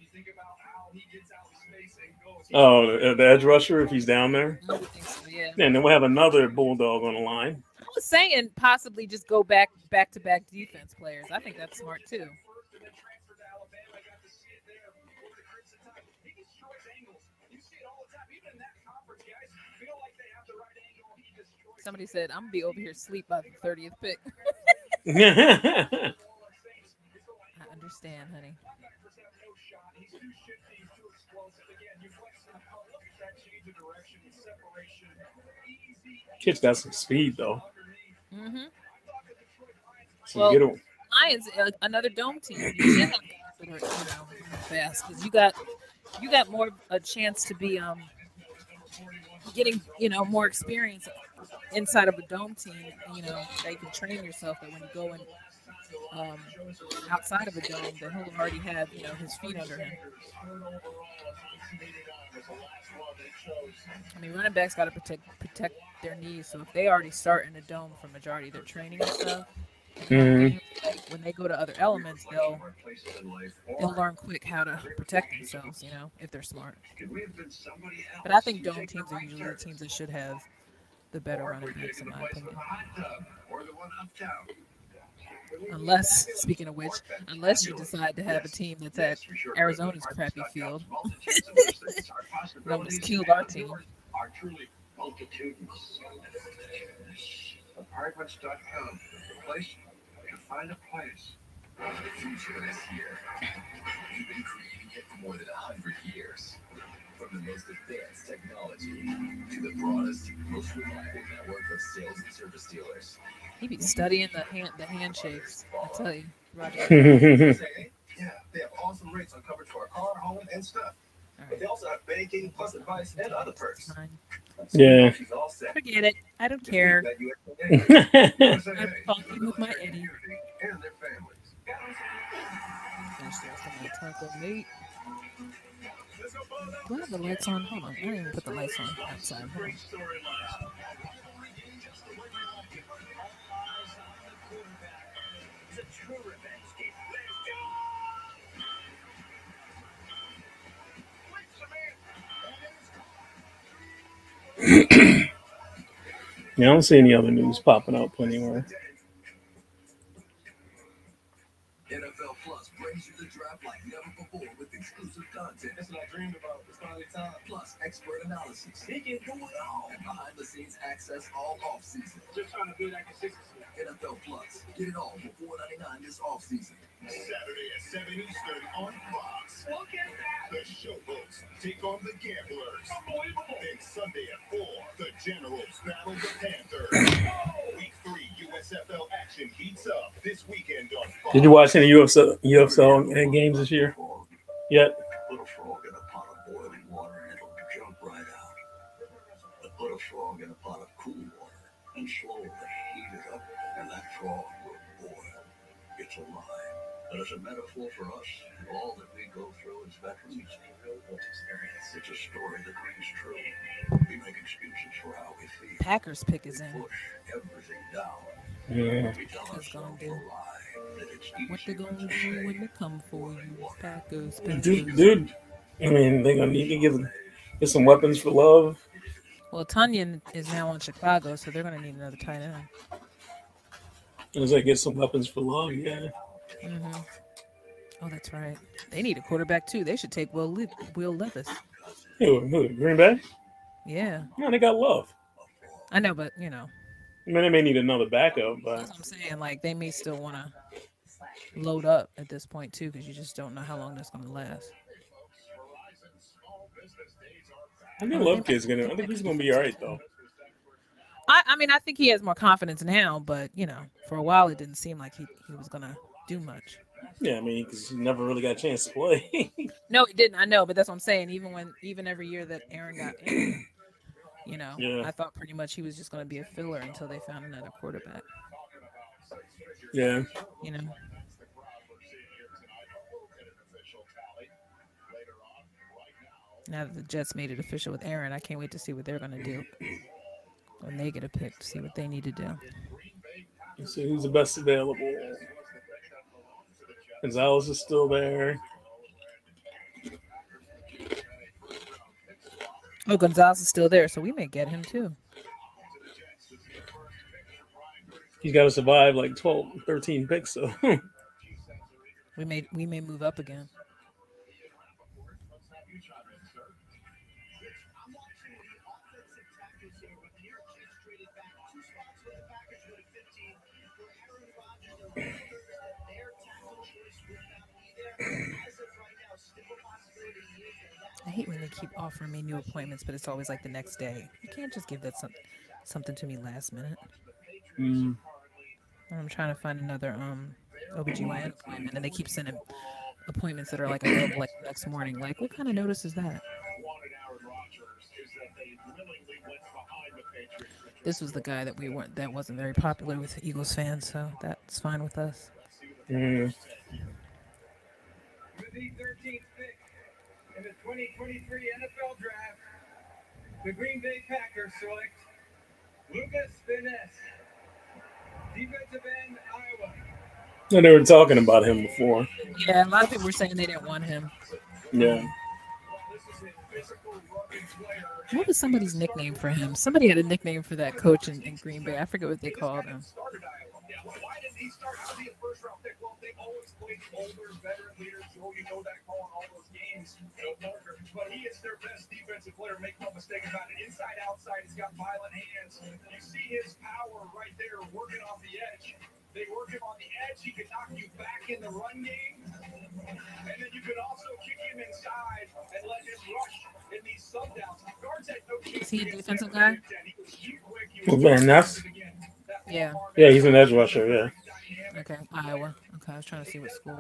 Oh, uh, the edge rusher if he's down there, I think so, yeah. and then we'll have another bulldog on the line. I was saying possibly just go back back to back defense players. I think that's smart too. First and then transferred to Alabama. I got to see it there over the Crimson Tide. He destroys angles. You see it all the time. Even in that conference, guys feel like they have the right angle. He destroys Somebody said I'm gonna be over here asleep by the thirtieth pick. I understand, honey. No shot. He's too shifty. He's too explosive. Again, you flex him out. Look at that change of direction and separation. Easy. Kid's got some speed though. Mm-hmm. So Well- get him. Lions, uh, another dome team. You should have that are, you know, fast because you got you got more a chance to be um getting you know more experience inside of a dome team. You know that you can train yourself that when you go in um, outside of a dome, that he'll already have you know his feet under him. I mean, running backs got to protect protect their knees. So if they already start in a dome for majority of their training and stuff, Mhm. when they go to other elements, they'll they'll learn quick how to protect themselves. You know, if they're smart. But I think dome teams are usually the teams that should have the better running backs, in my opinion. Unless, speaking of which, unless you decide to have a team that's at Arizona's crappy field, that almost killed our team. are truly multitudinous. Apartments.com, the place to find a place. The future is here. We've been creating it for more than hundred years. From the most advanced technology to the broadest, most reliable network of sales and service dealers. He be studying the hand the handshakes. I tell you, Roger. Yeah, they have awesome rates on coverage for a car, home, and stuff. But they also have banking, plus advice, and other perks. Yeah. All set. Forget it. I don't care. That you I'm talking with my Eddie. and their families. Finish the rest of my taco meat. Do I have the lights on? Hold on. I didn't even put the lights on outside. Hold on. Yeah, I don't see any other news popping up anywhere. Exclusive content. That's what I dreamed about. It's finally time. Plus expert analysis. He can do it all. And behind the scenes access all off season. Just trying to build that consistency. NFL Plus. Get it all for $4.99 this off season. Saturday at 7 Eastern on Fox. Look at that. The Showboats take on the Gamblers. Unbelievable. Then Sunday at 4, the Generals battle the Panthers. Week 3 USFL action heats up this weekend on Fox. Did you watch any UFC UFL games this year? Yet? Put a frog in a pot of boiling water and it'll jump right out. But put a frog in a pot of cool water and slowly heat it up, and that frog will boil. It's alive. But as a metaphor for us and all that we go through as veterans, it's a story that rings true. We make excuses for how we feel. Packers pick is in. Push everything down. Yeah. We tell What's gonna ourselves a do? Lie that it's What they gonna do when they come for you? Packers, Dude, Packers. dude, I mean, they're gonna need to get get some weapons for love. Well, Tonyan is now on Chicago, so they're gonna need another tight end. As I get some weapons for love, yeah. Mm-hmm. Oh, that's right. They need a quarterback too. They should take Will Le- Will Levis. Who, who, Green Bay? Yeah, No, they got love. I know, but you know, I mean, they may need another backup, but that's what I'm saying. Like they may still want to load up at this point too, because you just don't know how long that's gonna last. I think Love Kid's gonna. I think he's gonna be all right though. I, I mean, I think he has more confidence now, but you know, for a while it didn't seem like he, he was gonna do much. Yeah, I mean, because he never really got a chance to play. No, he didn't. I know, but that's what I'm saying. Even when, even every year that Aaron got injured, you know, Yeah. I thought pretty much he was just going to be a filler until they found another quarterback. yeah. You know, now that the Jets made it official with Aaron, I can't wait to see what they're going to do when they get a pick to see what they need to do. Let's see who's the best available. Gonzalez is still there. Oh, Gonzalez is still there, so we may get him too. He's got to survive like 12, 13 picks. So We may we may move up again. Hate when they keep offering me new appointments, but it's always like the next day. You can't just give that some, something to me last minute. Mm. I'm trying to find another um OBGYN appointment, and they keep sending appointments that are like available like next morning. Like, what kind of notice is that? wanted Aaron Rodgers is that they willingly went behind the Patriots. This was the guy that we weren't that wasn't very popular with Eagles fans, so that's fine with us. Mm. With the 13th pick in the 2023 NFL Draft, the Green Bay Packers select Lucas Finesse, defensive end, Iowa. And they were talking about him before. Yeah, a lot of people were saying they didn't want him. Yeah. This is a physical, rugged player. What was somebody's nickname for him? Somebody had a nickname for that coach in, in Green Bay. I forget what they called him. They always played older, veteran leaders. Oh, you know that calling all those games. You know, Parker. But he is their best defensive player. Make no mistake about it. Inside, outside, he's got violent hands. You see his power right there, working off the edge. They work him on the edge. He can knock you back in the run game. And then you can also kick him inside and let him rush in these sub downs. Guards had no Is he a defensive guy? That's Yeah. yeah. He's an edge rusher. Yeah. Okay. Iowa. Okay, I was trying to see what school.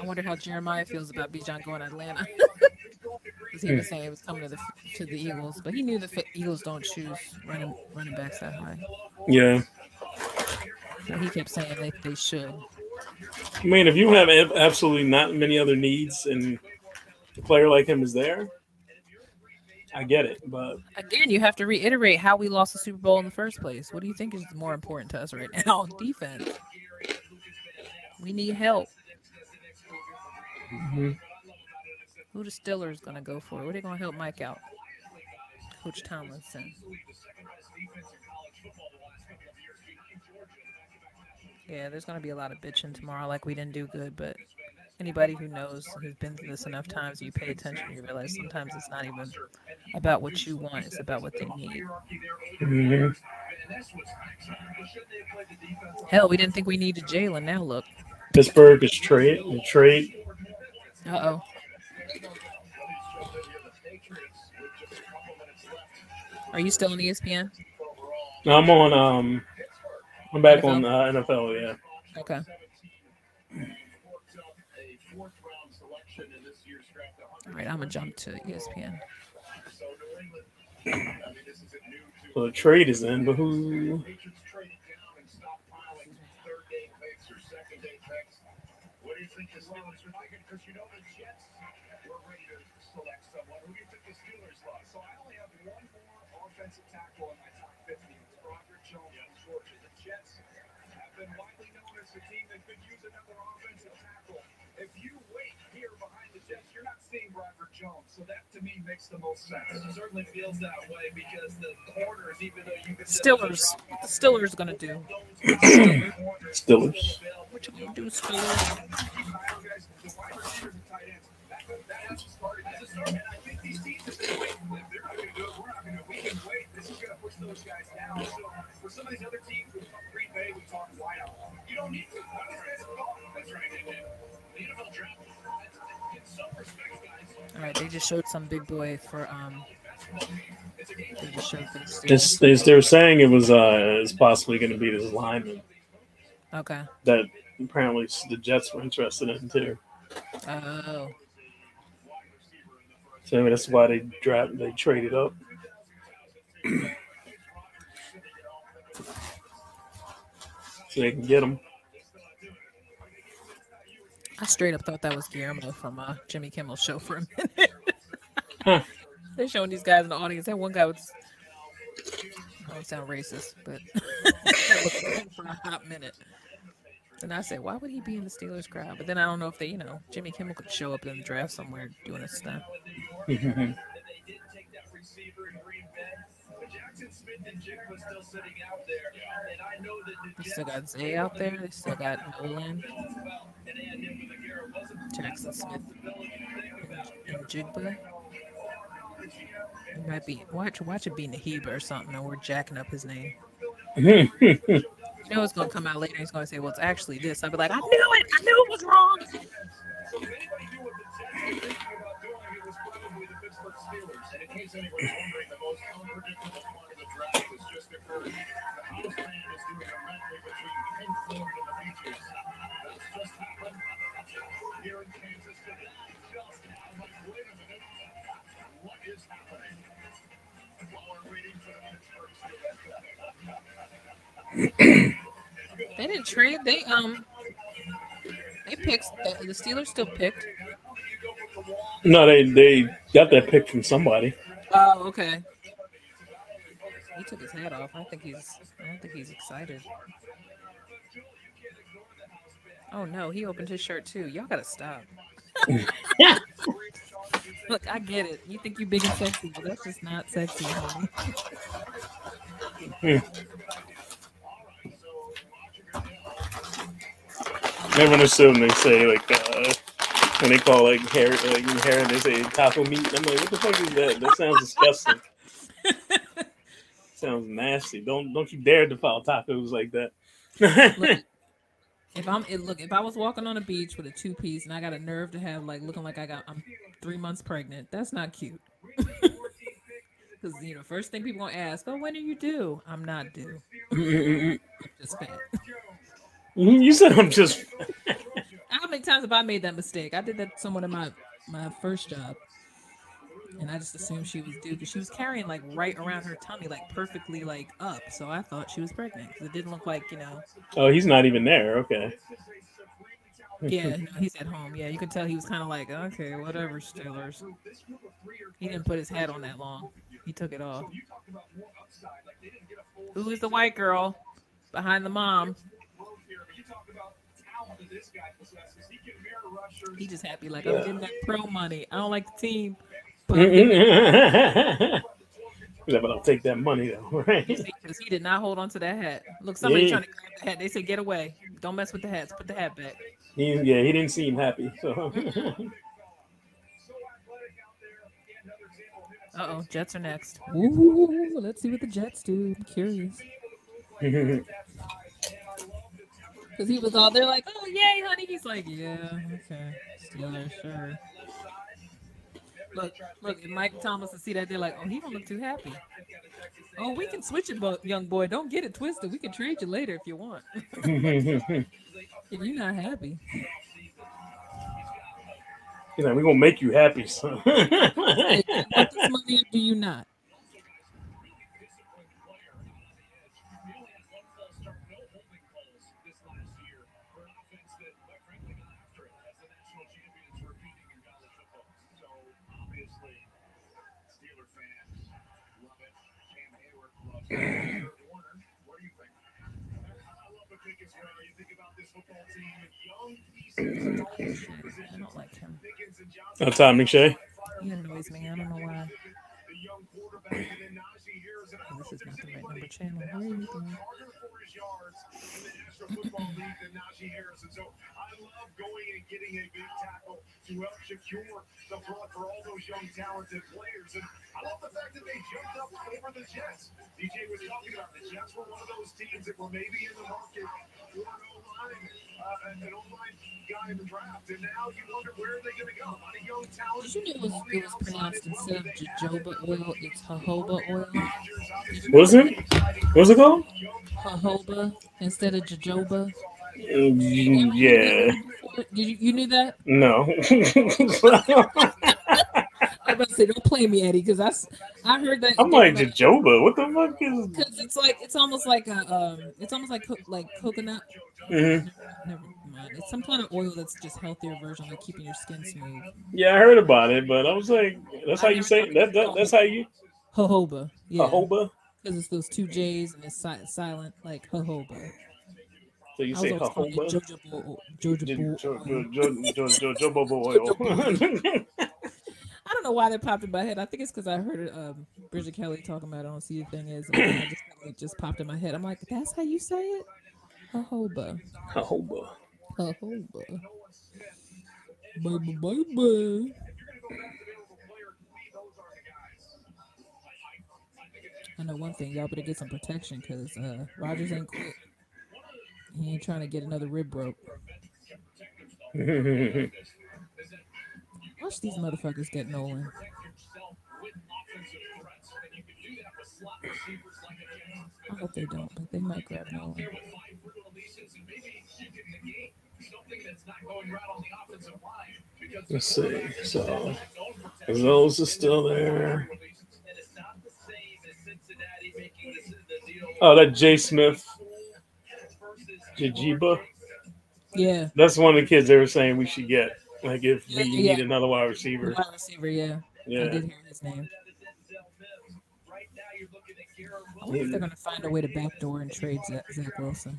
I wonder how Jeremiah feels about Bijan going to Atlanta. Because he was saying he was coming to the to the Eagles, but he knew the Eagles don't choose running running backs that high. Yeah. So he kept saying they, they should. I mean, if you have absolutely not many other needs and a player like him is there, I get it. But Again, you have to reiterate how we lost the Super Bowl in the first place. What do you think is more important to us right now? Defense. We need help. mhm. Who the Steelers gonna go for? What are they gonna help Mike out? Coach Tomlinson. Yeah, there's gonna be a lot of bitching tomorrow, like we didn't do good. But anybody who knows who's been through this enough times, you pay attention, you realize sometimes it's not even about what you want; it's about what they need. Mhm. Hell, we didn't think we needed Jalen. Now look. Pittsburgh is trade trade. Uh oh. Are you still on ESPN? No, I'm on. Um, I'm back on uh, NFL. Yeah. Okay. All right, I'm gonna jump to ESPN. Well, the trade is in, but who? Jets, you're seeing Broderick Jones. So that to me makes the most sense. It certainly feels that way because the corners, even though you could Stillers. The Stillers gonna do. Steelers. What you gonna do, Stillers? For some of these other teams, Green Bay, we talk wideout. You don't need to. Right, they just showed some big boy for um. They just showed for the Steelers. This, they, they were saying it was uh, is possibly going to be this lineman Okay. that apparently the Jets were interested in too. Oh. So maybe that's why they draft they traded up. so they can get him. I straight up thought that was Guillermo from uh, Jimmy Kimmel's show for a minute. Huh. They're showing these guys in the audience. That one guy was. I don't sound racist, but that was him for a hot minute. And I said, why would he be in the Steelers crowd? But then I don't know if they, you know, Jimmy Kimmel could show up in the draft somewhere doing his stuff. take that receiver in Green But Jackson Smith and Jigba still sitting out there. And I know that the They still got Zay out there. They still got Nolan, Jackson Smith and Jigba. He might be watch watch it be Nahiba or something, and we're jacking up his name. you know it's gonna come out later. He's gonna say, "Well, it's actually this." I'll be like, "I knew it. I knew it was wrong." They didn't trade. They um they picked the, the Steelers still picked. No, they they got that pick from somebody. Oh, okay. He took his hat off. I think he's I don't think he's excited. Oh no, he opened his shirt too. Y'all gotta stop. Look, I get it. You think you're big and sexy, but that's just not sexy, homie. Never understood when they say like uh, when they call like hair like hair and they say taco meat. I'm like, what the fuck is that? That sounds disgusting. sounds nasty. Don't don't you dare defile tacos like that. Look, if I'm it, look, if I was walking on a beach with a two piece and I got a nerve to have like looking like I got I'm three months pregnant, that's not cute. Because you know, first thing people gonna ask, oh, when are you due? I'm not due. I'm just fat. You said I'm just How many times have I made that mistake? I did that to someone in my my first job, and I just assumed she was due because she was carrying like right around her tummy, like perfectly like up. So I thought she was pregnant because it didn't look like you know. Oh, he's not even there. Okay. Yeah, no, he's at home. Yeah, you can tell he was kind of like, okay, whatever, Steelers. He didn't put his hat on that long. He took it off. Who is the white girl behind the mom? He just happy like I'm getting that pro money. I don't like the team. But I'm getting it Yeah, but I'll take that money though, right? because he did not hold on to that hat. Look, somebody Yeah. trying to grab the hat. They said, "Get away! Don't mess with the hats. Put the hat back." He, yeah, he didn't seem happy. So Uh oh, Jets are next. Ooh, let's see what the Jets do. I'm curious. Because he was all there like, "Oh yay, honey!" He's like, "Yeah, okay, Steelers, sure." Look, look, if Mike Thomas to see that, they're like, "Oh, he don't look too happy." Oh, we can switch it, young boy. Don't get it twisted. We can trade you later if you want. if you're not happy. He's like, we're gonna make you happy, son. If you want this money or do you not? I don't like him. Oh, Todd McShay. He annoys me. I don't know why. Oh, this is not the right number channel. Where are you going? So I love going and getting a big tackle to help secure the blood for all those young talented players. And I love the fact that they jumped up over the Jets. DJ was talking about the Jets were one of those teams that were maybe in the market for an O-line, uh, an O-line guy in the draft. And now you wonder where are they going to go? A lot of young talent. Did you know it was, it was pronounced instead of jojoba oil, it's jojoba oil? Was it? What's it called? Jojoba instead of jojoba. Mm, Yeah. Did you, you knew that? No. I was about to say, don't play me, Eddie, because I heard that. I'm like Jojoba. What the fuck is? Because it's like it's almost like a um, it's almost like co- like coconut. Mhm. Never mind. It's some kind of oil that's just healthier version, like keeping your skin smooth. Yeah, I heard about it, but I was like, that's how you say that. that that's how you Jojoba. Yeah. jojoba. Because it's those two J's and it's si- silent, like jojoba. So you I say calling it jojoba. jojoba. Jo- Jojoba. jo- jo- jo- jo- Jojoba oil. I don't know why that popped in my head. I think it's because I heard um, Bridget Kelly talking about it on See the Thing Is. And I just, it just popped in my head. I'm like, that's how you say it? Jojoba. Jojoba. Jojoba. Baby, baby. I know one thing. Y'all better get some protection because uh, Rodgers ain't quit. He ain't trying to get another rib broke. Watch these motherfuckers get Nolan. yourself with offensive threats. And you can do that with slot receivers like a Jackson I hope they don't, but they might grab Nolan. there with five free releases, and maybe you can negate something that's not going right on the offensive line. Because the Let's see. So, Those are still there. And it's not the same as Cincinnati making this the deal. Oh, that Jay Smith, Jajiba. Yeah, That's one of the kids they were saying we should get. Like if we Yeah. need another wide receiver. wide receiver. Yeah, Yeah. I did hear his name. I wonder if they're gonna find a way to backdoor and trade Zach, Zach Wilson.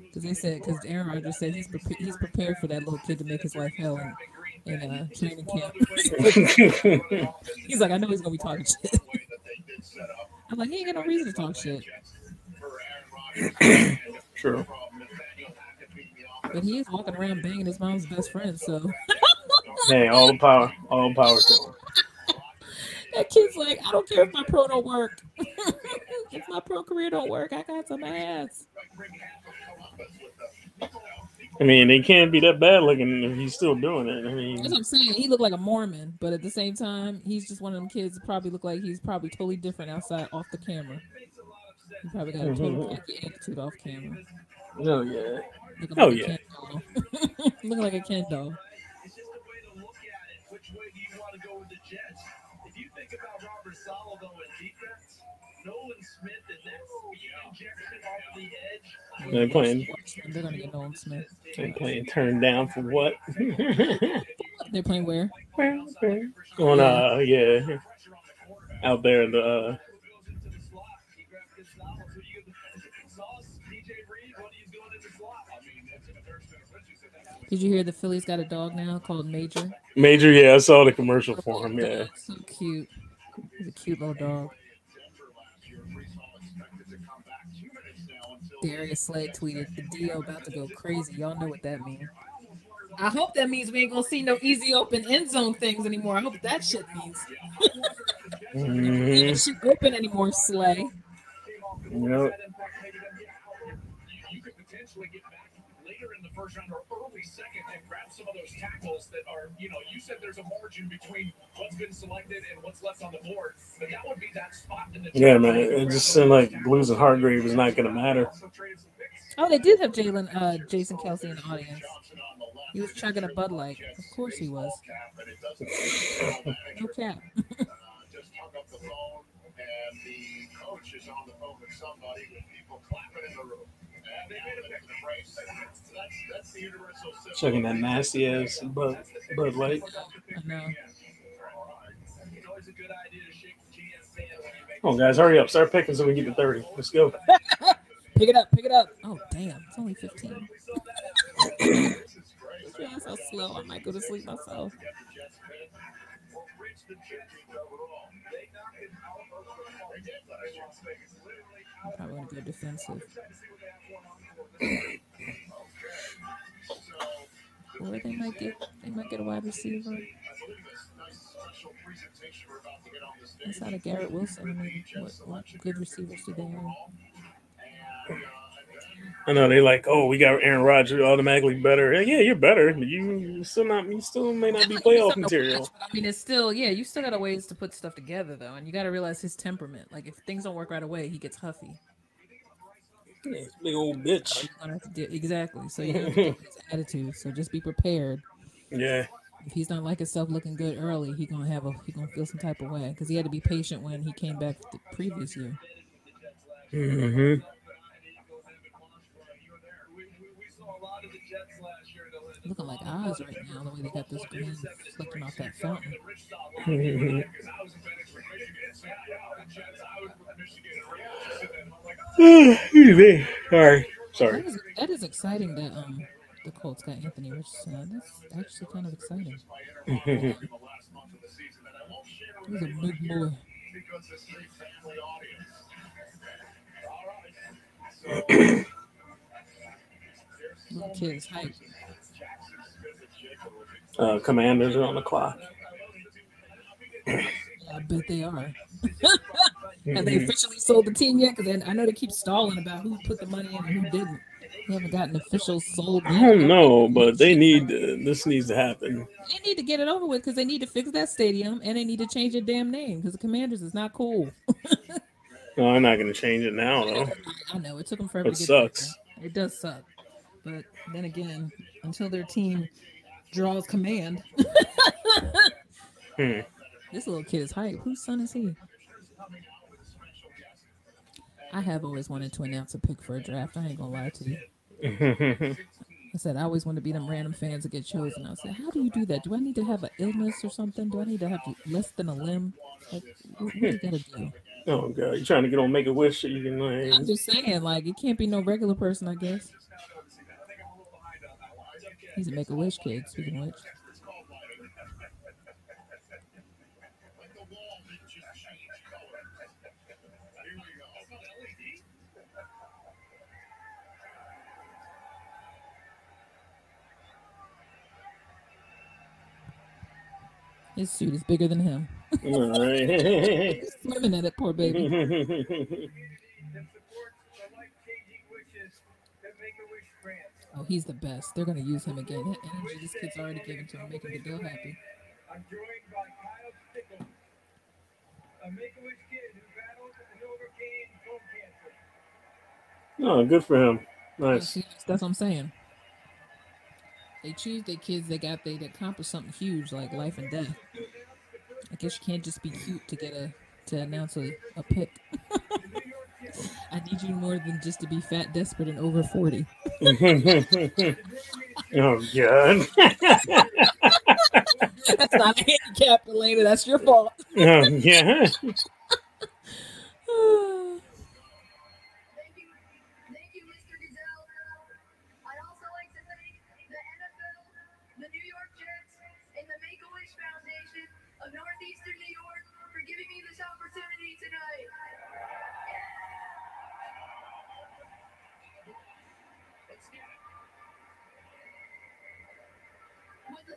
Because they said, because Aaron Rodgers said he's prepa- he's prepared for that little kid to make his life hell in, in uh, training camp. he's like, I know he's gonna be talking shit. I'm like, he ain't got no reason to talk shit, True. but he is walking around banging his mom's best friend. So Hey, all the power, all the power to him. that kid's like, I don't care if my pro don't work. if my pro career don't work, I got some ass. I mean, they can't be that bad looking if he's still doing it. I mean, That's what I'm saying. He looked like a Mormon, but at the same time, he's just one of them kids that probably look like he's probably totally different outside off the camera. He probably got a total Mhm. attitude off camera. oh yeah, Looking Oh, like yeah. Looking like a Ken doll. It's just a way to look at it. Which way do you want to go with the Jets? If you think about Robert Saleh though they're playing, They're gonna get Nolan Smith. they're playing turned down for what? They're playing where? Where? On uh, yeah, out there in the uh, Did you hear the Phillies got a dog now called Major? major. Yeah, I saw the commercial for him. Yeah, So cute. He's a cute little dog. Darius Slay tweeted, the deal about to go crazy. Y'all know what that means. I hope that means we ain't gonna see no easy open end zone things anymore. I hope that shit means. Mhm. Ain't shit open anymore, Slay. Yep. Potentially get back later in the first round or early second and grab some of those tackles that are, you know, you said there's a margin between what's been selected and what's left on the board, but that would be that spot in the Yeah, man. It just seemed like Blues and Hargrave was not gonna matter. Oh, they did have Jalen, uh, Jason Kelce in the audience. He was chugging a Bud Light. Of course he was. No cap. just hung up the phone, and the coach is on the phone with somebody with people clapping in the room. Chugging that nasty ass Bud, Bud Light. Make Come on, guys, hurry up. Start picking so we can get to 30. Let's go. Pick it up, pick it up. Oh, damn. It's only 15. That's so slow. I might go to sleep myself. I'm probably going to go defensive. Or they might get they might get a wide receiver. Outside of Garrett Wilson, I mean, what, what good receivers do they have? I know they like, oh, we got Aaron Rodgers automatically better. Yeah, you're better. You still not. You still may not be playoff material. watch, I mean, it's still yeah. You still got a ways to put stuff together though, and you got to realize his temperament. Like if things don't work right away, he gets huffy. Yeah, big old bitch. You're gonna have to deal, exactly. So you have to his attitude. So just be prepared. Yeah, If he's not like himself looking good early, he gonna have a he gonna feel some type of way because he had to be patient when he came back the previous year. mm-hmm. Looking like Oz right now, the way they got this green flicking off that fountain. All right, sorry. That is, that is exciting that um the Colts got Anthony Richardson. That's actually kind of exciting. He's a big boy. Little kid is hype. Uh, commanders are on the clock. Yeah, I bet they are. Have they officially sold the team yet? Because I know they keep stalling about who put the money in and who didn't. We haven't gotten official sold. I don't know, but they need uh, this needs to happen. They need to get it over with because they need to fix that stadium and they need to change their damn name because the Commanders is not cool. No, I'm not going to change it now though. I know it took them forever It to there. sucks. It does suck, but then again, until their team draws command, Hmm. this little kid is hype. Whose son is he? I have always wanted to announce a pick for a draft. I ain't gonna lie to you. I said I always want to be them random fans that get chosen. I said, how do you do that? Do I need to have an illness or something? Do I need to have less than a limb? Like, what, do you gotta do? oh god, you're trying to get on Make a Wish you can like I'm just saying, like, it can't be no regular person, I guess. He's a Make a Wish kid. Speaking of which, his suit is bigger than him. All right. He's swimming in it, poor baby. that supports the life-changing wishes that Make-A-Wish grants. Oh, he's the best. They're gonna use him again. That energy this kid's already given to him, making Goodell happy. I'm joined by Kyle Stickle, a Make-A-Wish kid who battled and overcame colon cancer. oh, good for him. Nice. That's what I'm saying. They choose their kids. They got they, they accomplish something huge like life and death. I guess you can't just be cute to get a to announce a, a pick. I need you more than just to be fat, desperate, and over forty. oh god. That's not a handicap related. That's your fault. oh yeah.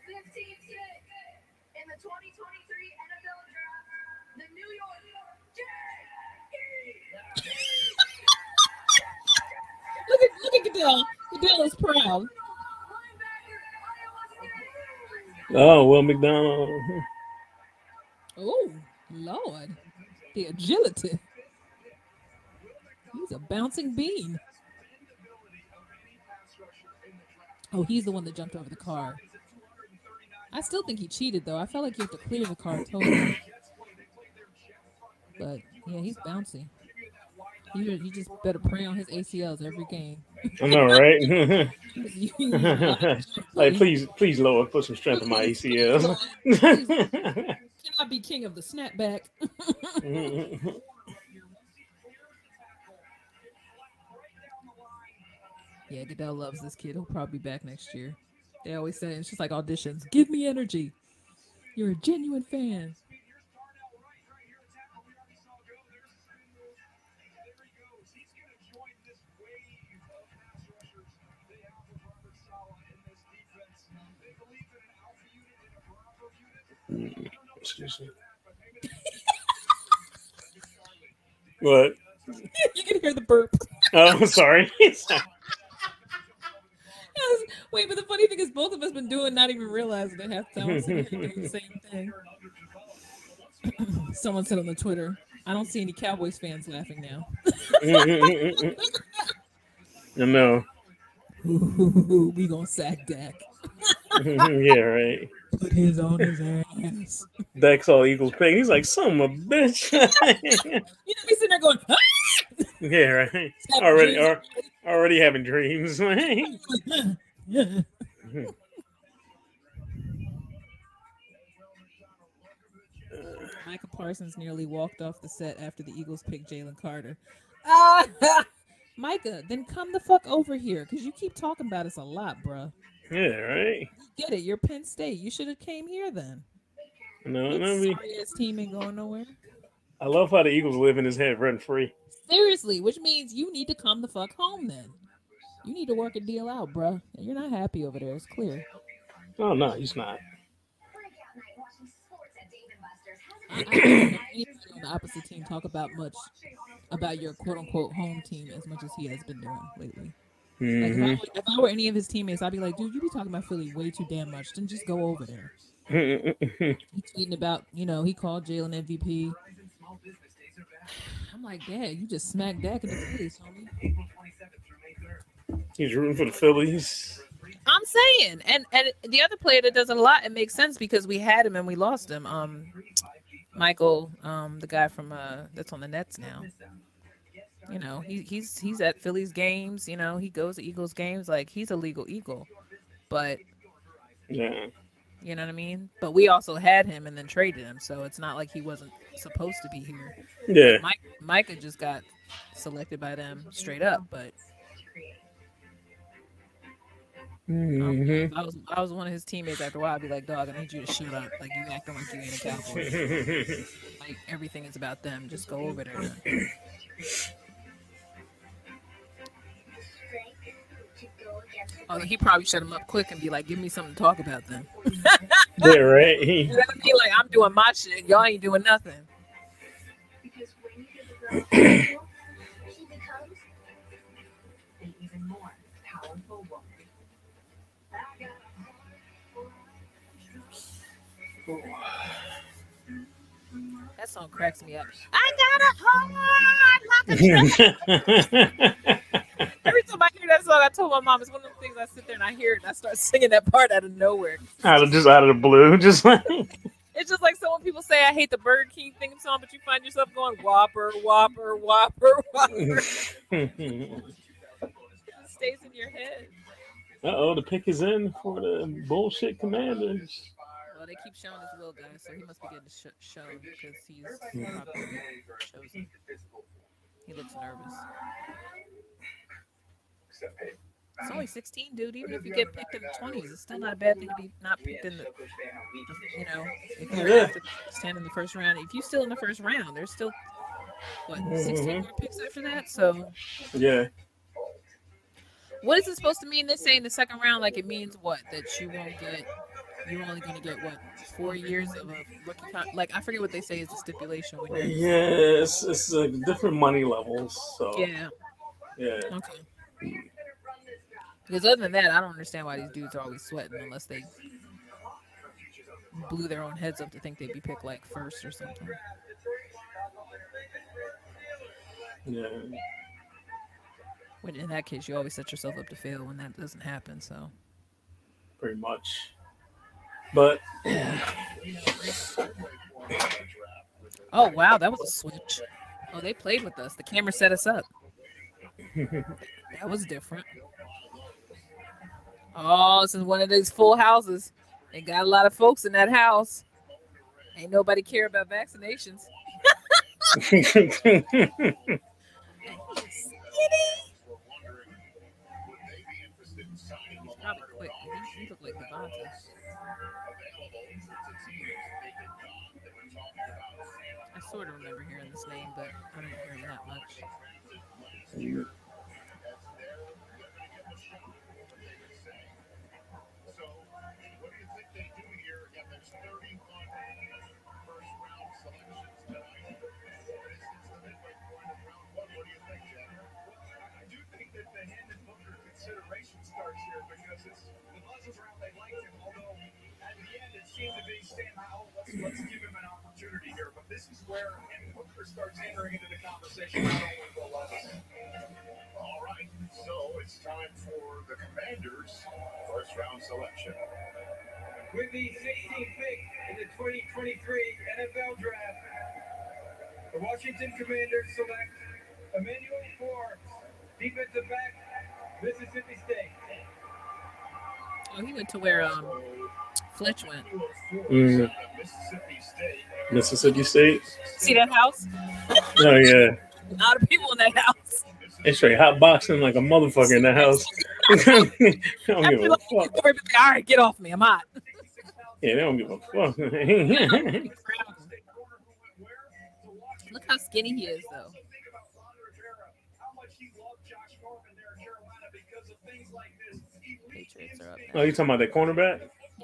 15th pick in the 2023 NFL Draft, the New York Jets. Look at look at Goodell. Goodell is proud. Oh, Will McDonald. Oh Lord, the agility. He's a bouncing bean. Oh, he's the one that jumped over the car. I still think he cheated though. I felt like you have to clear the car totally. But yeah, he's bouncy. You, you just better pray on his ACLs every game. I know, right? Like, please, please, Lord, put some strength in my ACLs. Can I be king of the snapback? yeah, Goodell loves this kid. He'll probably be back next year. They always say it's just like auditions. Give me energy. You're a genuine fan. Excuse me. what? you can hear the burp. Oh, sorry. Yes. Wait, but the funny thing is, both of us been doing, not even realizing it half the time. Doing the same thing. Someone said on the Twitter, "I don't see any Cowboys fans laughing now." I know. we gonna sack Dak. yeah, right. Put his on his ass. Dak's all Eagles pick. He's like, son of a bitch. You know, he's sitting there going, "Ah!" Yeah, right. Already, ar- already having dreams. Yeah. Micah Parsons nearly walked off the set after the Eagles picked Jalen Carter. Ah, Micah, then come the fuck over here because you keep talking about us a lot, bruh. yeah, right. Get it? You're Penn State. You should have came here then. No, This no, we, sorry ass team ain't going nowhere. I love how the Eagles live in his head rent free. Seriously, which means you need to come the fuck home then. You need to work a deal out, bruh. And you're not happy over there. It's clear. Oh no, he's not. Breakout night watching sports at Dave and Buster's I, I don't on the opposite team talk about much about your quote unquote home team as much as he has been doing lately. Like if, I Mhm. were, if I were any of his teammates, I'd be like, dude, you be talking about Philly way too damn much. Then just go over there. Mm-hmm. Tweeting about, you know, he called Jalen MVP. I'm like, Dad, you just smacked Dak in the face, homie. He's rooting for the Phillies. I'm saying, and and the other player that does a lot, it makes sense because we had him and we lost him. Um, Michael, um, the guy from uh that's on the Nets now. You know, he he's he's at Phillies games. You know, he goes to Eagles games. Like he's a legal Eagle, but Yeah. You know what I mean. But we also had him and then traded him, so it's not like he wasn't supposed to be here. Yeah. Mike Micah just got selected by them straight up, but hmm I was I was one of his teammates after a while. I'd be like, dog, I need you to shut up. Like you acting like you ain't a cowboy. like everything is about them. Just go over there. Oh, he probably shut him up quick and be like, "Give me something to talk about." Then yeah, right. you know what I mean? Like I'm doing my shit, y'all ain't doing nothing. Because when you give powerful, she becomes an even more powerful woman. That song cracks me up. I got a heart. like a Every time I hear that song, I told my mom it's one of the things I sit there and I hear it and I start singing that part out of nowhere. out of just out of the blue, just like It's just like so when people say I hate the Burger King theme song, but you find yourself going Whopper, Whopper, Whopper, Whopper. it stays in your head. Uh oh, the pick is in for the bullshit commanders. Well, they keep showing his will, guys, so he must be getting sh- shown because he's probably chosen. He looks nervous. It's only 16, dude. Even if you get picked in the 20s, it's still not a bad thing to be not picked in the, you know, if you're Yeah. after 10 in the first round. If you're still in the first round, there's still, what, 16 Mhm. more picks after that? So Yeah. what is it supposed to mean? They're saying the second round, like it means what? That you won't get, you're only going to get what, four years of a rookie con- Like, I forget what they say is the stipulation when you're, Yeah, it's, it's like different money levels. So yeah. yeah. Okay. Because other than that, I don't understand why these dudes are always sweating unless they blew their own heads up to think they'd be picked like first or something. Yeah. Which in that case, you always set yourself up to fail when that doesn't happen. So Pretty much. But Oh wow, that was a switch. Oh, they played with us. The camera set us up. That was different. Oh, this is one of these full houses. They got a lot of folks in that house. Ain't nobody care about vaccinations. I sort of remember hearing this name, but I didn't hear him that much. Seemed to be Sam Howell, let's, let's give him an opportunity here. But this is where Hooker starts entering into the conversation, not only the Levis. All right, so it's time for the Commanders' first round selection. With the 16th pick in the 2023 NFL Draft, the Washington Commanders select Emmanuel Forbes, defensive back, Mississippi State. Oh, he went to where um Fletch went. Mm, Mississippi State. Mississippi State. See that house? Oh yeah. A lot of people in that house. They straight hot boxing like a motherfucker in that house. I don't I give a like fuck. people are like, all right, get off me. I'm hot. Yeah, they don't give a fuck. Look how skinny he is, though. Think about Ron Rivera, how much he loved Josh Norman there in Carolina because of things like this. Elite Patriots are up oh, you talking about that cornerback?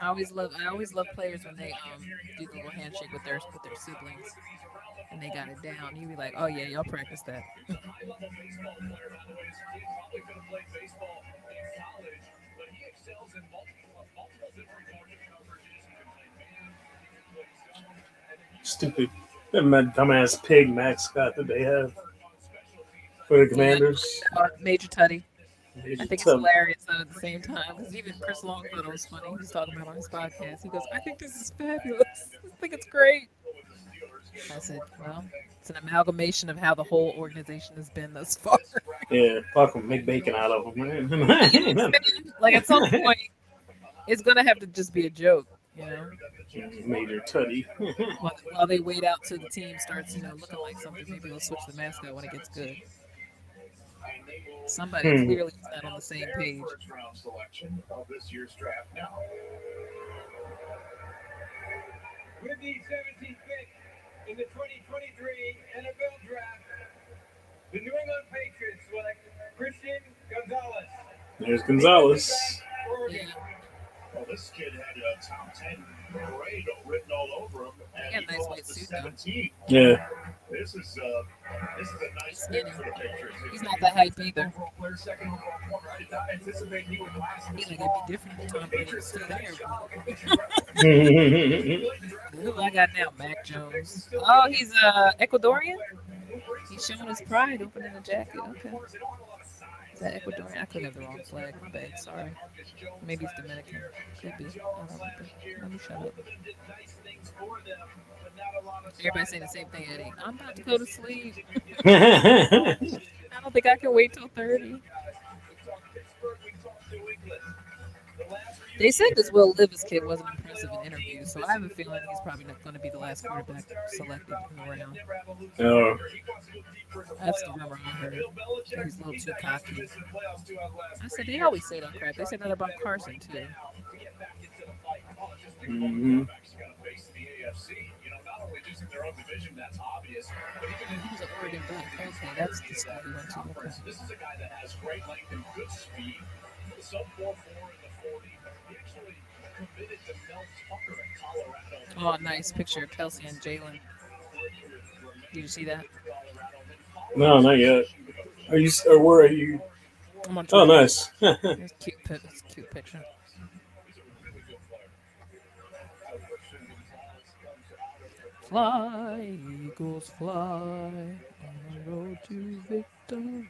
I always love I always love players when they um do the little handshake with their with their siblings and they got it down. You be like, oh yeah, y'all practice that. Stupid, that dumbass pig mascot that they have for the Commanders. Uh, Major Tuddy. I think it's hilarious though at the same time because even Chris Longfellow was funny. He's talking about on his podcast. He goes, "I think this is fabulous. I think it's great." I said, "Well, it's an amalgamation of how the whole organization has been thus far. Yeah, fuck them. Make bacon out of them, man. like at some point, it's gonna have to just be a joke, you know." Major Tuddy. while, while they wait out till the team starts, you know, looking like something. Maybe they'll switch the mascot when it gets good. Somebody Hmm. clearly is not on the same page. First round selection of this year's draft now. With the 17th pick in the 2023 NFL Draft, the New England Patriots select Christian Gonzalez. There's Gonzalez. Oregon. Well, this kid had a top 10 grade written all over him, and got a he nice falls white to suit, though. Yeah. This is uh, this is a nice Patriots. He's not that hype either. Like it'd be different if Tom Brady still there. Who I got now? Mac Jones. Oh, he's uh Ecuadorian. He's showing his pride, opening the jacket. Okay. Is that Ecuadorian? I could have the wrong flag. My bad. Sorry. Maybe it's Dominican. Could be. I don't know. Let me shut up. Everybody's saying the same thing, Eddie. I'm about to go to sleep. I don't think I can wait till 30. They said this Will Levis kid wasn't impressive in interviews, so I have a feeling he's probably not going to be the last quarterback selected in the round. oh, That's the rumor I heard. He's a little too cocky. I said they always say that crap. They said that about Carson too. Mm-hmm. Hmm He was an Oregon Duck. Okay, that's the school he went to. Okay. This is a guy that has great length and good speed. Sub 4 4 in the 40. He actually committed to Mel Tucker in Colorado. Oh, nice picture of Kelce and Jalen. Did you see that? no, not yet. Are you? Or where are you? I'm on Oh, nice. It's a cute, it's a cute picture. Fly, eagles fly on the road to victory.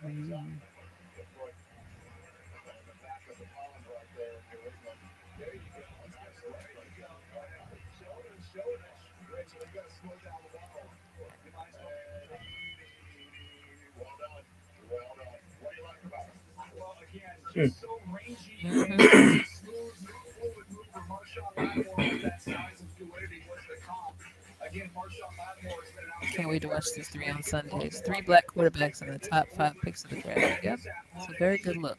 Hmm. Mhm. Can't wait to watch these three on Sundays. Three black quarterbacks in the top five picks of the draft. Yep, it's a very good look.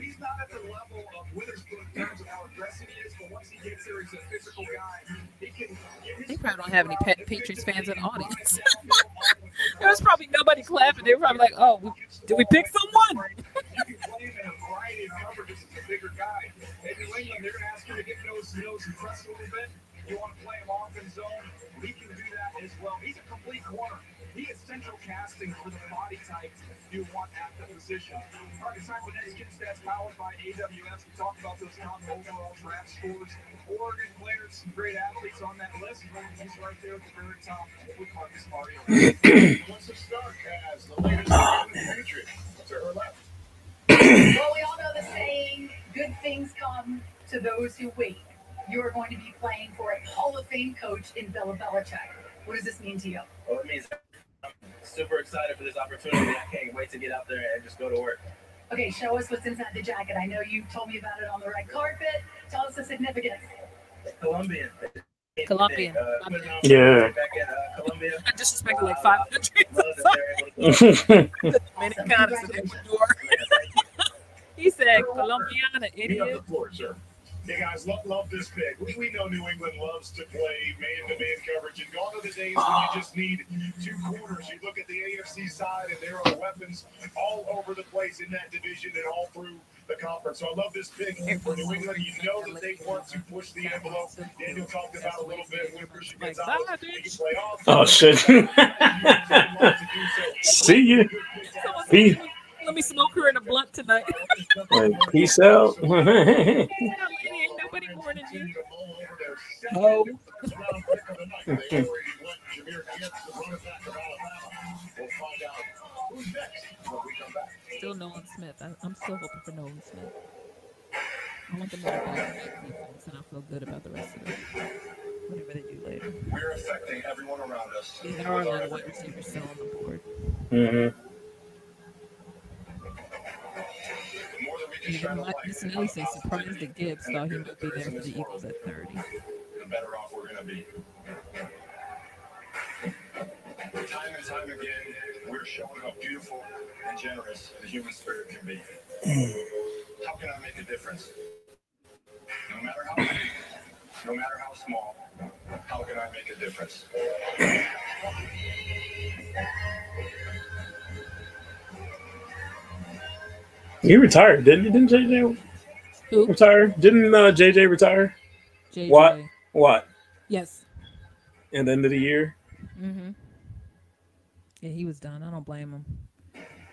He's not at the level of Witherspoon how aggressive he is, but once he gets there, he's a physical guy. They probably don't have any Pa- Patriots fans in the audience. there was probably nobody clapping. They were probably like, "Oh, we, did we pick someone?" Bigger guy. England, they're going to ask you to get nose nose and press a little bit. You want to play him off in zone, he can do that as well. He's a complete corner. He is central casting for the body type you want at the position. All right, it's time for Next Gen Stats powered by AWS. We talked about those top overall draft scores. Oregon players, some great athletes on that list. He's right there at the very top with Marcus Mariota. What's the start as the latest New England To her left. Well, we all know the saying, good things come to those who wait. You are going to be playing for a Hall of Fame coach in Bill Belichick. What does this mean to you? Well, it means I'm super excited for this opportunity. I can't wait to get out there and just go to work. Okay, show us what's inside the jacket. I know you told me about it on the red carpet. Tell us the significance. Colombian. Colombian. Uh, Yeah. Back at uh, Colombia. I disrespected like five countries. Love that they're able to The Dominicanas and Ecuador. he said Colombiana, You got idiot. the floor, sir. Hey guys, love, love this pick. We, we know New England loves to play man-to-man coverage, and gone are the days when you just need two corners. You look at the AFC side, and there are weapons all over the place in that division and all through the conference. So I love this pick for New England. You know that they want to push the envelope. Daniel talked about a little bit when Christian Gonzalez they can play off. Oh shit. See you. Peace, Let me smoke her in a blunt tonight. like, peace out. Ain't nobody more than you. Oh. Still Nolan Smith. I, I'm still hoping for Nolan Smith. I want them to go back to and I feel good about the rest of it. Whatever they do later. We're affecting everyone around us. Yeah, there are a lot of wide receivers still on the board. Mhm. Life, Missanelli said, surprised that Gibbs thought he might be there for the Eagles at 30. the better off we're going to be. Time and time again, we're showing how beautiful and generous the human spirit can be. How can I make a difference? No matter how big, no matter how small, how can I make a difference? He retired, didn't he? Didn't JJ Who? retire? Didn't uh, JJ retire? JJ. What? What? Yes. The end of the year? Mm-hmm. Yeah, he was done. I don't blame him.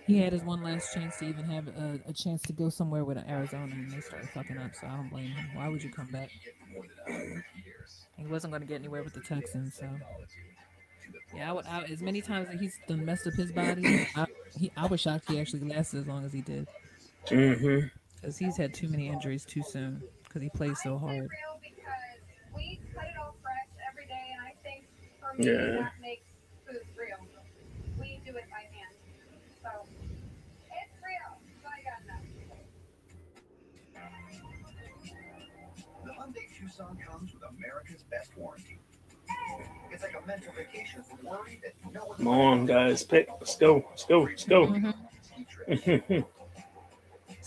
He had his one last chance to even have a, a chance to go somewhere with Arizona, and they started fucking up. So I don't blame him. Why would you come back? He wasn't going to get anywhere with the Texans, so yeah. I would, I, as many times that he's done messed up his body, I, he, I was shocked he actually lasted as long as he did, Mm-hmm. because he's had too many injuries too soon. Because he plays so hard. real because we cut it all fresh every day, and I think for me Yeah. that makes food real. We do it by hand, so it's real. So I got that. The Hyundai Tucson comes with America's best warranty. It's like a mental vacation from worry that no one Come on, guys. Pick. Let's go. Let's go. Let's go. Mhm.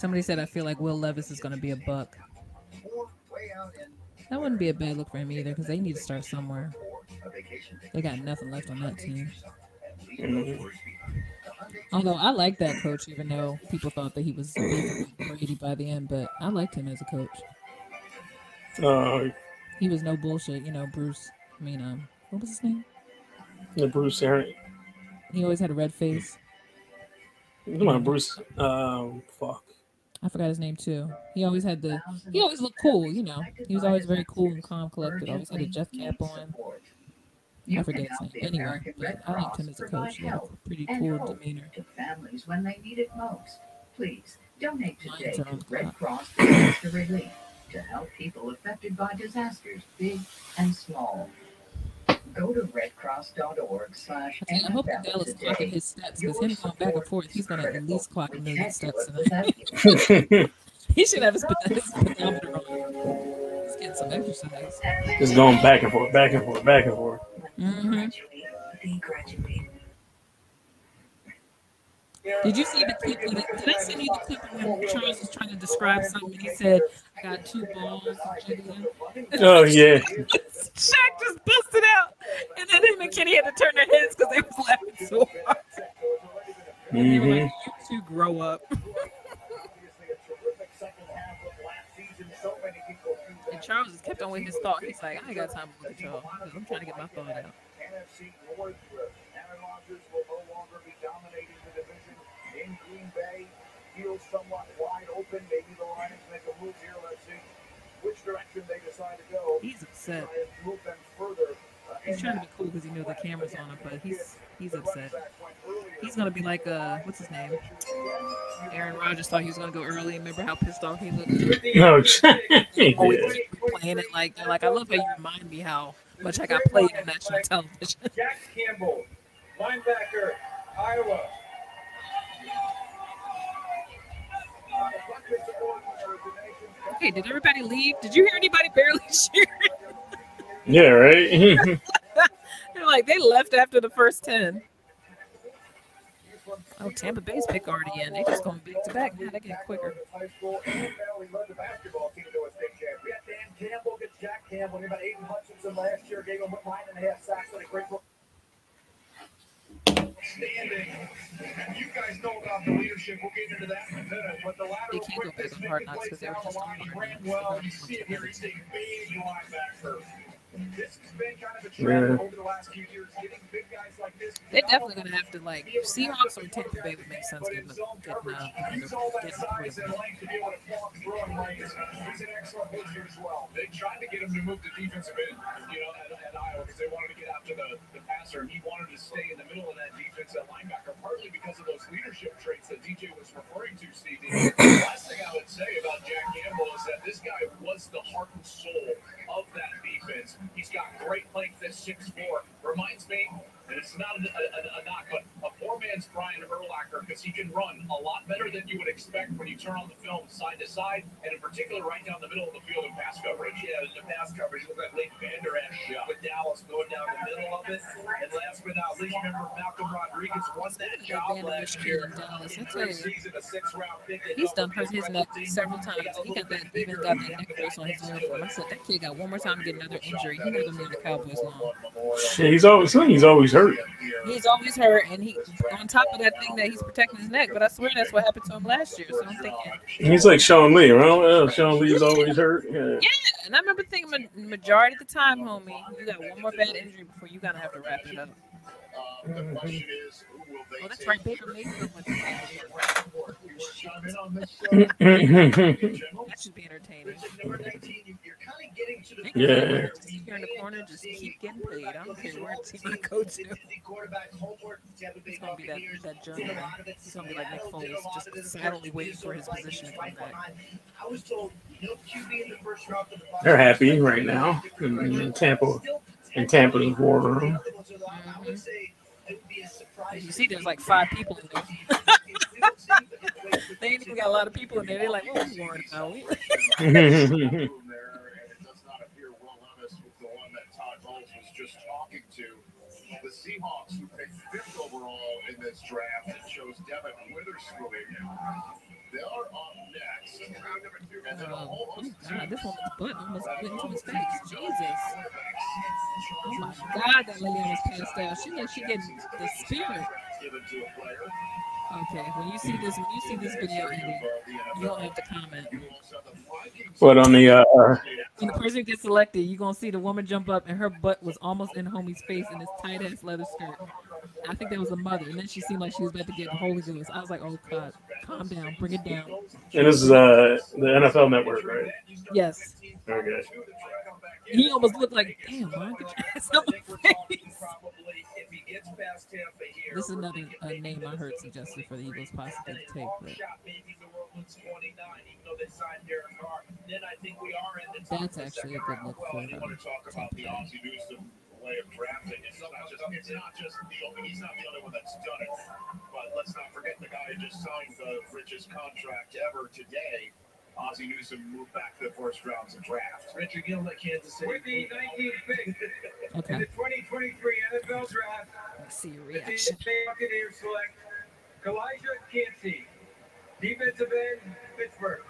Somebody said I feel like Will Levis is going to be a buck. or way out in That wouldn't be a bad look for him either, because they need to start somewhere. They got nothing left on that team. Mhm. Although I like that coach, even though people thought that he was Brady by the end, but I liked him as a coach. Uh, He was no bullshit, you know. Bruce, I mean, um, what was his name? the Bruce Arians. He always had a red face. Come on, Bruce. Um, fuck. I forgot his name too. He always had the. He always looked cool, you know. He was always very cool and calm, collected. Always had a Jeff cap on. I forget his name. Anyway, but I liked him as a coach. He had a pretty cool demeanor. to families when they need it most. Please donate today to Red. Cross Disaster Relief to help people affected by disasters, big and small. Go to redcross.org slash I, tell you, I hope that Dallas is clocking his steps because him going back and forth, he's gonna at least clock a million steps tonight. he should have his, ped- his pedometer on. He's getting some exercise. Just going back and forth, back and forth, back and forth. hmm Did you see the clip? Of the, did I send you the clip of when Charles was trying to describe something? He said, "I got two balls." Oh yeah. Shaq just busted out, and then him and Kenny had to turn their heads because they was laughing so hard. They were mm-hmm. like, "You two grow up." And Charles just kept on with his thought. He's like, "I ain't got time at y'all. I'm trying to get my thought out." Feels somewhat wide open. Maybe the Lions make a move here. Let's see which direction they decide to go. He's upset. Try and move them further. uh, He's trying to be cool because he knew the camera's on him, but he's he's upset. He's gonna be like uh, what's his name? Aaron Rodgers thought he was gonna go early. Remember how pissed off he looked? No. Always yeah. playing it like like I love how you remind me how much I got played on national television. Jack Campbell, linebacker, Iowa. Okay, did everybody leave? Did you hear anybody barely cheering? Yeah, right. They're like they left after the first ten. Oh, Tampa Bay's pick already in. They just going back to back. Now they get quicker. School and now he led the basketball team to a state championship. Campbell, and about Aidan Hutchinson last year gave him nine and a half sacks and a great Standing. You guys know about the leadership. We'll get into that in a minute. But the They lateral can't go quickness, back on hard making knocks plays because they were down the line. He hard knocks. well. You see it here. He's a big linebacker. This has been kind of a trend Yeah. over the last few years, getting big guys like this. They're definitely gonna have to like Seahawks or Tampa Bay would make sense But getting in them zone getting uh, use all getting the and length to be able to block throwing lanes. He's an excellent booster as well. They tried to get him to move to defensive end, you know, at, at Iowa because they wanted to get after the, the passer. He wanted to stay in the middle of that defense at linebacker, partly because of those leadership traits that DJ was referring to, CD. The last thing I would say about Jack Campbell is that this guy was the heart and soul of that defense. He's got great length at 6'4. Reminds me, and it's not a, a, a knock, but a poor man's Brian Urlacher because he can run a lot better than you would expect when you turn on the film side to side, and in particular right down the middle of the field in pass coverage. Yeah, in the pass coverage, look like Leighton Vander Esch yeah. with Dallas going down the middle of it. And last but not least, remember Malcolm Rodriguez won that job last year. Dallas. I In tell you, a six-round pick. he's done hurt his neck several times. He got that even got that neck brace on his uniform. I said that kid got one more time to get another injury. He not gonna be on the Cowboys long. Yeah, he's always he's always hurt. He's always hurt, and he on top of that thing that he's protecting his neck. But I swear that's what happened to him last year. So I'm thinking, He's like Sean Lee, right? Uh, Sean Lee's always hurt. Yeah. yeah. And I remember thinking, ma- majority of the time, homie, you got one more bad injury before you gotta have to wrap it up. Uh, the question is, who will they Oh, that's right, Baker Mayfield went to Chime in on this, That should be entertaining. They point Yeah. where Just here in the corner, just keep getting a paid. I don't quarterback care where team I to go to. the quarterback homework, Tampa Bay He's gonna be that that did a journeyman. lot of it. He's gonna be like Nick Seattle did a Foles, just of it. silently waiting for his position to come back. I was told no QB in the first round for the Bucs. They're happy right now in, in Tampa. In Tampa's war room. I would mm-hmm. say it would be a surprise. You see, there's like five people in there. They ain't even got a lot of people in there. They're like, what are we worried about? We- room there, and it does not appear Will Levis was the one that Todd Bowles was just talking to. The Seahawks, who picked fifth overall in this draft, and chose Devon Witherspoon. They are up next, round number two, and then a Oh, oh God, this woman's butt almost went into his face. Jesus. Oh my God, that lady almost passed out. She like she getting the spirit. Given to a player. Okay, when you see this, when you see this video ending, you don't have to comment. But on the uh, When the person gets selected, you're gonna see the woman jump up and her butt was almost in homie's face in this tight ass leather skirt. I think that was a mother, and then she seemed like she was about to get the Holy Ghost. I was like, oh God, calm down, bring it down. and this is uh the NFL Network, right? Yes. Okay. He almost looked like, damn, your ass my face. This is another uh, name I heard suggested for the Eagles possibly to take, but that's actually a good look for Well, you them. want to talk about the way of drafting. It's not just, it's not just the only, he's not the only one that's done it. But let's not forget the guy who just signed the richest contract ever today. Ozzie Newsome moved back to the first round to draft. Richard Gill at Kansas City. With the 19th pick in Okay, the 2023 NFL Draft, let's see your the reaction. Tampa Bay Buccaneers select Calijah Kancey, defensive end, Pittsburgh.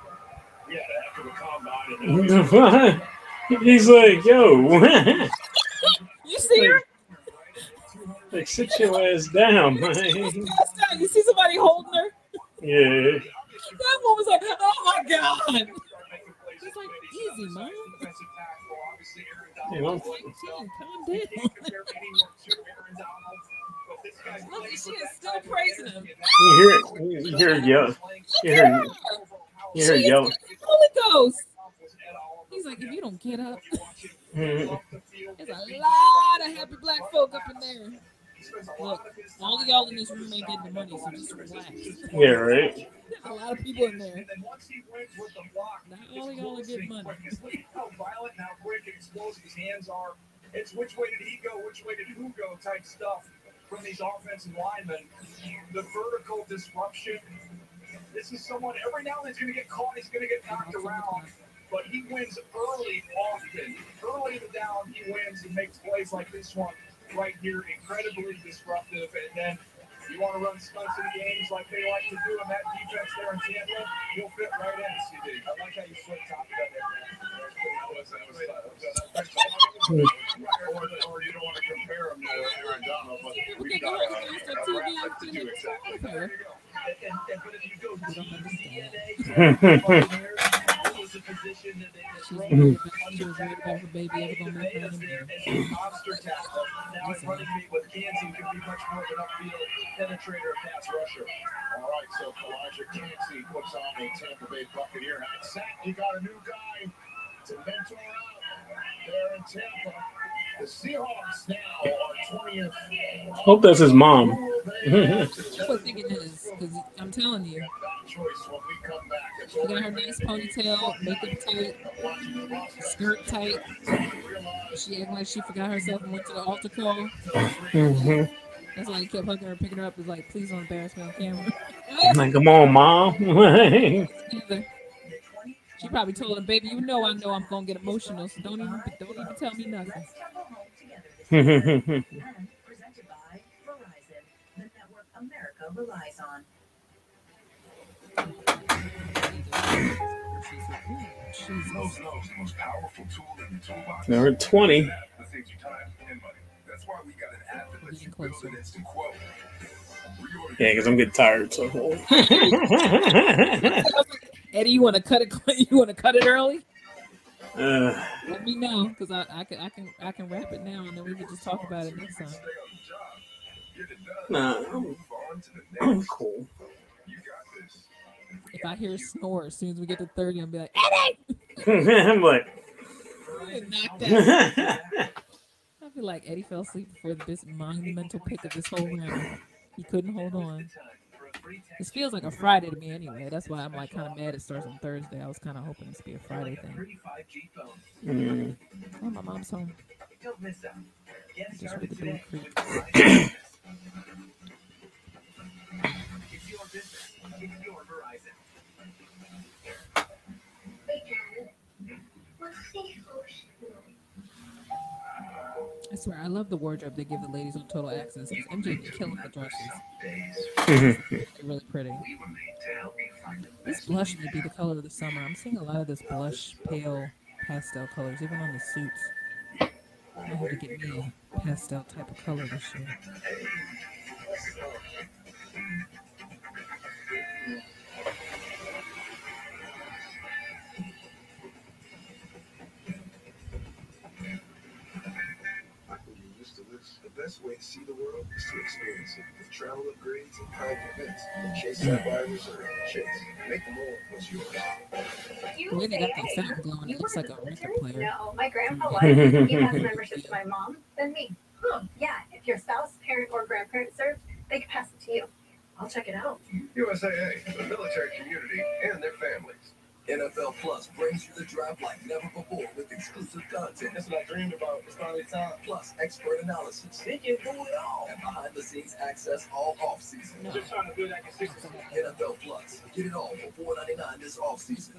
Yeah, after the combine. And He's like, yo, You see her? like sit your ass down, man. You see somebody holding her? Yeah. That one was like, oh my god. He's like, easy, man. You know, Calm down. Look, she is still praising him. you hear, you hear yell, you hear, you hear She is yell. getting Holy Ghost. He's like, if you don't get up, Mhm. there's a lot of happy black folk up in there. Look, all of y'all in this room ain't getting the money, so just relax. Yeah, right. A lot of people in there. And then once he wins with the block, Not all of y'all are getting money. Because look how violent and how quick and explosive his hands are. It's which way did he go, which way did who go type stuff from these offensive linemen. The vertical disruption. This is someone every now and then he's going to get caught, he's going to get knocked around, but he wins early often. Early in the down, he wins and makes plays like this one right here, incredibly disruptive. And then you want to run stunts in games like they like to do in that defense there in Tampa, he'll fit right in, CD. I like how you split top of that there. Or, or you don't want to compare him to Aaron Donald, but we've got go ahead and start a TV to see do the exactly that. her. And, and, but if you go They don't. DNA, it was a position that they She's about, she was worried about her baby ever monster tackle. Now running me with be much more of an upfield penetrator, pass rusher. All right, so Elijah Kancey puts on a Tampa Bay Buccaneer hat. Sack, you got a new guy to mentor out there in Tampa. The Seahawks now are 20th. Hope that's his mom. I was thinking this because I'm telling you, Choice when we come back. It's she got her nice ponytail, makeup tight, skirt tight. She acting like she forgot herself and went to the altar call. hmm That's why he kept hugging her, picking her up. Is like, please don't embarrass me on camera. Like, come on, mom. Together. She probably told him, baby, you know I know I'm gonna get emotional, so don't even don't even tell me nothing. Let's travel home together this summer. and presented by Verizon, the network America relies on. Jesus. Those knows the most powerful tool in the toolbox. Number 20. That saves you time and money. That's why we got an app that lets you build an instant quote. Yeah, because I'm getting tired. So. Eddie, you want to cut it? You want to cut it early? uh, Let me know, because I, I can I can I can wrap it now, and then we can just talk about it next time. nah, I'm, I'm cool. If I hear a snore as soon as we get to thirty, I'll be like, I'm like, Eddie. I feel like Eddie fell asleep before this monumental pick of this whole round. He couldn't hold on. This feels like a Friday to me anyway. That's why I'm like kind of mad it starts on Thursday. I was kind of hoping this to be a Friday thing. mm, Oh, my mom's home. Don't miss out. Get started with the door today. It's your business. It's your I swear, I love the wardrobe they give the ladies on Total Access. MJ killing the dresses. They're really pretty. This blush may be the color of the summer. I'm seeing a lot of this blush, pale pastel colors, even on the suits. I have to get me a pastel type of color this year. Best way to see the world is to experience it with travel upgrades and private events. And Chase Sapphire Reserve. Chase, make the more what's yours. The way they got that fountain glowing, it looks like a record player. No, my grandpa was. he has membership to my mom, then me. Huh. Yeah, if your spouse, parent, or grandparent served, they can pass it to you. I'll check it out. USAA, the military community, and their families. NFL Plus brings you the draft like never before with exclusive content. That's what I dreamed about. It's finally time. Plus expert analysis. They can do it all. And behind the scenes access all off season. Just trying to build that consistency. NFL Plus. Get it all for $4.99 this off season.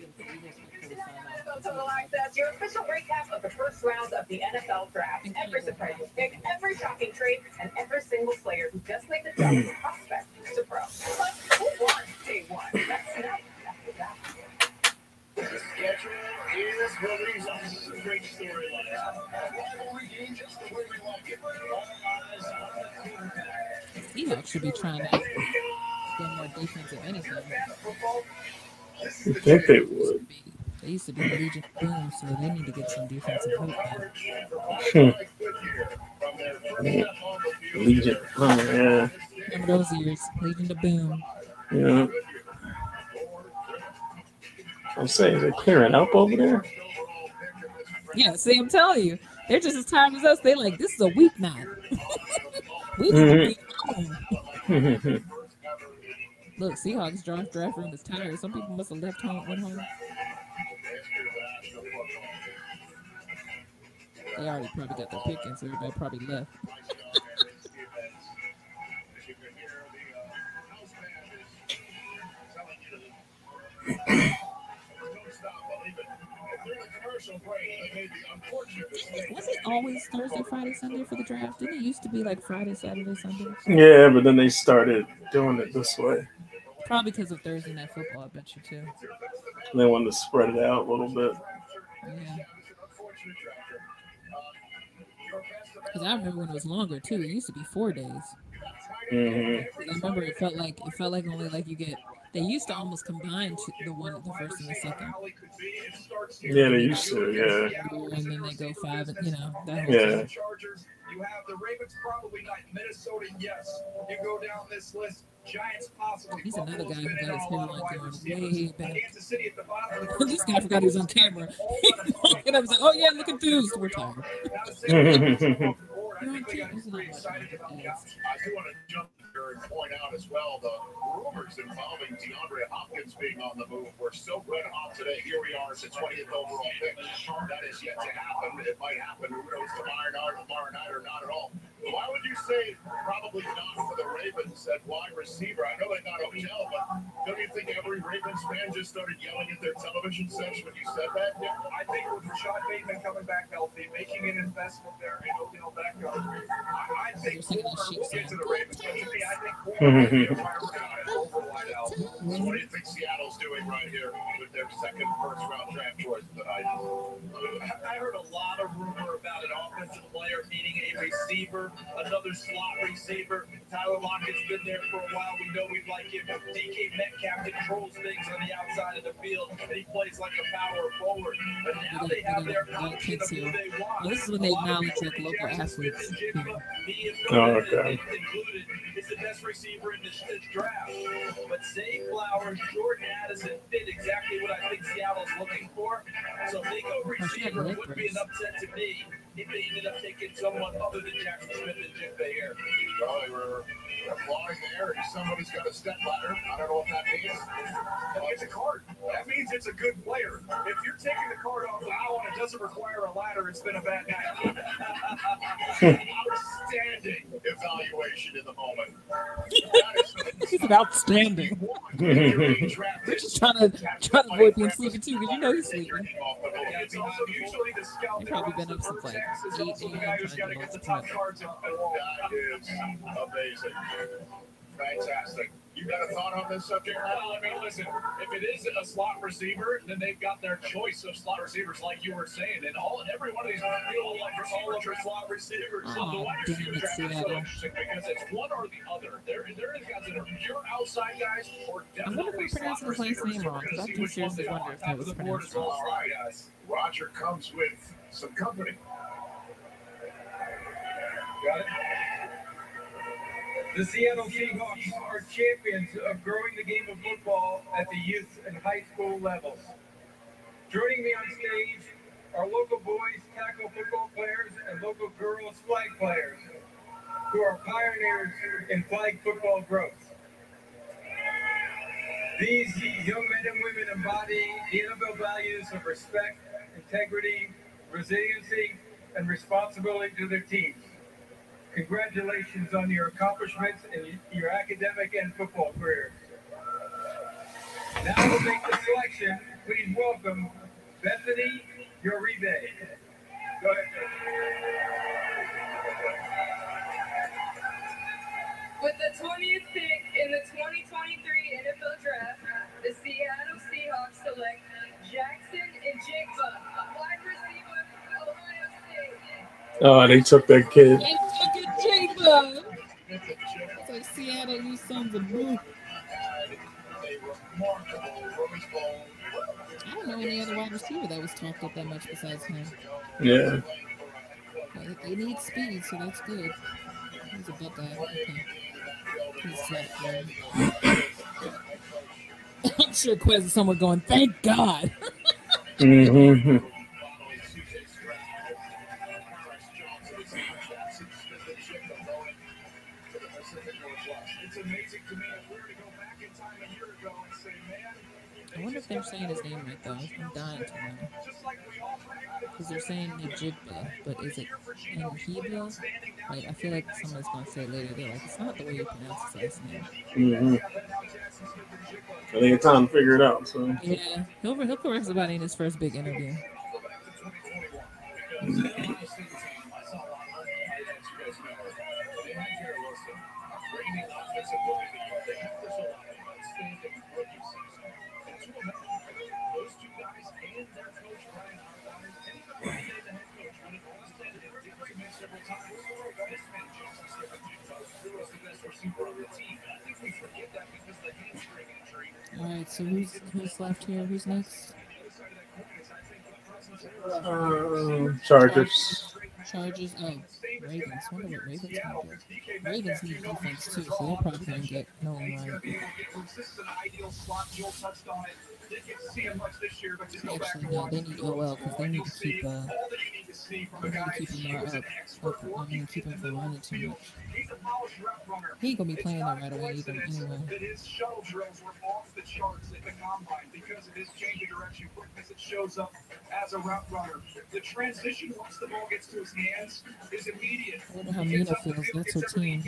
NFL Total Access, your official recap of the first round of the NFL Draft. Every surprising pick, every shocking trade, and every single player who just made the jump from prospect to pro. Plus, who won day one? That's tonight after that. The schedule is released. This is a great storyline. A rivalry game just the way we like it. Seahawks should be trying to get more defensive anything. I think they would. They used to be Legion Boom, so they need to get some defensive help. Hmm. Legion. Oh, yeah. Remember those years? Legion the Boom. Yeah. I'm saying, is it clearing up over there? Yeah, see, I'm telling you, they're just as tired as us. They like this is a weeknight. we need to mm-hmm. be home. Mm-hmm. Look, Seahawks draft draft room is tired. Some people must have left home, went home. They already probably got their pick in, so everybody probably left. Was it always Thursday, Friday, Sunday for the draft? Didn't it used to be like Friday, Saturday, Sunday? Yeah, but then they started doing it this way. Probably because of Thursday night football, I bet you too. They wanted to spread it out a little bit. Yeah. Because I remember when it was longer too. It used to be four days. Mm-hmm. I remember it felt like it felt like only like you get. They used to almost combine the one, the first and the second. Yeah, they used to. Yeah. And then they go five, and you know that whole Yeah. Chargers. You have the Ravens probably not. Minnesota, yes. You go down this list. Giants possibly. He's another guy who Buffalo's been in got his on a lot of wide going receivers. way back. Kansas City at the bottom of the this guy forgot he was on camera. and I was like, oh yeah, look enthused. We're tired. I do want to jump here and point out as well the rumors involving DeAndre Hopkins being on the move were so red hot today. Here we are, it's the 20th overall pick. That is yet to happen. It might happen. Who knows tomorrow night, tomorrow night or not at all. Why would you say probably not for the Ravens at wide receiver? I know they got Odell, but don't you think every Ravens fan just started yelling at their television sets when you said that? Yeah. I think with Rashad Bateman coming back healthy, making an investment there in Odell Beckham, I, I think Porter will get to the Ravens. But to me, I think Porter will be a wide guy over Whiteout. So what do you think Seattle's doing right here with their second first round draft choice tonight? Uh, I heard a lot of rumor about an offensive player needing a receiver, another slot receiver. Tyler Lockett's been there for a while. We know we like him. DK Metcalf controls things on the outside of the field, and he plays like a power forward. But now they have their option of who they want. Well, this is when they acknowledge like local athletes. Oh, okay. Included is the best receiver in this, this draft. But Zay Flowers, Jordan Addison fit exactly what I think Seattle's looking for. So they go receiver, would be an upset to me if they ended up taking someone other than Jaxon Smith-Njigba. They were applauding there. Somebody's got a step ladder. I don't know what that means. It's a card. That means it's a good player. If you're taking the card off now and it doesn't require a ladder, it's been a bad night. Outstanding evaluation in the moment. He's an outstanding. They're just trying to trying to avoid being sleepy too, because you know he's sleeping. Yeah, it's also usually the scout He that probably been up since like is also the guy who's got to to get the top cards the. That is amazing. Fantastic. You got a thought on this subject? Well, I mean, listen, if it is a slot receiver, then they've got their choice of slot receivers, like you were saying, and all every one of these feel like all of your slot receivers. So the Oh, wide receiver draft is so interesting because it's one or the other. There, there is guys that are pure outside guys, or definitely slot receivers. wrong, we're gonna I see which seriously they guys. Roger comes with some company. The Seattle Seahawks are champions of growing the game of football at the youth and high school levels. Joining me on stage are local boys tackle football players and local girls flag players who are pioneers in flag football growth. These young men and women embody the NFL values of respect, integrity, resiliency, and responsibility to their teams. Congratulations on your accomplishments in your academic and football careers. Now to make the selection, please welcome Bethany Uribe. Go ahead. With the 20th pick in the 2023 NFL Draft, the Seattle Seahawks select Jackson and Jigba, wide receiver, Ohio State. Oh, they took that kid. They took it, Jigba. It's like Seattle, you sons of boo. I don't know any other wide receiver that was talked up that much besides him. Yeah. But they need speed, so that's good. He's a big guy. Okay. He's. I'm sure Quez is somewhere going, thank God. hmm they're saying his name right, though. I'm dying to know. Because they're saying Najibba, but is it Nhibba? Like, I feel like someone's going to say it later. They're like, it's not the way you pronounce his last name. hmm I think it's time to figure it out. So. Yeah, he'll, he'll correct somebody in his first big interview. Right, so who's who's left here? Who's next? Um, Chargers. Chargers. Oh, Ravens. Wonder what Ravens gonna do. Ravens need defense too, so they're probably gonna get no one right. Actually, no, they need OL because they need to keep uh, they need to keep Lamar up. Okay, I mean, keep him from running too much. He ain't gonna be playing there right away either. Anyway. that his shuttle drills were off the charts at the combine because of his change of direction quickness. It shows up as a route runner. The transition once the ball gets to his hands is immediate. I wonder how Mina feels. That's her team.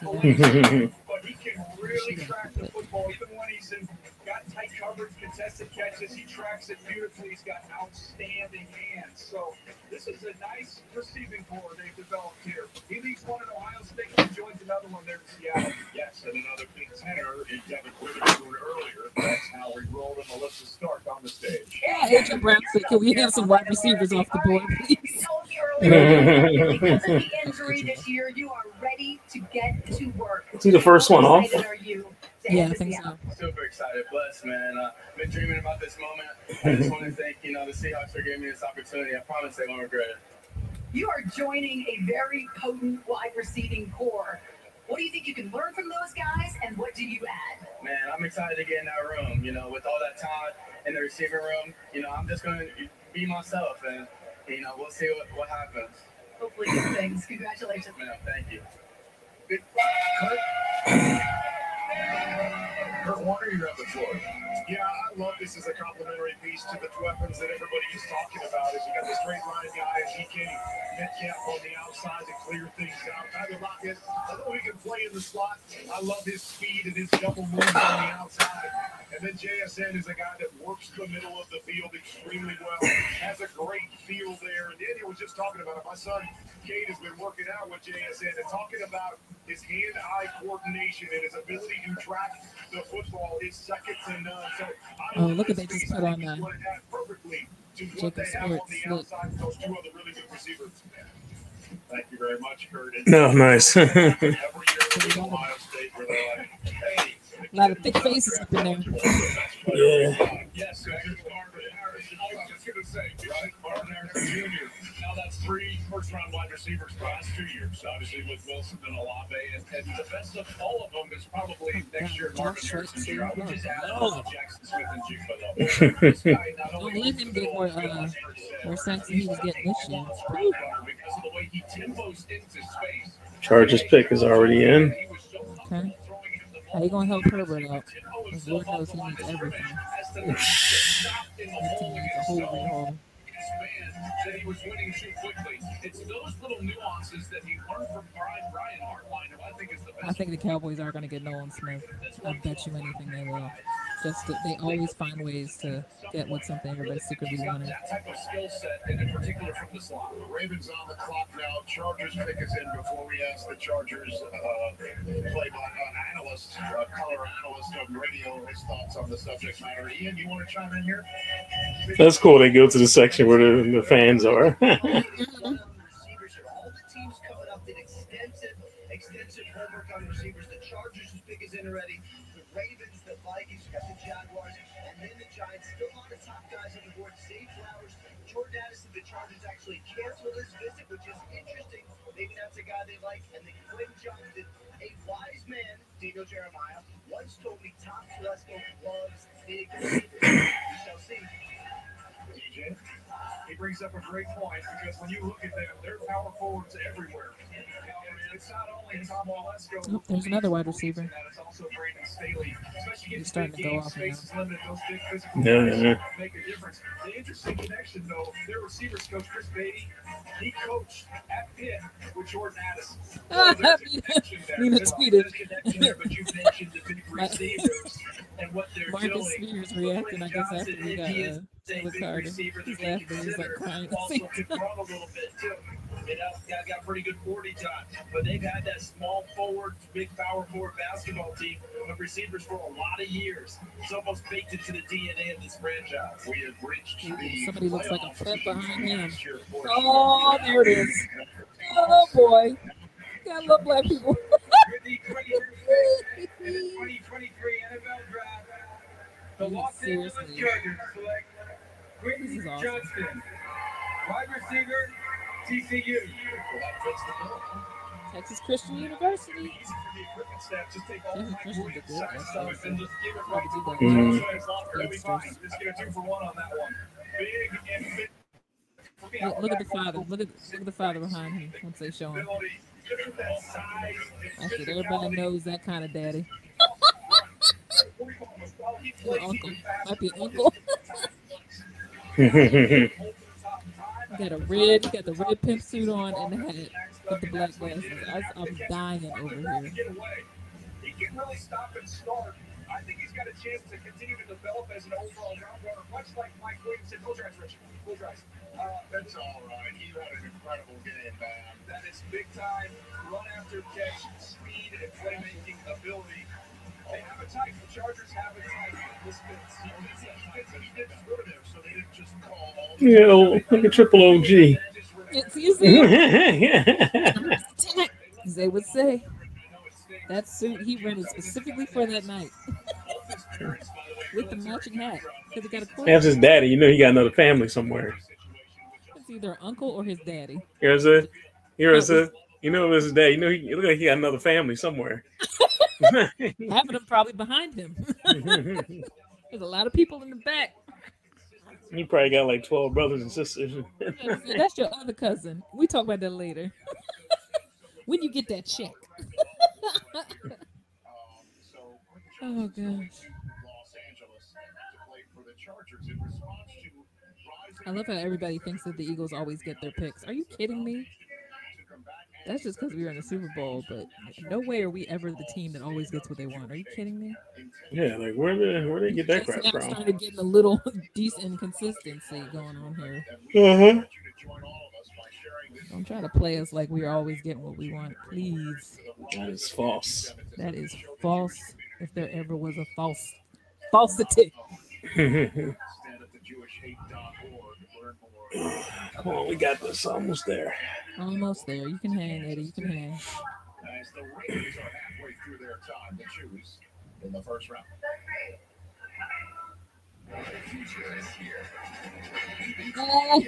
So but he can really track the football even when he's in got tight coverage, contested catches. He tracks it beautifully. He's got outstanding hands. So this is a nice receiving corps they've developed here. He leads one at Ohio State and joins another one there in Seattle. Yes, and another big tenor in Devon Witherspoon earlier. That's how we rolled and Melissa Stark on the stage. Yeah, Agent Brown said, can we have some wide receivers off the board, please? because of the injury this year, you are ready to get to work. See the first one off? excited are you to Yeah, head I to think so. Super excited, blessed, man. I've uh, been dreaming about this moment. I just want to thank you know the Seahawks for giving me this opportunity. I promise they won't regret it. You are joining a very potent wide receiving corps. What do you think you can learn from those guys, and what do you add? Man, I'm excited to get in that room. You know, with all that talent in the receiving room, you know, I'm just going to be myself, and you know, we'll see what, what happens. Hopefully, good things. Congratulations. Man, thank you. Kurt Warner, you're up the floor. Yeah, I love this as a complimentary piece to the weapons that everybody is talking about. Is you got the straight line guy, and DK Metcalf on the outside to clear things out. Tyler Lockett, although he can play in the slot, I love his speed and his double moves on the outside. And then JSN is a guy that works the middle of the field extremely well, has a great feel there. And Daniel was just talking about it. My son, Kade, has been working out with JSN and talking about his hand-eye coordination and his ability to track the football is second to none. So I Oh, look at they just put on think it's what it adds perfectly to what Jacob they have Stewart on the slip. outside with those two other really good receivers. Thank you very much, Curtis. No, nice. every year with Ohio State, where they're like, hey, A lot of thick faces up in there. Yeah. Yes, Marvin Harrison. I was just going to say, right? Marvin Jr. Now that's three first round wide receivers for the last two years. Obviously, with Wilson and Olave. And, and the best of all of them is probably next year, Marvin Harrison Jr. I would just add on to Jaxon Smith-Njigba, though. This guy not Don't only let him get more uh, more sacks than he was getting this year. because of the way he tempos into space. Chargers pick is already in. Okay. How you gonna help Herbert out? Because uh, Lord knows he needs everything. That team needs a whole rehaul. that he was winning too quickly. It's those little nuances that he learned from Brian Brian Hartline, who I think is the I think the Cowboys are gonna get Nolan Smith. I bet you anything they will. Just to, they always find ways to get what's something everybody's secretly wanting. That type of skill set, and in particular from the slot. The Ravens on the clock now. Chargers pick is in before we ask the Chargers uh, play by uh, analyst, uh, color analyst of radio, his thoughts on the subject matter. Ian, you want to chime in here? That's cool. They go to the section where the, the fans are. receivers here. All the teams coming up did extensive, extensive homework on receivers. The Chargers is big as in already. Dino Jeremiah, once told me Tom Telesco loves big. We shall see. DJ. He brings up a great point because when you look at them, they're power forwards everywhere. It's not. Oh, there's another wide receiver. It's also Brandon Staley. Especially He's starting to go games, off now. space is limited. Those big physical Yeah, yeah. make a difference. The interesting connection, though, their receivers coach Chris Beatty, he coached at Pitt with Jordan Addison. So there's a connection there. Nina a tweeted. connection there, but you mentioned the big receivers and what they're Marcus doing. Spears reacting, I guess, after we got uh, Taylor Carter. He's laughing. He's like crying. Also could run a little bit too. You know, got, got pretty good 40 time, but they've had that small forward, big power forward basketball team of receivers for a lot of years. It's almost baked into the DNA of this franchise. We have reached the Somebody looks like a playoff pet behind him. last year for Oh, there it is. Oh boy. Gotta love black people. With the 2023 NFL draft, The Los Angeles Seriously. Chargers select Quentin This is awesome. Johnston, wide receiver, TCU. Texas Christian University. Just take all Texas Christian did good. That's stuff awesome. and just give it How right to do to that. The It's not really fine. Just get a two for one on that one. Big and big. For me, Look, look at the father. Look at look at the father behind him once they show him. ability, Look at that size. That's it. Everybody knows that kind of daddy. Your uncle. Might be uncle. Got a red, he got the red pimp suit on and the hat with the black glasses. I, I'm dying over here. He can really stop and. I think he's got a chance to continue to develop as an overall much like Mike. Uh, That's all right. He had an incredible game, man. that is big time run after catch, speed, and playmaking ability. They have a type. The Chargers have a type. This fits. He fits, he fits, and he fits good there, so they didn't just call all Yeah, oh, look at Triple OG. It's you see, as they would say, that suit he rented specifically for that night with the matching hat because he got a. That's his daddy. You know he got another family somewhere. It's either uncle or his daddy. Here's a, here's a. You know it was is day. You know he look like he got another family somewhere. Having them probably behind him. There's a lot of people in the back. he probably got like twelve brothers and sisters. That's your other cousin. We talk about that later. when you get that check. oh gosh. Los Angeles to play for the Chargers in response to I love how everybody thinks that the Eagles always get their picks. Are you kidding me? That's just because we were in the Super Bowl, but no way are we ever the team that always gets what they want. Are you kidding me? yeah, like where did where they get that crap from? started getting a little decent consistency going on here. Uh-huh. Don't try to play us like we're always getting what we want, please. That is false. That is false. If there ever was a false falsity. stand at the jewishhate.org to learn more. Come on, we got this. Almost there. Almost there. You can hang, Eddie. You can hang. As the Raiders are halfway through their time to choose in the first round. Oh,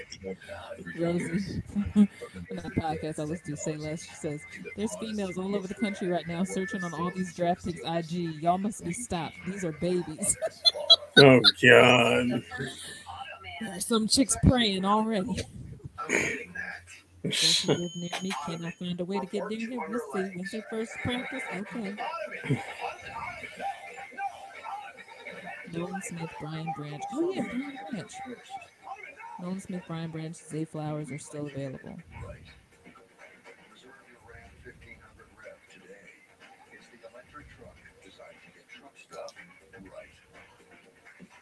Rosie. in that podcast I listen to say less, she says, There's females all over the country right now searching on all these draft picks IG. Y'all must be stopped. These are babies. Oh God. there are some chicks praying already. Live near me cannot find a way to get near him. Let's see. When's their first practice? Okay. Nolan Smith, Brian Branch. Oh yeah, Brian Branch. Nolan Smith, Brian Branch, Zay Flowers are still available.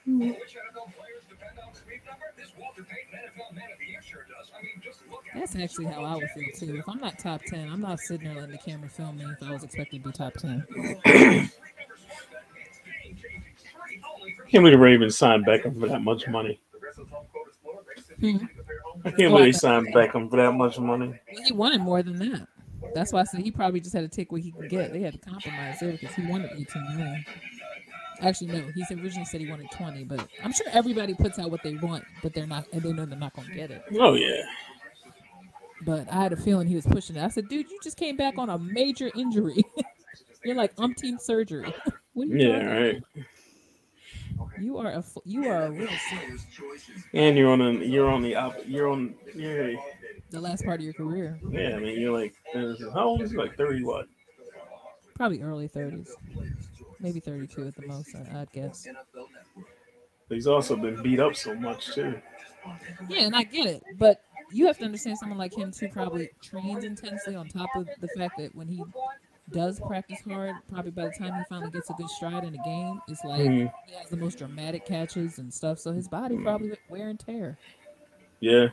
Reserve That's actually how I would feel too. If I'm not top ten, I'm not sitting there letting the camera film me if I was expected to be top ten. Can't believe the Ravens signed Beckham for that much money. Hmm. I can't believe they signed Beckham for that much money. He wanted more than that. That's why I said he probably just had to take what he could get. They had to compromise there because he wanted 18 million. Actually, no, he originally said he wanted 20, but I'm sure everybody puts out what they want, but they're not, and they know they're not going to get it. Oh yeah. But I had a feeling he was pushing it. I said, dude, you just came back on a major injury. You're like umpteen surgery. what are you Yeah, right. You are a you are a real serious. And you're on a, you're on the op, you're on yeah The last part of your career, yeah. I mean you're like uh, how old is he? Like thirty what? probably early 30s, maybe 32 at the most. I- I'd guess. But he's also been beat up so much too. Yeah, and I get it, but you have to understand someone like him too probably trains intensely on top of the fact that when he does practice hard, probably by the time he finally gets a good stride in a game, it's like Mhm. he has the most dramatic catches and stuff. So his body probably wear and tear. Yeah.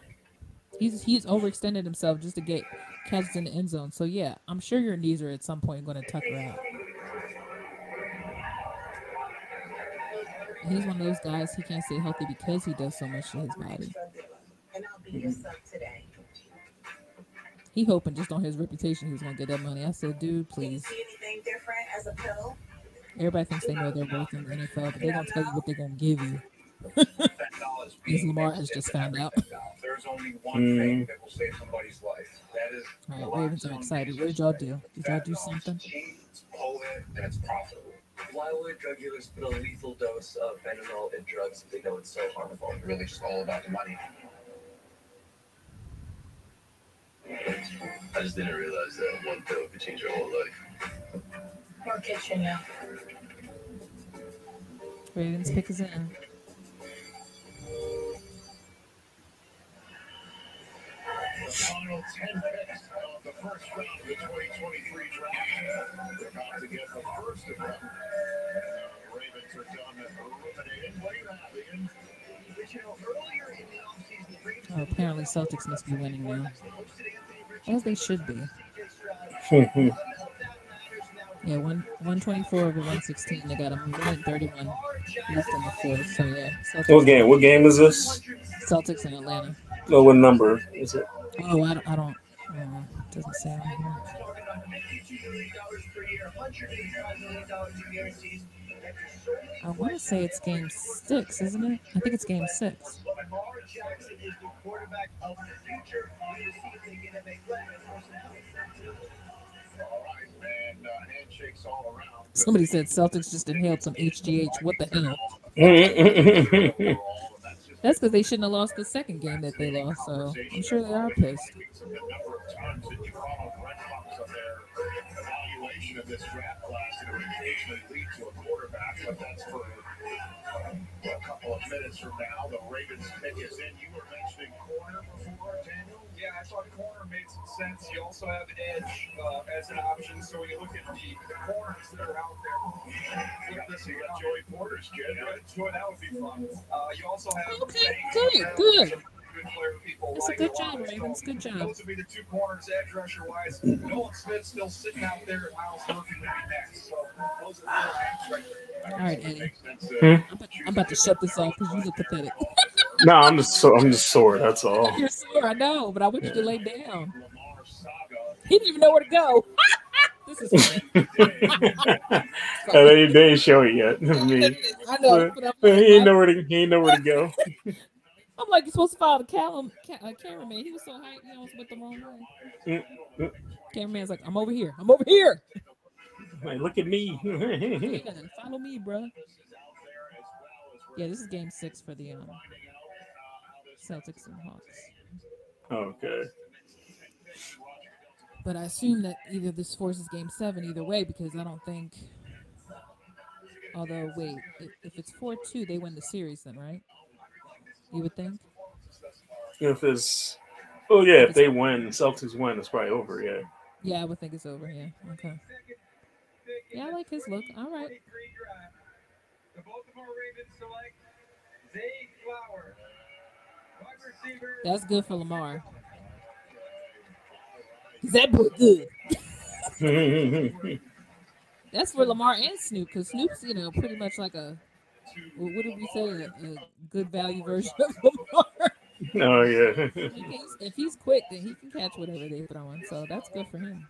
He's he's overextended himself just to get catches in the end zone. So yeah, I'm sure your knees are at some point going to tucker out. He's one of those guys. He can't stay healthy because he does so much to his body. And I'll be your son today. He hoping just on his reputation he was gonna get that money. I said, dude, Can you please. see anything different as a pill? Everybody thinks they know their worth in the NFL, but they're gonna tell you what they're gonna give you. As Lamar has just found out. There's only one Mm. thing that will save somebody's life. That is All right, Ravens are excited. What did y'all do? Did y'all do something? It's potent and it's profitable. Why would drug dealers put a lethal dose of fentanyl in drugs if they know it's so harmful? Really just all about the money. I just didn't realize that one pill could change your whole life. More kitchen now. Ravens pick is in. The final 10 picks of the first round of the 2023 draft. They're about to get the first of them. Oh, apparently Celtics must be winning now. As they should be. Yeah, one one twenty four over one sixteen. They got a minute thirty one left in the fourth. So yeah, Celtics, What game? What game is this? Celtics in Atlanta. No, what number is it? Oh, I don't. I don't uh, doesn't say on here. I want to say it's game six, isn't it? I think it's game six. Somebody said Celtics just inhaled some HGH. What the hell? That's because they shouldn't have lost the second game that they lost. So I'm sure they are pissed. But that's for um, a couple of minutes from now. The Ravens pick is in. You were mentioning corner before, Daniel. Yeah, I thought corner made some sense. You also have edge uh, as an option. So when you look at the, the corners that are out there, look at this. You got Joey Porter's kid. Yeah, Joy, that would be fun. Uh, you also have Okay, good, good. Good player people That's a good job, Ravens. Good job. Those would be the two corners, edge rusher wise. Nolan Smith still sitting out there, and Myles Murphy would next. So those are the names right there. All right, Eddie. Hmm? I'm about, I'm about to shut this off because you look pathetic. No, I'm just so I'm just sore. That's all. You're sore, I know, but I want you to lay down. He didn't even know where to go. this is funny. they, they didn't show it yet. Me. I know, But- but I'm but like, he ain't I- know where to he ain't know where to go. I'm like, you're supposed to follow the cam- ca- uh, cameraman. He was so hyped, he almost went the wrong way. Cameraman's like, I'm over here. I'm over here. Like, look at me. Yeah, follow me, bro. Yeah, this is game six for the um, Celtics and Hawks. okay. But I assume that either this forces game seven either way because I don't think. Although, wait, if, if it's 4 2, they win the series then, right? You would think? If it's oh yeah, if they win, Celtics win, it's probably over. Yeah. Yeah, I would think it's over. Yeah. Okay. Yeah, I like his look. All right. The Baltimore Ravens select Zay Flower. Wide receiver. That's good for Lamar. That boy good. That's for Lamar and Snoop because Snoop's, you know, pretty much like a, what what did we say, a, a good value version of Lamar. oh yeah. if, he's, if he's quick, then he can catch whatever they throwing. So that's good for him.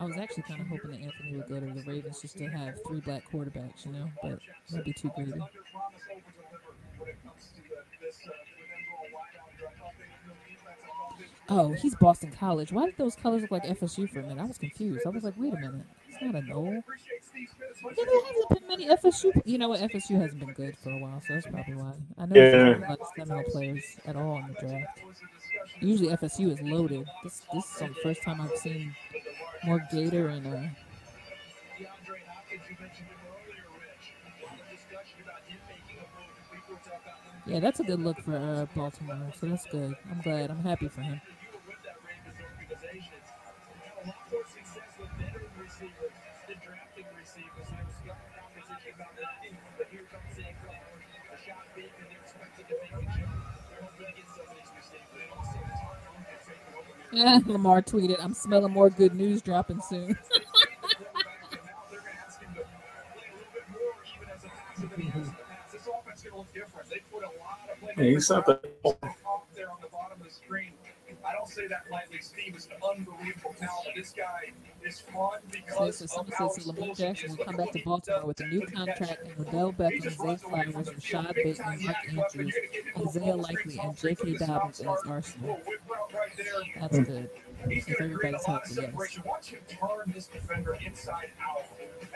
I was actually kind of hoping that Anthony would go to the Ravens just to have three black quarterbacks, you know, but that'd be too greedy. Oh, he's Boston College. Why did those colors look like FSU for a minute? I was confused. I was like, wait a minute, it's not a no. Yeah, there hasn't been many FSU. You know what? FSU hasn't been good for a while, so that's probably why. I know there's Yeah. not a lot of players at all in the draft. Usually FSU is loaded. This this is the first time I've seen more Gator and uh. Yeah, that's a good look for uh, Baltimore. So that's good. I'm glad. I'm happy for him. Lamar tweeted, "I'm smelling more good news dropping soon." This offense going to look different. They put a lot of Yeah, he's not the see say that lightly. Steve is an unbelievable talent. This guy is fun because So, so of how says Lamar Jackson will come back to at what he Baltimore with a new contract and Odell Beckham, Zay runs away from Flowers. Rashad Bateman, Mark. Andrews, You're gonna get Isaiah Likely, and J.K. Dobbins as start. Arsenal. Little whip route right there. That's hmm. good. He's going to create a lot of healthy, yes. Watch him turn this defender inside out.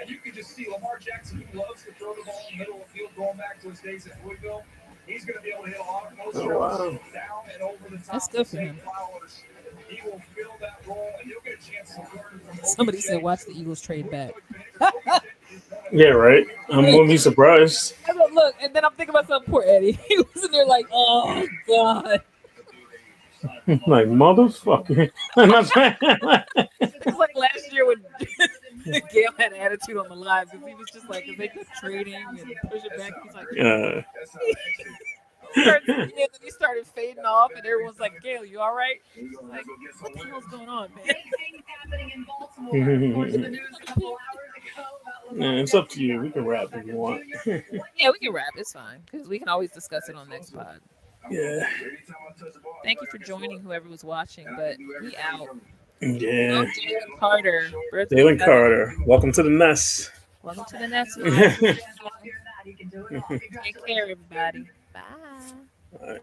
And you can just see Lamar Jackson, who loves to throw the ball in the middle of the field, going back to his days at Louisville. He's going to be able to hit a lot of post Oh, wow. down and over the top. That's good for him. Flowers. He will fill that role, and you'll get a chance to learn from Somebody OBJ. said, watch the Eagles trade back. Yeah, right. I'm won't be surprised. I go, look, and then I'm thinking about something. Poor Eddie. He was in there like, oh god. like motherfucker. I'm not saying- It's like last year when Gail had attitude on the live because he was just like, if they kept trading and pushing back, he's like, uh, he started, and then he started fading off, and everyone's like, Gail, you all right? Like, what the hell's going on, man? happening in Baltimore. Of course, the news a couple hours ago about yeah, it's up to you. We can wrap if you want. Yeah, we can wrap. It's fine because we can always discuss it on next pod. yeah. Thank you for joining, whoever was watching. But we out. Yeah. Oh, Carter. birthday Jalen. Carter. Welcome to the nest. Welcome to the one. Take care, everybody. Bye. All right.